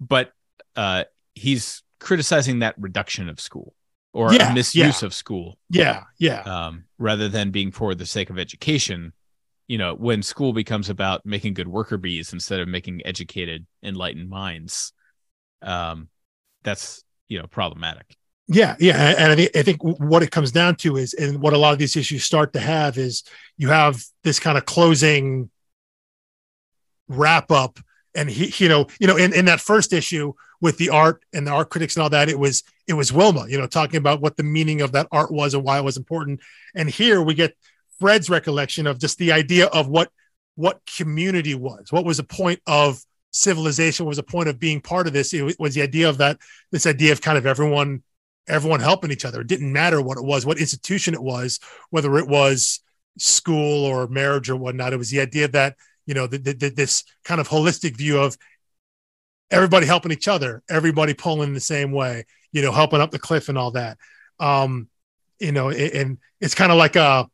Speaker 1: but uh, he's criticizing that reduction of school or
Speaker 2: Yeah,
Speaker 1: a misuse of school
Speaker 2: yeah, yeah.
Speaker 1: um, rather than being for the sake of education. You know, when school becomes about making good worker bees instead of making educated, enlightened minds, um, that's you know problematic.
Speaker 2: Yeah, yeah, and I think I think what it comes down to is, and what a lot of these issues start to have is, you have this kind of closing wrap up, and he, you know, you know, in, in that first issue with the art and the art critics and all that, it was it was Wilma, you know, talking about what the meaning of that art was and why it was important, and here we get Fred's recollection of just the idea of what what community was, what was the point of civilization, what was the point of being part of this. It was the idea of that this idea of kind of everyone everyone helping each other. It didn't matter what it was, what institution it was, whether it was school or marriage or whatnot. It was the idea that you know, the, the, this kind of holistic view of everybody helping each other, everybody pulling the same way, you know, helping up the cliff and all that. Um, you know, and it's kind of like a,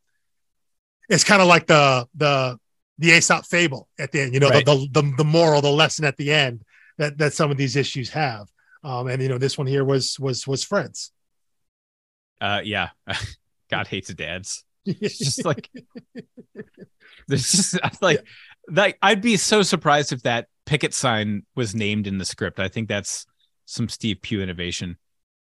Speaker 2: it's kind of like the the the Aesop fable at the end. You know, right. the, the the moral, the lesson at the end that that some of these issues have. Um, and you know, this one here was was was Fred's.
Speaker 1: Uh, yeah, [LAUGHS] God hates dads. It's just [LAUGHS] like there's just like yeah. like I'd be so surprised if that picket sign was named in the script. I think that's some Steve Pugh innovation.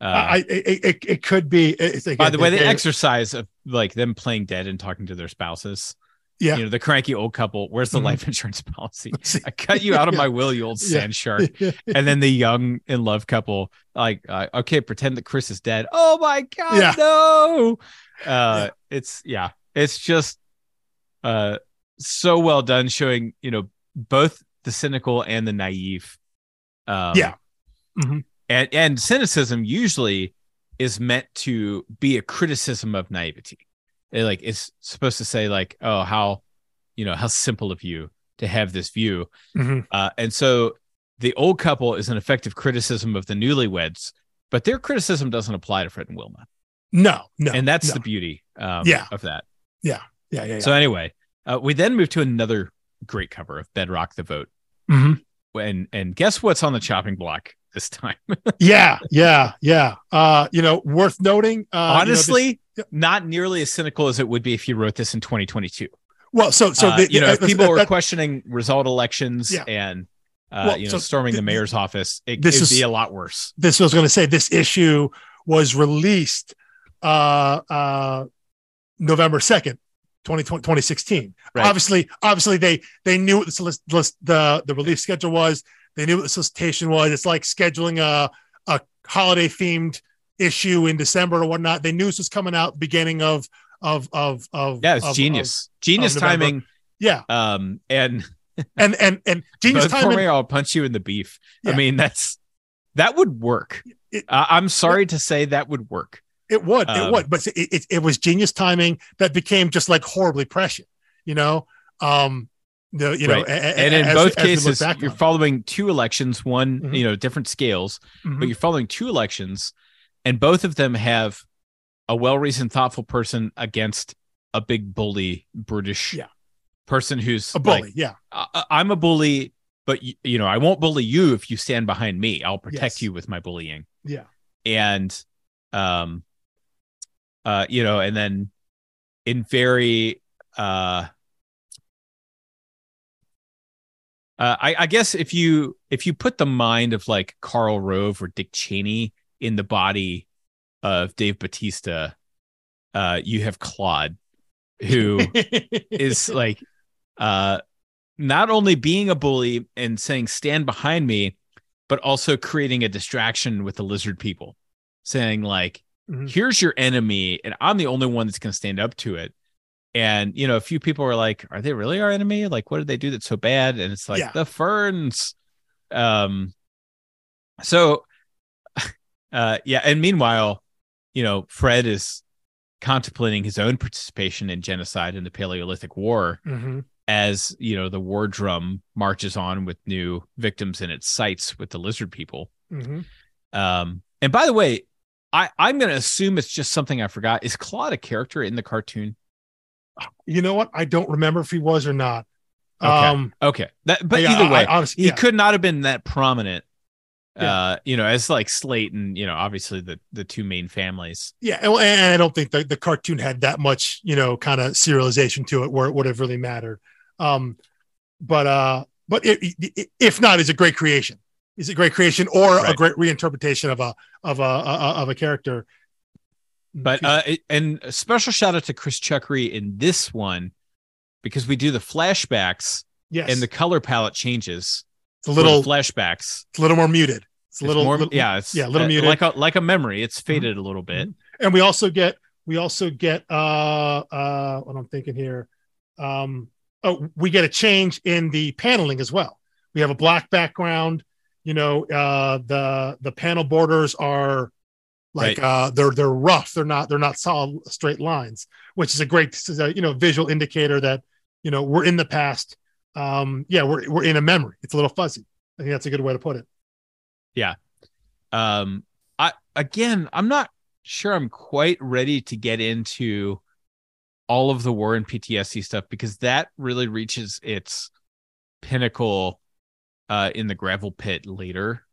Speaker 2: Uh, I it, it, it could be.
Speaker 1: Like, by the way, the exercise of like them playing dead and talking to their spouses.
Speaker 2: Yeah,
Speaker 1: you know the cranky old couple. Where's the mm-hmm. life insurance policy? [LAUGHS] I cut you out of [LAUGHS] yeah. my will, you old sand shark. [LAUGHS] and then the young in love couple, like, uh, okay, pretend that Chris is dead. Oh my god, yeah. no! Uh, yeah. It's yeah, it's just uh so well done, showing you know both the cynical and the naive.
Speaker 2: Um, yeah.
Speaker 1: Mm-hmm and and cynicism usually is meant to be a criticism of naivety it, like it's supposed to say like oh how you know how simple of you to have this view mm-hmm. uh, and so the old couple is an effective criticism of the newlyweds but their criticism doesn't apply to fred and wilma
Speaker 2: no no
Speaker 1: and that's
Speaker 2: no.
Speaker 1: the beauty um,
Speaker 2: yeah.
Speaker 1: of that
Speaker 2: yeah yeah yeah, yeah.
Speaker 1: so anyway uh, we then move to another great cover of bedrock the vote
Speaker 2: mm-hmm.
Speaker 1: and and guess what's on the chopping block this time. [LAUGHS]
Speaker 2: yeah, yeah, yeah. Uh, you know, worth noting.
Speaker 1: Uh, Honestly, you know, this, not nearly as cynical as it would be if you wrote this in 2022.
Speaker 2: Well, so so
Speaker 1: uh, you know, if people were questioning result elections yeah. and uh, well, you know, so storming the mayor's office, it, this would be a lot worse.
Speaker 2: This was going to say this issue was released uh, uh, November 2nd, 2016. Right. Obviously, obviously they they knew what the the the release schedule was. They knew what the solicitation was. It's like scheduling a, a holiday themed issue in December or whatnot. They knew this was coming out beginning of of of of
Speaker 1: yeah, it's
Speaker 2: of,
Speaker 1: genius, of, genius of timing.
Speaker 2: Yeah,
Speaker 1: um, and [LAUGHS]
Speaker 2: and and and genius timing.
Speaker 1: I'll punch you in the beef. Yeah. I mean, that's that would work. It, uh, I'm sorry it, to say that would work.
Speaker 2: It would, um, it would, but it, it, it was genius timing that became just like horribly prescient. You know, um, the you right. know
Speaker 1: a, and in as, both cases you're following two elections one mm-hmm. you know different scales mm-hmm. but you're following two elections and both of them have a well-reasoned thoughtful person against a big bully British
Speaker 2: yeah.
Speaker 1: person who's
Speaker 2: a bully
Speaker 1: like,
Speaker 2: yeah
Speaker 1: I, am a bully but you, you, know i won't bully you if you stand behind me i'll protect yes. you with my bullying
Speaker 2: yeah
Speaker 1: and um uh you know and then in very uh Uh, I, I, guess if you if you put the mind of like Karl Rove or Dick Cheney in the body of Dave Bautista, uh, you have Claude, who [LAUGHS] is like uh, not only being a bully and saying "stand behind me," but also creating a distraction with the lizard people, saying like, mm-hmm. "Here's your enemy, and I'm the only one that's going to stand up to it." And you know, a few people were like, "Are they really our enemy? Like, what did they do that's so bad?" And it's like yeah. the ferns. Um, so, [LAUGHS] uh, yeah. And meanwhile, you know, Fred is contemplating his own participation in genocide in the Paleolithic War
Speaker 2: mm-hmm.
Speaker 1: as you know the war drum marches on with new victims in its sights with the lizard people.
Speaker 2: Mm-hmm.
Speaker 1: Um, and by the way, I I'm going to assume it's just something I forgot. Is Claude a character in the cartoon?
Speaker 2: You know what? I don't remember if he was or not.
Speaker 1: Okay. Um, okay. That, but yeah, either way, I, honestly, he yeah. could not have been that prominent. Yeah. Uh, you know, as like Slate and you know, obviously the the two main families.
Speaker 2: Yeah, and, and I don't think the, the cartoon had that much, you know, kind of serialization to it where it would have really mattered. Um, but uh, but it, it, if not, is a great creation. Is a great creation or right. a great reinterpretation of a of a, a of a character
Speaker 1: but uh, and a special shout out to Chris Chuckry in this one because we do the flashbacks.
Speaker 2: Yes.
Speaker 1: And the color palette changes.
Speaker 2: It's a little
Speaker 1: flashbacks.
Speaker 2: It's a little more muted. It's a little,
Speaker 1: it's more,
Speaker 2: little
Speaker 1: yeah, it's
Speaker 2: yeah, a little uh, muted.
Speaker 1: Like a like a memory. It's mm-hmm. faded mm-hmm. a little bit.
Speaker 2: And we also get we also get uh uh what I'm thinking here. Um oh we get a change in the paneling as well. We have a black background. You know, uh the the panel borders are like right. uh they're they're rough they're not they're not solid straight lines which is a great you know visual indicator that you know we're in the past um, yeah, we're we're in a memory. It's a little fuzzy. I think that's a good way to put it.
Speaker 1: Yeah. Um, I again, I'm not sure I'm quite ready to get into all of the war and PTSD stuff because that really reaches its pinnacle uh in the gravel pit later.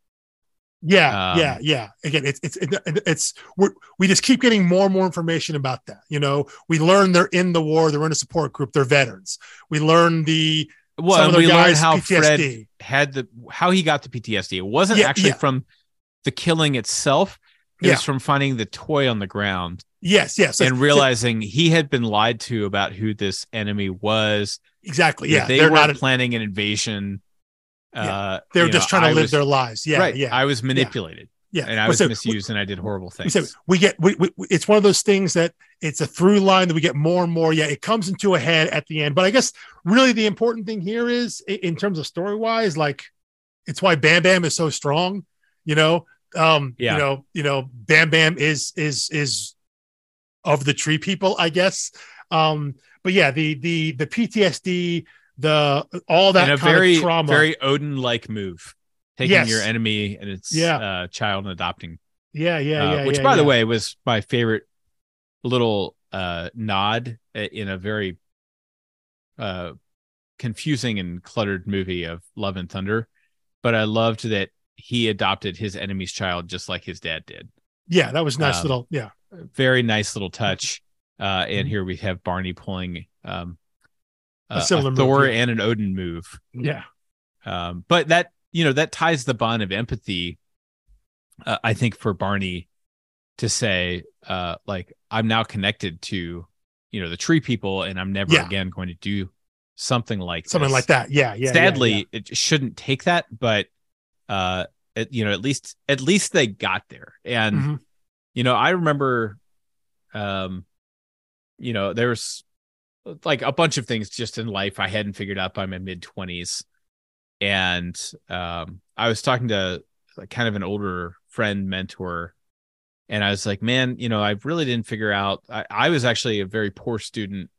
Speaker 2: Yeah,
Speaker 1: Um,
Speaker 2: yeah, yeah. Again, it's it's it- it's we're, we just keep getting more and more information about that. You know, we learn they're in the war, they're in a support group, they're veterans. We learn the
Speaker 1: Well,
Speaker 2: some
Speaker 1: and
Speaker 2: of
Speaker 1: we
Speaker 2: guys
Speaker 1: how Fred had the how he got the PTSD. It wasn't
Speaker 2: Yeah,
Speaker 1: actually
Speaker 2: yeah.
Speaker 1: from the killing itself. It
Speaker 2: Yeah.
Speaker 1: was from finding the toy on the ground
Speaker 2: Yes, yes,
Speaker 1: and realizing he had been lied to about who this enemy was.
Speaker 2: exactly. Yeah,
Speaker 1: they
Speaker 2: they're
Speaker 1: weren't
Speaker 2: not.
Speaker 1: planning an invasion.
Speaker 2: Yeah.
Speaker 1: Uh,
Speaker 2: They're just
Speaker 1: know,
Speaker 2: trying to
Speaker 1: I
Speaker 2: live
Speaker 1: was-
Speaker 2: their lives. Yeah,
Speaker 1: right.
Speaker 2: yeah,
Speaker 1: I was manipulated
Speaker 2: yeah.
Speaker 1: and I was
Speaker 2: so-
Speaker 1: misused and I did horrible things.
Speaker 2: said we get we, we it's one of those things that it's a through line that we get more and more yeah it comes into a head at the end but i guess really the important thing here is in terms of story wise like it's why bam bam is so strong you know um
Speaker 1: Yeah.
Speaker 2: you know you know bam bam is is is of the tree people i guess um but yeah the the the ptsd the all that
Speaker 1: and a very
Speaker 2: trauma
Speaker 1: very Odin like move, taking
Speaker 2: Yes.
Speaker 1: your enemy and its
Speaker 2: Yeah.
Speaker 1: uh, child and adopting.
Speaker 2: yeah yeah
Speaker 1: uh,
Speaker 2: yeah
Speaker 1: which,
Speaker 2: yeah,
Speaker 1: by the way, was my favorite little uh, nod in a very uh, confusing and cluttered movie of Love and Thunder. But I loved that he adopted his enemy's child just like his dad did.
Speaker 2: yeah that was nice
Speaker 1: um,
Speaker 2: little yeah
Speaker 1: Very nice little touch. Uh, and
Speaker 2: Mhm.
Speaker 1: here we have Barney pulling um,
Speaker 2: A
Speaker 1: a, a
Speaker 2: similar move,
Speaker 1: Thor
Speaker 2: yeah.
Speaker 1: and an Odin move.
Speaker 2: yeah
Speaker 1: Um, but that you know that ties the bond of empathy. Uh, I think for Barney to say, uh, like I'm now connected to, you know, the tree people, and I'm never
Speaker 2: Yeah.
Speaker 1: again going to do something like
Speaker 2: something
Speaker 1: this.
Speaker 2: like that yeah yeah yeah,
Speaker 1: Sadly,
Speaker 2: yeah.
Speaker 1: it shouldn't take that, but uh, it, you know, at least at least they got there, and
Speaker 2: Mhm.
Speaker 1: you know, I remember, um, you know, there's like a bunch of things just in life I hadn't figured out by my mid twenties, and um, I was talking to like, kind of an older friend mentor, and I was like, man, you know, I really didn't figure out. I, I was actually a very poor student,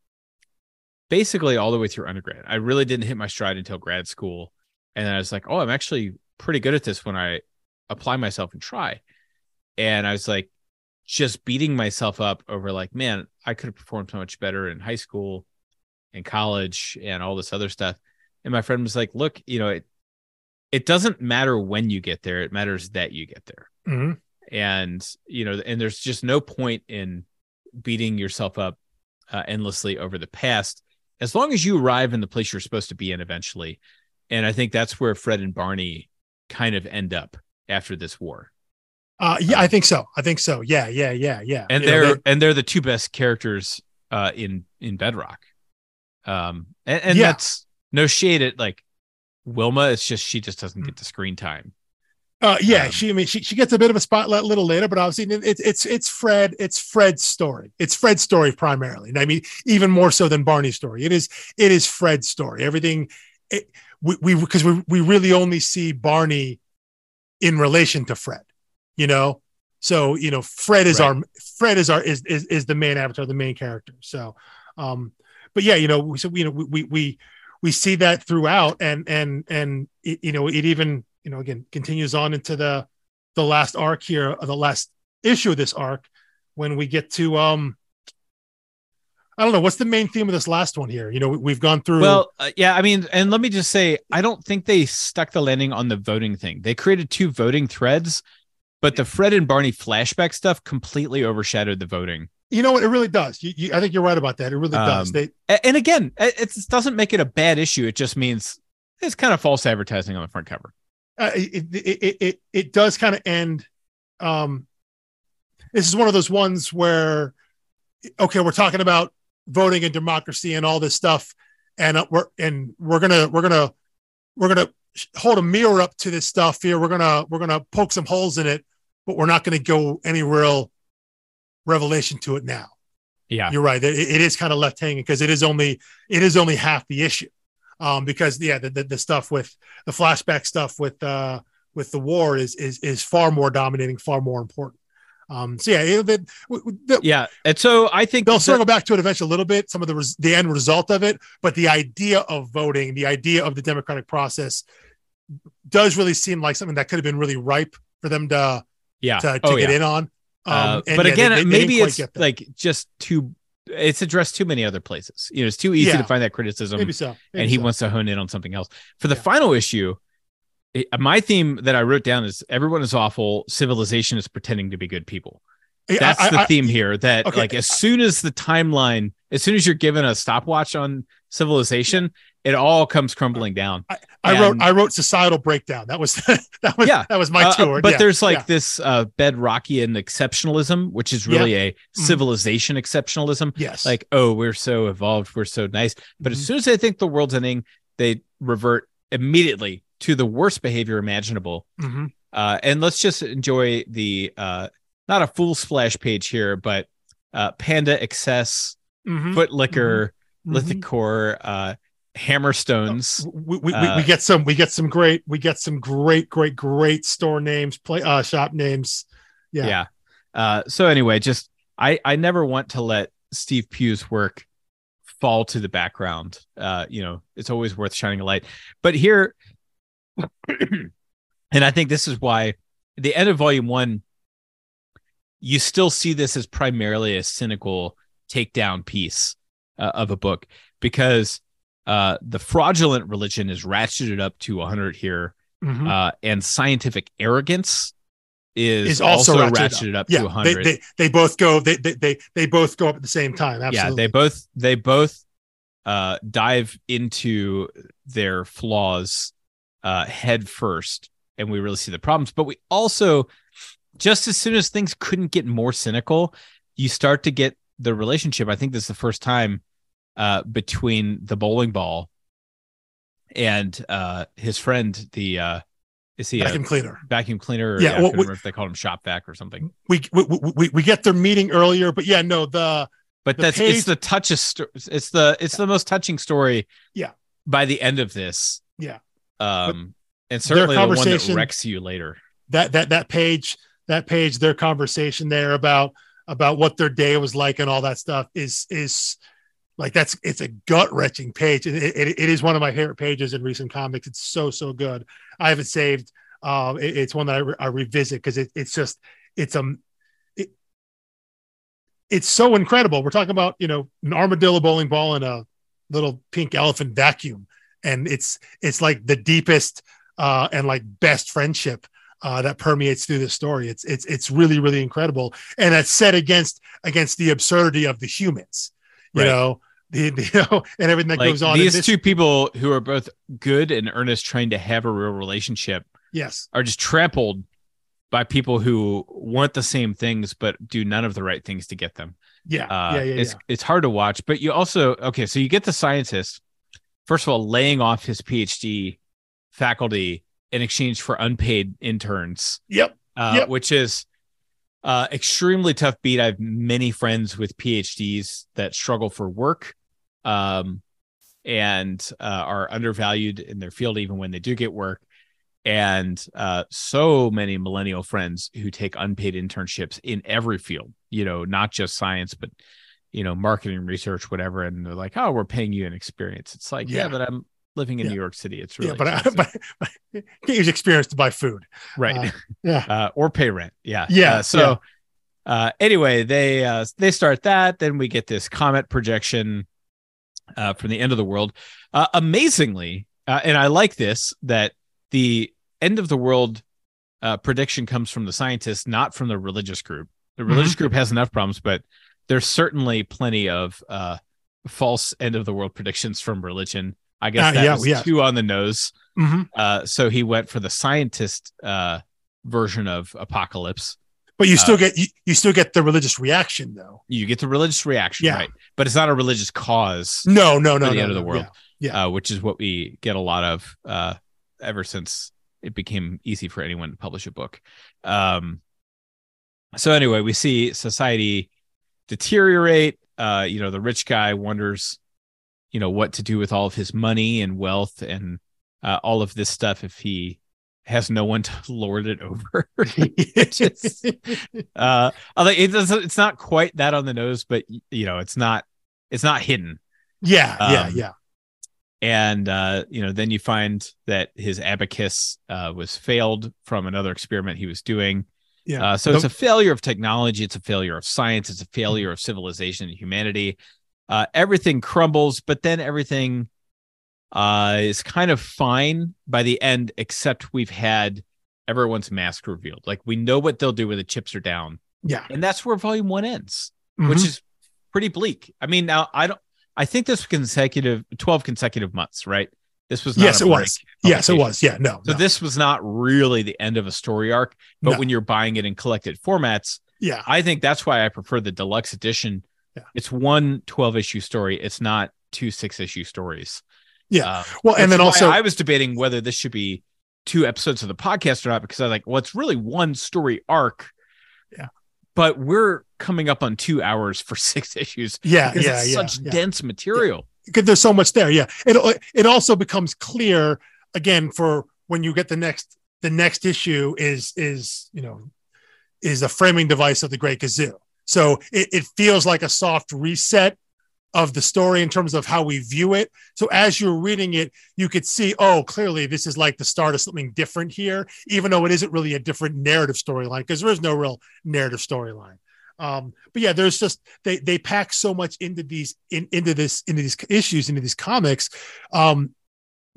Speaker 1: basically all the way through undergrad. I really didn't hit my stride until grad school, and I was like, oh, I'm actually pretty good at this when I apply myself and try. And I was like, just beating myself up over like, man, I could have performed so much better in high school and college and all this other stuff. And my friend was like, look, you know, it it doesn't matter when you get there, it matters that you get there.
Speaker 2: Mhm.
Speaker 1: And, you know, and there's just no point in beating yourself up uh, endlessly over the past as long as you arrive in the place you're supposed to be in eventually. And I think that's where Fred and Barney kind of end up after this war.
Speaker 2: Uh, yeah, I think so. I think so. Yeah, yeah, yeah, yeah.
Speaker 1: and
Speaker 2: You
Speaker 1: they're
Speaker 2: they-
Speaker 1: and they're the two best characters uh in in bedrock um and, and
Speaker 2: Yeah.
Speaker 1: that's no shade at like wilma it's just she just
Speaker 2: Mm.
Speaker 1: doesn't get the screen time
Speaker 2: uh, yeah.
Speaker 1: um,
Speaker 2: she, I mean, she she gets a bit of a spotlight a little later, but obviously it's it's it's Fred. It's Fred's story. It's Fred's story primarily. And I mean, even more so than Barney's story. It is it is Fred's story. Everything. It, we we because we we really only see Barney in relation to Fred. You know, so you know, Fred is
Speaker 1: Right.
Speaker 2: our Fred is our is, is is the main avatar, the main character. So, um, but yeah, you know, we- so you know, we we we, see that throughout, and and and it, you know, it even you know again continues on into the the last arc here, uh, the last issue of this arc, when we get to um. I don't know what's the main theme of this last one here. You know, we, we've gone through.
Speaker 1: well uh, yeah i mean and let me just say i don't think they stuck the landing on the voting thing they created two voting threads but the fred and barney flashback stuff completely overshadowed the voting
Speaker 2: you know what? It really does. You, you, I think you're right about that. It really does.
Speaker 1: Um,
Speaker 2: They,
Speaker 1: and again it, it doesn't make it a bad issue it just means it's kind of false advertising on the front cover
Speaker 2: uh, it, it, it, it, it does kind of end. Um, this is one of those ones where, okay, we're talking about voting and democracy and all this stuff, and uh, we're and we're gonna we're gonna we're gonna hold a mirror up to this stuff here. We're gonna we're gonna poke some holes in it, but we're not gonna go any real revelation to it now.
Speaker 1: yeah
Speaker 2: You're right. It, it is kind of left hanging because it is only it is only half the issue. Um, because yeah, the, the the stuff with the flashback stuff with uh with the war is is is far more dominating, far more important. Um, so yeah, it, the,
Speaker 1: yeah, and so I think
Speaker 2: they'll circle back to it eventually a little bit, some of the res- the end result of it, but the idea of voting, the idea of the democratic process, does really seem like something that could have been really ripe for them to
Speaker 1: yeah
Speaker 2: to, to
Speaker 1: oh,
Speaker 2: get
Speaker 1: yeah.
Speaker 2: in on. Um,
Speaker 1: Uh, but
Speaker 2: yeah,
Speaker 1: again,
Speaker 2: they- they
Speaker 1: maybe it's like just too. It's addressed too many other places. You know, it's too easy
Speaker 2: Yeah.
Speaker 1: to find that criticism,
Speaker 2: maybe so, maybe
Speaker 1: and he
Speaker 2: so.
Speaker 1: wants to hone in on something else. For the final issue, it- my theme that I wrote down is everyone is awful. Civilization is pretending to be good people. That's
Speaker 2: I-
Speaker 1: the
Speaker 2: I-
Speaker 1: theme here. That
Speaker 2: okay.
Speaker 1: like as soon as the timeline, as soon as you're given a stopwatch on civilization, it all comes crumbling down.
Speaker 2: I wrote
Speaker 1: and-
Speaker 2: I wrote societal breakdown. That was [LAUGHS] that was
Speaker 1: Yeah.
Speaker 2: that was my
Speaker 1: Uh, but
Speaker 2: Yeah,
Speaker 1: there's like
Speaker 2: yeah.
Speaker 1: this uh, bedrockian exceptionalism, which is really a
Speaker 2: Mm-hmm.
Speaker 1: civilization exceptionalism.
Speaker 2: yes,
Speaker 1: Like, oh, we're so evolved, we're so nice. But as
Speaker 2: Mhm.
Speaker 1: soon as they think the world's ending, they revert immediately to the worst behavior imaginable.
Speaker 2: Mhm.
Speaker 1: Uh, and let's just enjoy the uh, not a full splash page here, but uh, Panda Excess,
Speaker 2: Mhm.
Speaker 1: Foot Liquor,
Speaker 2: Mhm.
Speaker 1: Lithicore, uh, Hammerstones.
Speaker 2: we, we, we,
Speaker 1: Uh,
Speaker 2: we get some we get some great we get some great great great store names play uh shop names yeah,
Speaker 1: yeah. Uh, so anyway, just I I never want to let Steve Pugh's work fall to the background. Uh, you know, it's always worth shining a light. But here, [CLEARS THROAT] and I think this is why the end of volume one, you still see this as primarily a cynical takedown piece uh, of a book because uh, the fraudulent religion is ratcheted up to 100 here,
Speaker 2: Mhm.
Speaker 1: uh, and scientific arrogance is,
Speaker 2: Is also
Speaker 1: also,
Speaker 2: ratcheted
Speaker 1: ratcheted, up,
Speaker 2: yeah
Speaker 1: to
Speaker 2: they,
Speaker 1: 100.
Speaker 2: they they both go they, they they they both go up at the same time absolutely
Speaker 1: yeah, they both they both uh, dive into their flaws uh, head first, and we really see the problems. But we also, just as soon as things couldn't get more cynical, you start to get the relationship. I think this is the first time uh, between the bowling ball and uh, his friend, the uh, is he a
Speaker 2: vacuum cleaner
Speaker 1: vacuum cleaner? Or,
Speaker 2: Yeah,
Speaker 1: I
Speaker 2: well,
Speaker 1: couldn't
Speaker 2: we-
Speaker 1: if they called him shop vac or something.
Speaker 2: we, we we we get their meeting earlier but yeah no the
Speaker 1: but
Speaker 2: the
Speaker 1: that's
Speaker 2: page-
Speaker 1: it's the touchest sto- it's the it's the most touching story
Speaker 2: Yeah.
Speaker 1: by the end of this
Speaker 2: Yeah.
Speaker 1: um and certainly the one that
Speaker 2: conversation-
Speaker 1: wrecks you later
Speaker 2: that that that page that page their conversation there about about what their day was like and all that stuff is is like that's it's a gut wrenching page it, it, it is one of my favorite pages in recent comics. It's so so good. I have it saved um it- it's one that i, re- I revisit because it, it's just it's um it, it's so incredible. We're talking about you know an armadillo bowling ball and a little pink elephant vacuum and it's it's like the deepest uh and like best friendship uh, that permeates through this story. It's it's it's really really incredible, and it's set against against the absurdity of the humans, you
Speaker 1: Right.
Speaker 2: know, the, [LAUGHS] you know, and everything that
Speaker 1: like
Speaker 2: goes on.
Speaker 1: these
Speaker 2: this-
Speaker 1: two people who are both good and earnest trying to have a real relationship
Speaker 2: yes,
Speaker 1: are just trampled by people who want the same things but do none of the right things to get them
Speaker 2: yeah,
Speaker 1: uh,
Speaker 2: yeah, yeah,
Speaker 1: it's
Speaker 2: yeah.
Speaker 1: it's hard to watch. But you also okay, so you get the scientist first of all laying off his PhD faculty in exchange for unpaid interns,
Speaker 2: Yep,
Speaker 1: uh,
Speaker 2: Yep.
Speaker 1: which is uh, extremely tough beat. I have many friends with PhDs that struggle for work, um, and uh, are undervalued in their field even when they do get work. And uh, so many millennial friends who take unpaid internships in every field, you know, not just science, but you know, marketing, research, whatever. And they're like, "Oh, we're paying you an experience." It's like, yeah,
Speaker 2: Yeah.
Speaker 1: but I'm living in
Speaker 2: Yeah.
Speaker 1: New York City. It's really
Speaker 2: yeah, but, I, but but can't use experience to buy food.
Speaker 1: right.
Speaker 2: uh, [LAUGHS] Yeah,
Speaker 1: uh, or pay rent. Yeah.
Speaker 2: Yeah,
Speaker 1: Uh, so uh, anyway, they uh, they start that. Then we get this comet projection uh, from the end of the world. Uh, amazingly, uh, and I like this that the end of the world uh, prediction comes from the scientists, not from the religious group. The religious group has enough problems, but there's certainly plenty of uh, false end of the world predictions from religion. I guess
Speaker 2: Uh,
Speaker 1: that
Speaker 2: yeah,
Speaker 1: was
Speaker 2: yeah.
Speaker 1: too on the nose.
Speaker 2: Mhm.
Speaker 1: Uh, so he went for the scientist uh, version of apocalypse.
Speaker 2: but you still
Speaker 1: Uh,
Speaker 2: get you, you still get the religious reaction though.
Speaker 1: You get the religious reaction,
Speaker 2: Yeah.
Speaker 1: right? But it's not a religious cause,
Speaker 2: No, no, no,
Speaker 1: the
Speaker 2: no,
Speaker 1: end of the
Speaker 2: no,
Speaker 1: world.
Speaker 2: yeah.
Speaker 1: uh, which is what we get a lot of uh, ever since it became easy for anyone to publish a book. Um, so anyway, we see society deteriorate. Uh, you know, the rich guy wonders, you know, what to do with all of his money and wealth and uh, all of this stuff if he has no one [LAUGHS] to lord it over. [LAUGHS] just, uh, it doesn't, it's not quite that on the nose, but you know, it's not, it's not hidden.
Speaker 2: Yeah, um, yeah, yeah.
Speaker 1: And uh, you know, then you find that his abacus uh, was failed from another experiment he was doing. Yeah. Uh, so nope. it's a failure of technology. It's a failure of science. It's a failure of civilization and humanity. Uh, everything crumbles, but then everything uh, is kind of fine by the end, except we've had everyone's mask revealed. Like we know what they'll do when the chips are down.
Speaker 2: Yeah.
Speaker 1: And that's where volume one ends, mm-hmm. which is pretty bleak. I mean, now I don't, I think this consecutive 12 consecutive months, right? This was
Speaker 2: yes, it was. Yes, it was. Yeah, no.
Speaker 1: So
Speaker 2: no.
Speaker 1: this was not really the end of a story arc, but no. when you're buying it in collected formats,
Speaker 2: yeah,
Speaker 1: I think that's why I prefer the deluxe edition. Yeah. It's one 12 issue story. It's not two six issue stories.
Speaker 2: Yeah. Uh, well, and then also
Speaker 1: I was debating whether this should be two episodes of the podcast or not because I was like, well, it's really one story arc.
Speaker 2: Yeah.
Speaker 1: But we're coming up on two hours for [LAUGHS] six issues.
Speaker 2: Yeah. Yeah.
Speaker 1: It's
Speaker 2: yeah,
Speaker 1: such
Speaker 2: yeah.
Speaker 1: dense material.
Speaker 2: Because there's so much there. Yeah. It it also becomes clear again for when you get the next the next issue is is you know is a framing device of the Great Gazoo. So it, it feels like a soft reset of the story in terms of how we view it. So as you're reading it, you could see, oh, clearly this is like the start of something different here, even though it isn't really a different narrative storyline because there is no real narrative storyline. Um, but yeah, there's just they they pack so much into these in, into this into these issues into these comics um,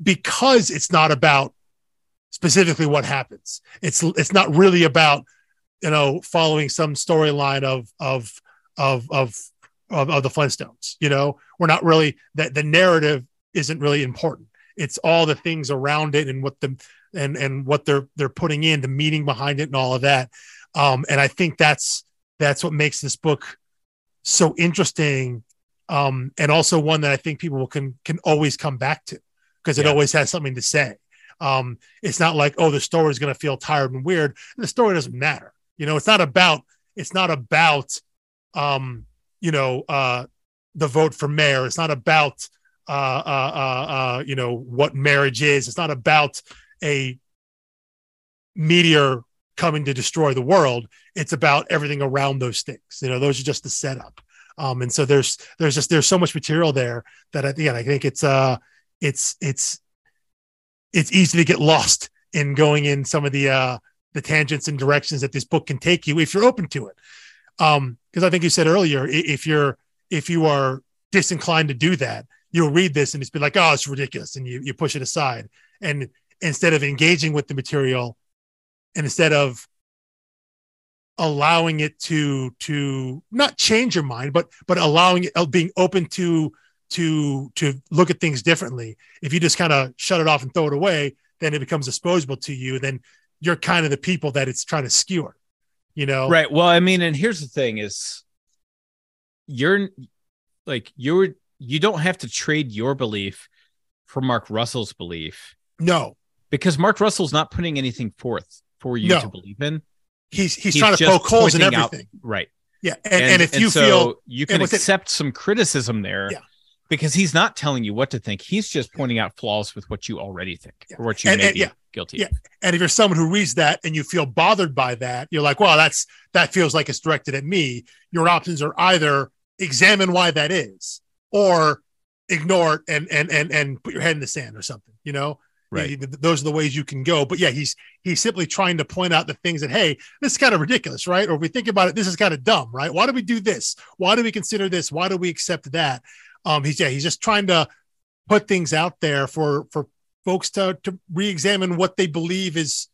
Speaker 2: because it's not about specifically what happens. It's it's not really about you know following some storyline of of of of of, of the Flintstones. You know, we're not really that the narrative isn't really important. It's all the things around it and what the and and what they're they're putting in, the meaning behind it, and all of that. Um, and I think that's that's what makes this book so interesting, um, and also one that I think people can can always come back to because it yeah. always has something to say. Um, it's not like oh the story is going to feel tired and weird. The story doesn't matter. You know, it's not about it's not about um, you know, uh, the vote for mayor. It's not about, uh, uh, uh, uh, you know, what marriage is. It's not about a meteor coming to destroy the world. It's about everything around those things. You know, those are just the setup. Um, and so there's there's just there's so much material there that I think I think it's uh it's it's it's easy to get lost in going in some of the uh the tangents and directions that this book can take you if you're open to it. Um, because I think you said earlier, if you're if you are disinclined to do that, you'll read this and it's be like, oh, it's ridiculous, and you you push it aside. And instead of engaging with the material, and instead of allowing it to to not change your mind, but but allowing it uh, being open to to to look at things differently. If you just kind of shut it off and throw it away, then it becomes disposable to you. Then you're kind of the people that it's trying to skewer you know?
Speaker 1: Right. Well i mean and here's the thing is you're like you're you don't have to trade your belief for mark russell's belief.
Speaker 2: No.
Speaker 1: Because mark russell's not putting anything forth for you no. to believe in.
Speaker 2: He's he's, he's trying to poke holes in everything
Speaker 1: out, right.
Speaker 2: Yeah. And, and, and if and you so feel
Speaker 1: you can accept it, some criticism there.
Speaker 2: Yeah
Speaker 1: because he's not telling you what to think. He's just pointing out flaws with what you already think
Speaker 2: yeah.
Speaker 1: or what you
Speaker 2: and,
Speaker 1: may
Speaker 2: and,
Speaker 1: be
Speaker 2: yeah.
Speaker 1: guilty.
Speaker 2: Yeah. Of. And if you're someone who reads that and you feel bothered by that, you're like, well, that's that feels like it's directed at me. Your options are either examine why that is or ignore it and and and and put your head in the sand or something, you know?
Speaker 1: Right.
Speaker 2: Those are the ways you can go. But yeah, he's he's simply trying to point out the things that, hey, this is kind of ridiculous, right? Or if we think about it, this is kind of dumb, right? Why do we do this? Why do we consider this? Why do we accept that? Um, he's yeah, he's just trying to put things out there for for folks to to re-examine what they believe is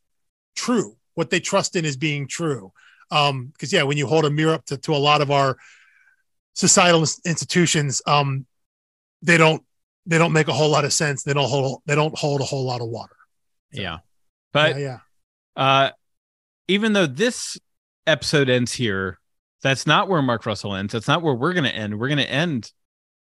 Speaker 2: true, what they trust in as being true. Um, because yeah, when you hold a mirror up to, to a lot of our societal institutions, um, they don't they don't make a whole lot of sense. They don't hold they don't hold a whole lot of water.
Speaker 1: So, yeah. But
Speaker 2: yeah,
Speaker 1: yeah. Uh even though this episode ends here, that's not where Mark Russell ends. That's not where we're gonna end. We're gonna end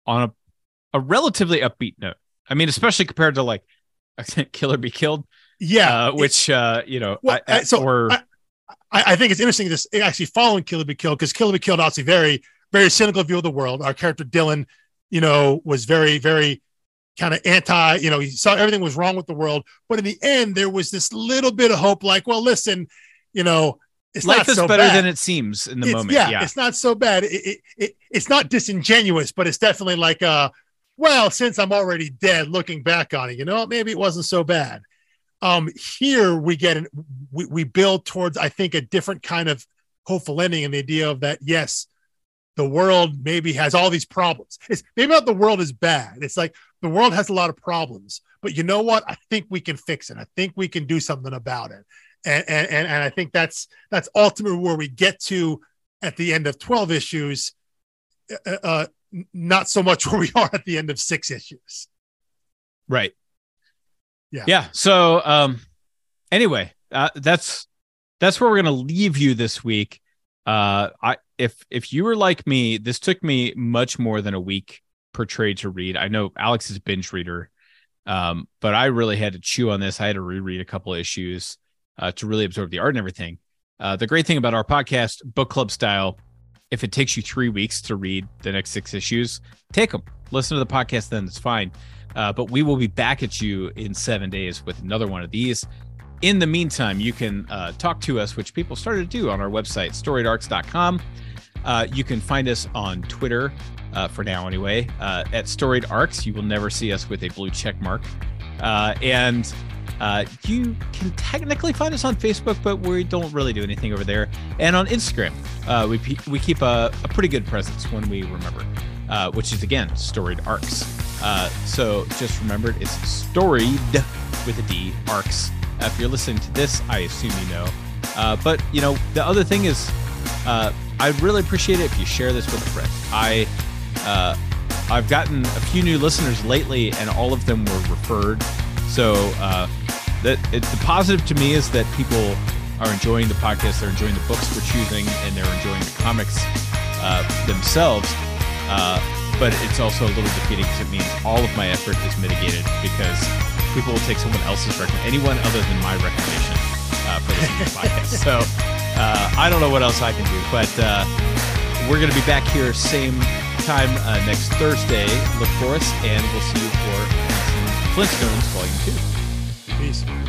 Speaker 1: on a, a relatively upbeat note. I mean, especially compared to like [LAUGHS] Kill or Be Killed.
Speaker 2: Yeah.
Speaker 1: Uh, which, uh, you know,
Speaker 2: well,
Speaker 1: I,
Speaker 2: so or, I, I, think it's interesting this actually following Kill or Be Killed because Kill or Be Killed obviously very, very cynical view of the world. Our character Dylan, you know, was very, very kind of anti, you know, he saw everything was wrong with the world. But in the end, there was this little bit of hope like, well, listen, you know, it's
Speaker 1: Life
Speaker 2: not
Speaker 1: is
Speaker 2: so
Speaker 1: better
Speaker 2: bad.
Speaker 1: than it seems in the
Speaker 2: It's-
Speaker 1: moment.
Speaker 2: Yeah,
Speaker 1: Yeah.
Speaker 2: it's not so bad. It, it, it, it's not disingenuous, but it's definitely like, uh, well, since I'm already dead, looking back on it, you know, maybe it wasn't so bad. Um, here we get an we, we build towards, I think, a different kind of hopeful ending and the idea of that, yes, the world maybe has all these problems. It's maybe not the world is bad. It's like the world has a lot of problems, but you know what? I think we can fix it. I think we can do something about it. And and and, I think that's that's ultimately where we get to at the end of 12 issues. Uh, uh, not so much [LAUGHS] where we are at the end of six issues.
Speaker 1: Right.
Speaker 2: Yeah.
Speaker 1: Yeah. So um anyway, uh, that's that's where we're gonna leave you this week. Uh I if if you were like me, this took me much more than a week per trade to read. I know Alex is a binge reader. Um, but I really had to chew on this. I had to reread a couple issues uh, to really absorb the art and everything. Uh, the great thing about our podcast, book club style, if it takes you three weeks to read the next six issues, take them. Listen to the podcast, then it's fine. Uh, but we will be back at you in seven days with another one of these. In the meantime, you can uh, talk to us, which people started to do on our website, storiedarcs.com. Uh, you can find us on Twitter, uh, for now anyway, uh, at Storied Arcs. You will never see us with a blue check mark. Uh, and uh, you can technically find us on Facebook, but we don't really do anything over there. And on Instagram, uh, we, we keep a, a pretty good presence when we remember, uh, which is again, Storied Arcs. Uh, so just remember, it's storied with a D, arcs. Uh, if you're listening to this, I assume you know. But, you know, the other thing is, I'd really appreciate it if you share this with a friend. I, I've gotten a few new listeners lately, and all of them were referred. So uh, that it, the positive to me is that people are enjoying the podcast, they're enjoying the books we're choosing, and they're enjoying the comics uh, themselves. Uh, but it's also a little defeating because it means all of my effort is mitigated because people will take someone else's recommendation, anyone other than my recommendation uh, for this podcast. So uh, I don't know what else I can do, but uh, we're going to be back here same time next Thursday. Look for us, and we'll see you for Flintstones Volume 2.
Speaker 2: Peace.